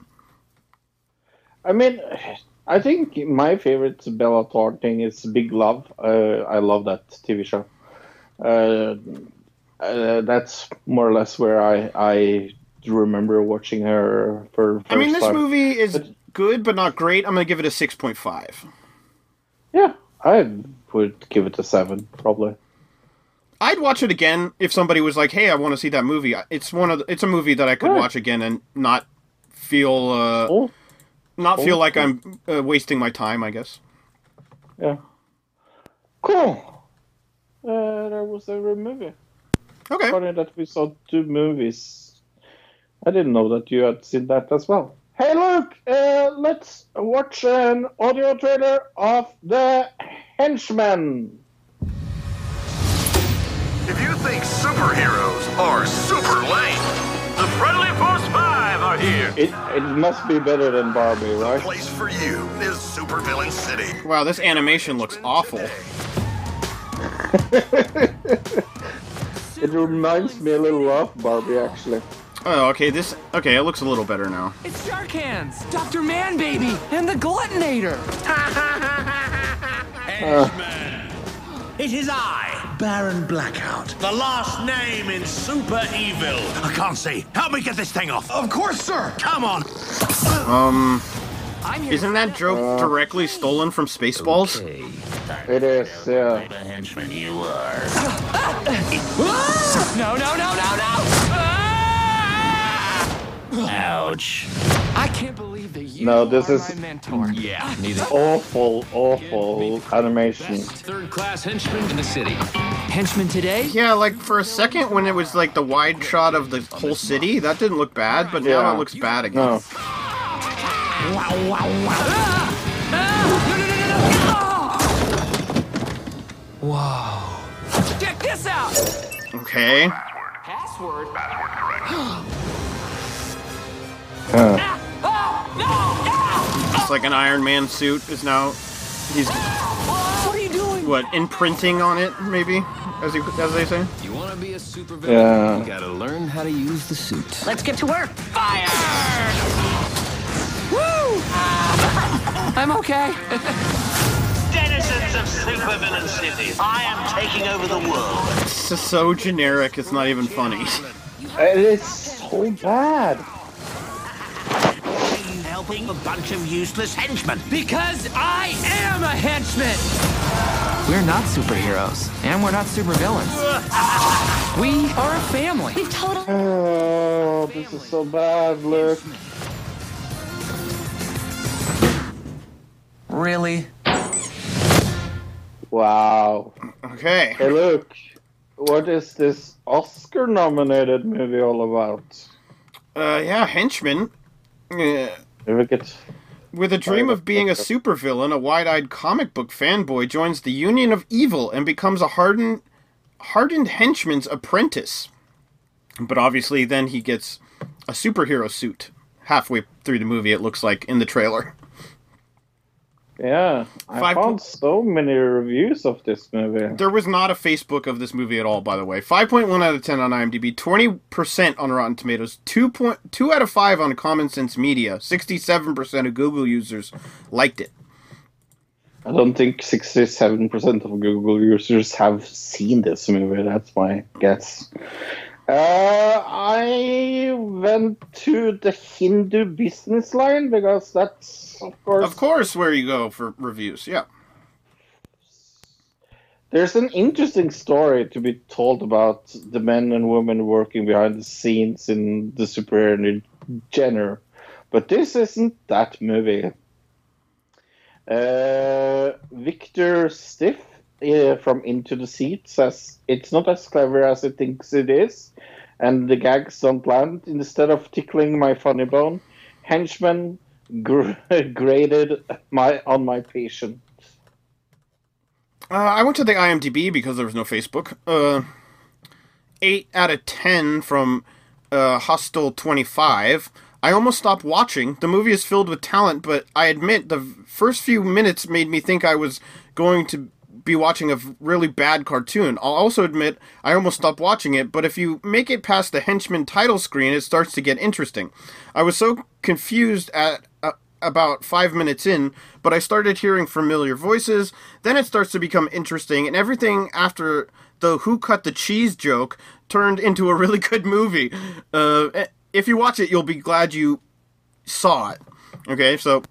I mean, I think my favorite Bella Thorne thing is Big Love. Uh, I love that TV show. Uh, uh, that's more or less where I I remember watching her for. I mean, this time. movie is But- good, but not great. I'm gonna give it a six point five. Yeah, I would give it a seven probably. I'd watch it again if somebody was like, "Hey, I want to see that movie." It's one of the, it's a movie that I could watch again and not feel uh, Oh, not feel like I'm uh, wasting my time. I guess. yeah. Cool. Uh, there was a good movie. Okay. Funny that we saw two movies. I didn't know that you had seen that as well. Hey, look! Uh, let's watch an audio trailer of The Henchman. If you think superheroes are super lame, the Friendly Force 5 are here. It it must be better than Barbie, The right? place for you is Supervillain City. Wow, this animation looks awful. It reminds me a little of Barbie, actually. Oh, okay. This okay. It looks a little better now. It's Shark Hands, Dr. Man Baby, and the Gluttonator. It is I, Baron Blackout, the last name in Super Evil. I can't see. Help me get this thing off. Of course, sir. Come on. Um, I'm here. Isn't that joke directly stolen from Spaceballs? It is, yeah. The henchman you are. No, no, no, no, no! Ouch. I can't believe that you No, this are is- my mentor. Yeah, neither. Awful, awful animation. Third class henchman in the city. Henchman today? Yeah, like for a second when it was like the wide shot of the whole city, that didn't look bad, but now it looks bad again. No. Whoa. Check this out! Okay. Password? Uh, Oh, no! Ah! It's like an Iron Man suit is now he's What are you doing? what imprinting on it maybe as you as they say. You want to be a supervillain, Yeah. you gotta learn how to use the suit. Let's get to work. Fire! Woo! I'm okay. Denizens of Supervillain City, I am taking over the world. It's just so generic. It's not even funny. It is so bad. Helping a bunch of useless henchmen. Because I am a henchman! We're not superheroes, and we're not supervillains. we are a family. We've totally. Oh, this is so bad. Look. Really? Wow. Okay. Hey, look. What is this Oscar-nominated movie all about? Uh, yeah, henchman. Uh, If it with a dream of being a supervillain, a wide-eyed comic book fanboy joins the Union of Evil and becomes a hardened, hardened henchman's apprentice. But obviously, then he gets a superhero suit halfway through the movie. It looks like in the trailer. Yeah, I Five found so many reviews of this movie. There was not a Facebook of this movie at all, by the way. 5.1 out of 10 on IMDb, 20% on Rotten Tomatoes, 2.2 out of 5 on Common Sense Media, 67% of Google users liked it. I don't think 67% of Google users have seen this movie. That's my guess. Uh, I went to the Hindu business line because that's, of course, Of course, where you go for reviews, yeah. there's an interesting story to be told about the men and women working behind the scenes in the superhero genre, but this isn't that movie. Uh, Victor Stiff uh, from Into the Seat says it's not as clever as it thinks it is, and the gags don't land. Instead of tickling my funny bone, henchman gr- graded my on my patience. Uh, I went to the IMDb because there was no Facebook. Uh, 8 out of 10 from uh, Hostel 25. I almost stopped watching. The movie is filled with talent, but I admit the first few minutes made me think I was going to be watching a really bad cartoon. I'll also admit I almost stopped watching it, but if you make it past the henchman title screen, it starts to get interesting. I was so confused at uh, about five minutes in, but I started hearing familiar voices. Then it starts to become interesting, and everything after the "Who cut the cheese" joke turned into a really good movie. Uh, if you watch it, you'll be glad you saw it. Okay, so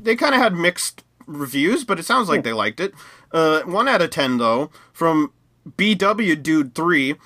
they kind of had mixed reviews, but it sounds like they liked it. Uh, one out of ten though from BW Dude Three.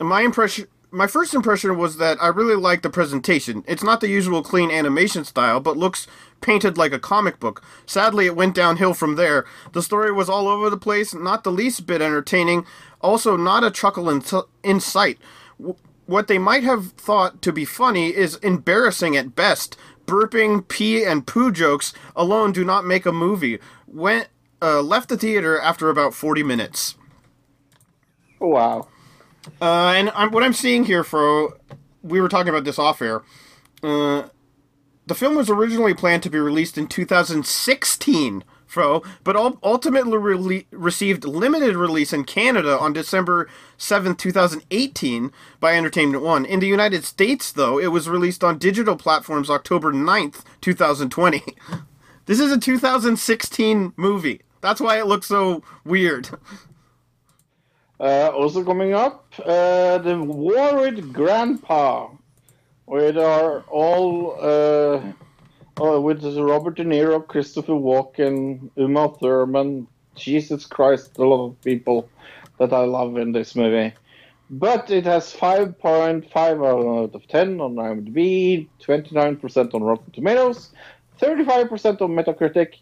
My impression, my first impression was that I really liked the presentation. It's not the usual clean animation style, but looks painted like a comic book. Sadly, it went downhill from there. The story was all over the place, not the least bit entertaining. Also, not a chuckle in, in sight. W- what they might have thought to be funny is embarrassing at best. Burping, pee, and poo jokes alone do not make a movie. Went uh, left the theater after about forty minutes. Wow. Uh, and I'm, what I'm seeing here, for we were talking about this off air. Uh, the film was originally planned to be released in 2016, Fro, but ultimately rele- received limited release in Canada on December 7, 2018 by Entertainment One. In the United States, though, it was released on digital platforms October 9th, 2020. this is a 2016 movie. That's why it looks so weird. Uh, also coming up, uh, the with Grandpa, with our all uh, uh, with Robert De Niro, Christopher Walken, Uma Thurman. Jesus Christ, a lot of people that I love in this movie. But it has 5.5 out of 10 on IMDb, 29% on Rotten Tomatoes, 35% on Metacritic.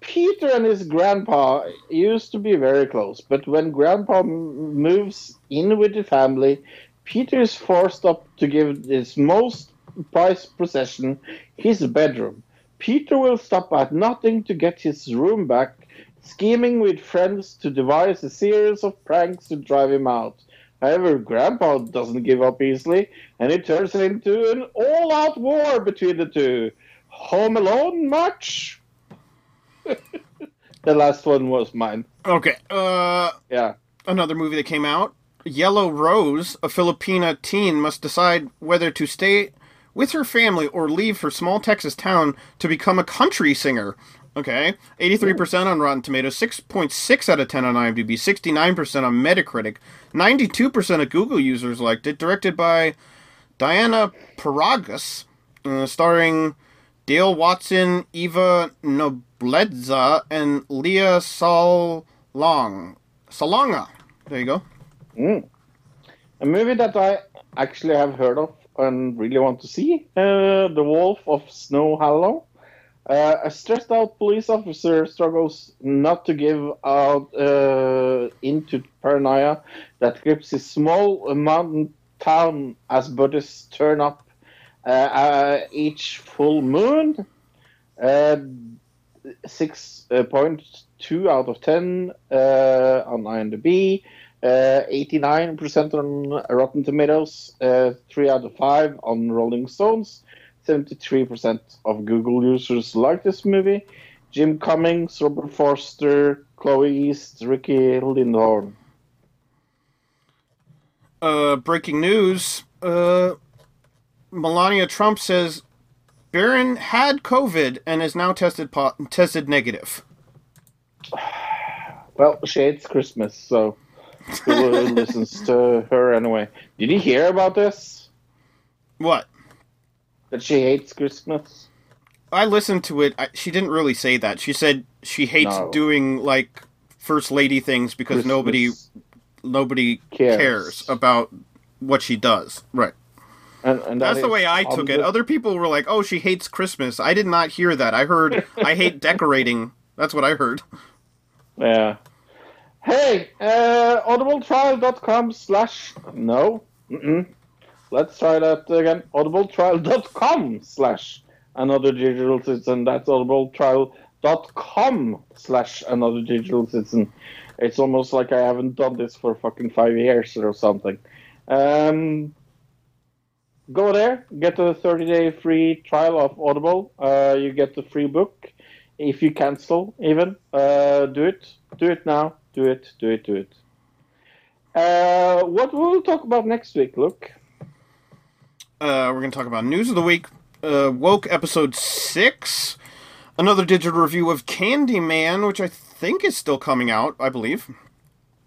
Peter and his grandpa used to be very close, but when grandpa m- moves in with the family, Peter is forced up to give his most prized possession, his bedroom. Peter will stop at nothing to get his room back, scheming with friends to devise a series of pranks to drive him out. However, Grandpa doesn't give up easily, and it turns into an all-out war between the two. Home Alone much? The last one was mine. Okay. Uh, Yeah. another movie that came out. Yellow Rose, a Filipina teen, must decide whether to stay with her family or leave her small Texas town to become a country singer. Okay, 83% on Rotten Tomatoes, 6.6 out of 10 on IMDb, 69% on Metacritic, 92% of Google users liked it. Directed by Diana Paragas, uh, starring Dale Watson, Eva Noblezada, and Leah Salong. Salonga. There you go. Mm. A movie that I actually have heard of and really want to see uh, The Wolf of Snow Hollow. Uh, a stressed out police officer struggles not to give out uh, into paranoia that grips his small mountain town as Buddhists turn up each full moon. Uh, 6.2 out of 10 uh, on IMDb. Uh, 89% on Rotten Tomatoes, uh, 3 out of 5 on Rolling Stones, 73% of Google users like this movie. Jim Cummings, Robert Forster, Chloe East, Riki Lindhome. Uh, breaking news. Melania Trump says Barron had COVID and is now tested po- tested negative. Well, she hates Christmas, so who listens to her anyway? Did you hear about this? What? That she hates Christmas? I listened to it. I, she didn't really say that. She said she hates No. doing like first lady things because Christmas nobody nobody cares. cares. about what she does. Right. And, and that That's the way I took it. Other people were like, "Oh, she hates Christmas." I did not hear that. I heard I hate decorating. That's what I heard. Yeah. Hey, uh, audibletrial.com slash. No. Mm-mm. Let's try that again. audibletrial.com slash another digital citizen. That's audibletrial.com slash another digital citizen. It's almost like I haven't done this for fucking five years or something. Um, go there, get a 30 day free trial of Audible. Uh, you get the free book. If you cancel, even, uh, do it. Do it now. Do it. Do it. Do it. Uh, what will talk about next week, Luke? Uh, we're going to talk about news of the week. Uh, woke episode six. Another digital review of Candyman, which I think is still coming out. I believe.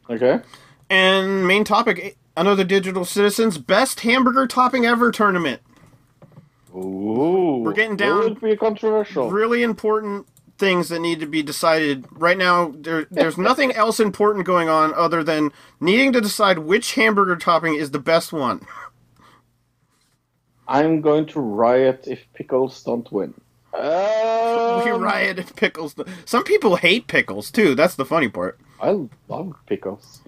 Okay. And main topic: another digital citizens best hamburger topping ever tournament. Ooh. We're getting down it be controversial? really important things that need to be decided right now. There, there's nothing else important going on other than needing to decide which hamburger topping is the best one. I'm going to riot if pickles don't win. Um, we riot if pickles. Some people hate pickles too. That's the funny part. I love pickles.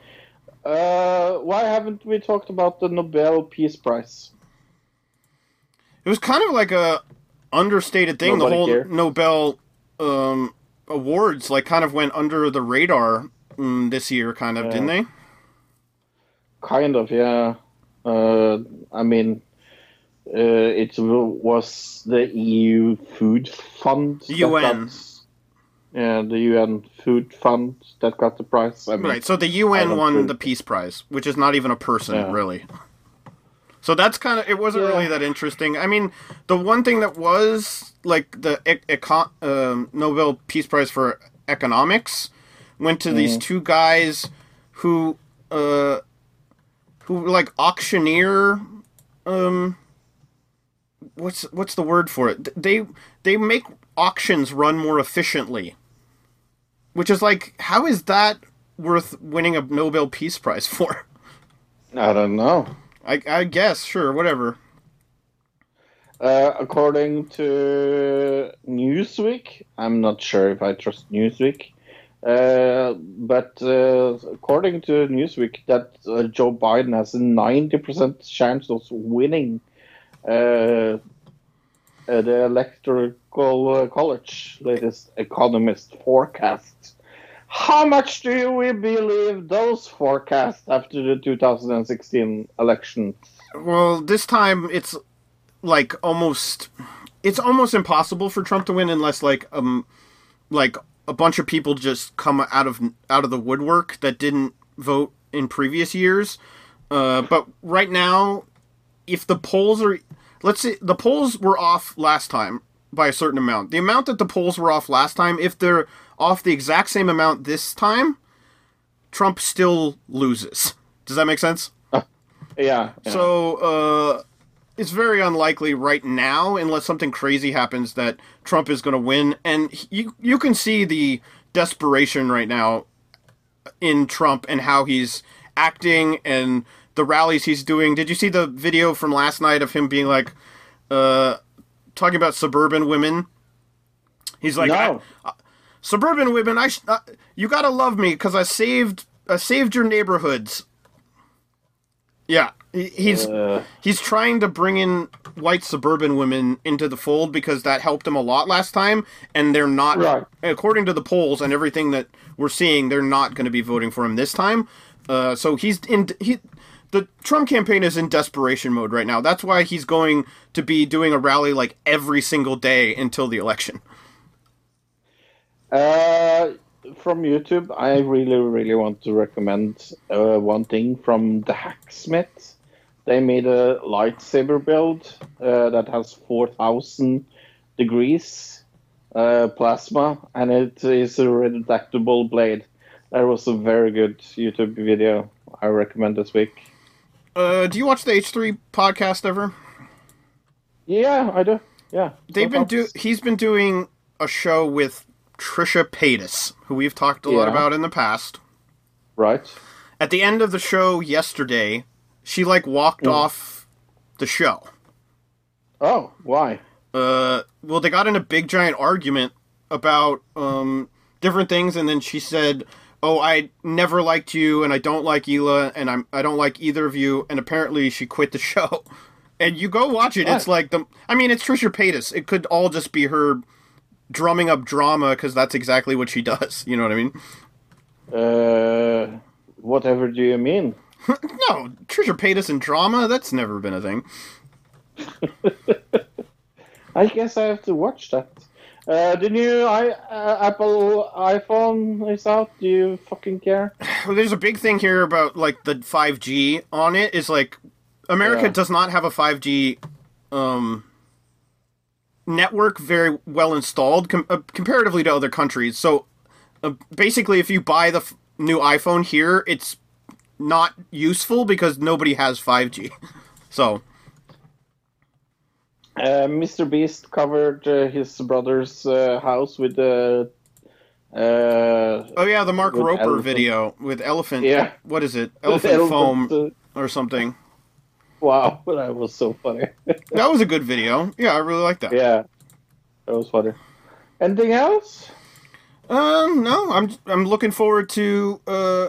Uh, why haven't we talked about the Nobel Peace Prize? It was kind of like a understated thing. Nobody the whole cared. Nobel um, awards like kind of went under the radar mm, this year, kind of, didn't they? Kind of, yeah. Uh, I mean, uh, it was the EU Food Fund. that UN. got- yeah, the UN Food Fund that got the prize. I mean, Right. So the UN won think- the Peace Prize, which is not even a person, Yeah. really. So that's kind of it. Wasn't really that interesting. I mean, the one thing that was like the econ- um, Nobel Peace Prize for economics went to these Mhm. two guys who, uh, who like auctioneer. Um, what's what's the word for it? They they make auctions run more efficiently. Which is like, how is that worth winning a Nobel Peace Prize for? I don't know. I, I guess, sure, whatever. Uh, according to Newsweek, I'm not sure if I trust Newsweek, uh, but uh, according to Newsweek, that uh, Joe Biden has a 90% chance of winning uh, uh, the electoral uh, college latest economist forecast. How much do we believe those forecasts after the 2016 election? Well, this time it's like almost it's almost impossible for Trump to win unless like um like a bunch of people just come out of out of the woodwork that didn't vote in previous years. Uh, but right now, if the polls are, let's see. the polls were off last time by a certain amount. The amount that the polls were off last time, if they're off the exact same amount this time, Trump still loses. Does that make sense? Yeah. yeah. So uh, it's very unlikely right now, unless something crazy happens, that Trump is going to win. And you you can see the desperation right now in Trump and how he's acting and the rallies he's doing. Did you see the video from last night of him being like, uh, talking about suburban women? He's like, No. I- uh, suburban women, I sh- uh, you gotta love me because I saved I saved your neighborhoods. Yeah, he- he's Uh. he's trying to bring in white suburban women into the fold because that helped him a lot last time, and they're not. Right. According to the polls and everything that we're seeing, they're not going to be voting for him this time. Uh, so he's in he. The Trump campaign is in desperation mode right now. That's why he's going to be doing a rally like every single day until the election. Uh, from YouTube, I really, really want to recommend uh, one thing from the Hacksmith. They made a lightsaber build uh, that has 4,000 degrees uh, plasma, and it is a retractable blade. That was a very good YouTube video. I recommend this week. Uh, do you watch the H3 podcast ever? Yeah, I do. Yeah, They've been do. He's been doing a show with Trisha Paytas, who we've talked a lot about in the past. right. At the end of the show yesterday, she like walked Mm. off the show. Oh, why? Uh, well, they got in a big giant argument about um different things, and then she said, "Oh, I never liked you, and I don't like Hila, and I'm I don't like either of you." And apparently, she quit the show. And you go watch it. It's like the. I mean, it's Trisha Paytas. It could all just be her drumming up drama because that's exactly what she does. You know what I mean? Uh, whatever do you mean? No, Trisha Paytas and drama. That's never been a thing. I guess I have to watch that. Uh, the new I, uh, Apple iPhone is out. Do you fucking care? Well, there's a big thing here about like the 5G on it is like America Yeah. does not have a 5G um network very well installed com- uh, comparatively to other countries. So uh, basically if you buy the f- new iPhone here, it's not useful because nobody has 5G. So, Uh, Mr. Beast covered uh, his brother's uh, house with the. Uh, oh yeah, the Mark Rober elephant. video with elephant. Yeah. What is it? With Elephant, foam elephant, or something. wow, that was so funny. That was a good video. Yeah, I really like that. yeah, that was funny. Anything else? Um, no, I'm I'm looking forward to. Uh,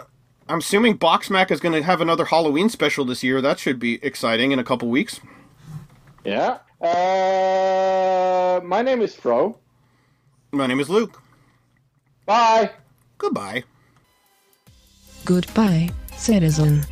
I'm assuming Boxmack is going to have another Halloween special this year. That should be exciting in a couple weeks. Yeah. Uh, my name is Fro. My name is Luke. Bye. Goodbye. Goodbye, citizen.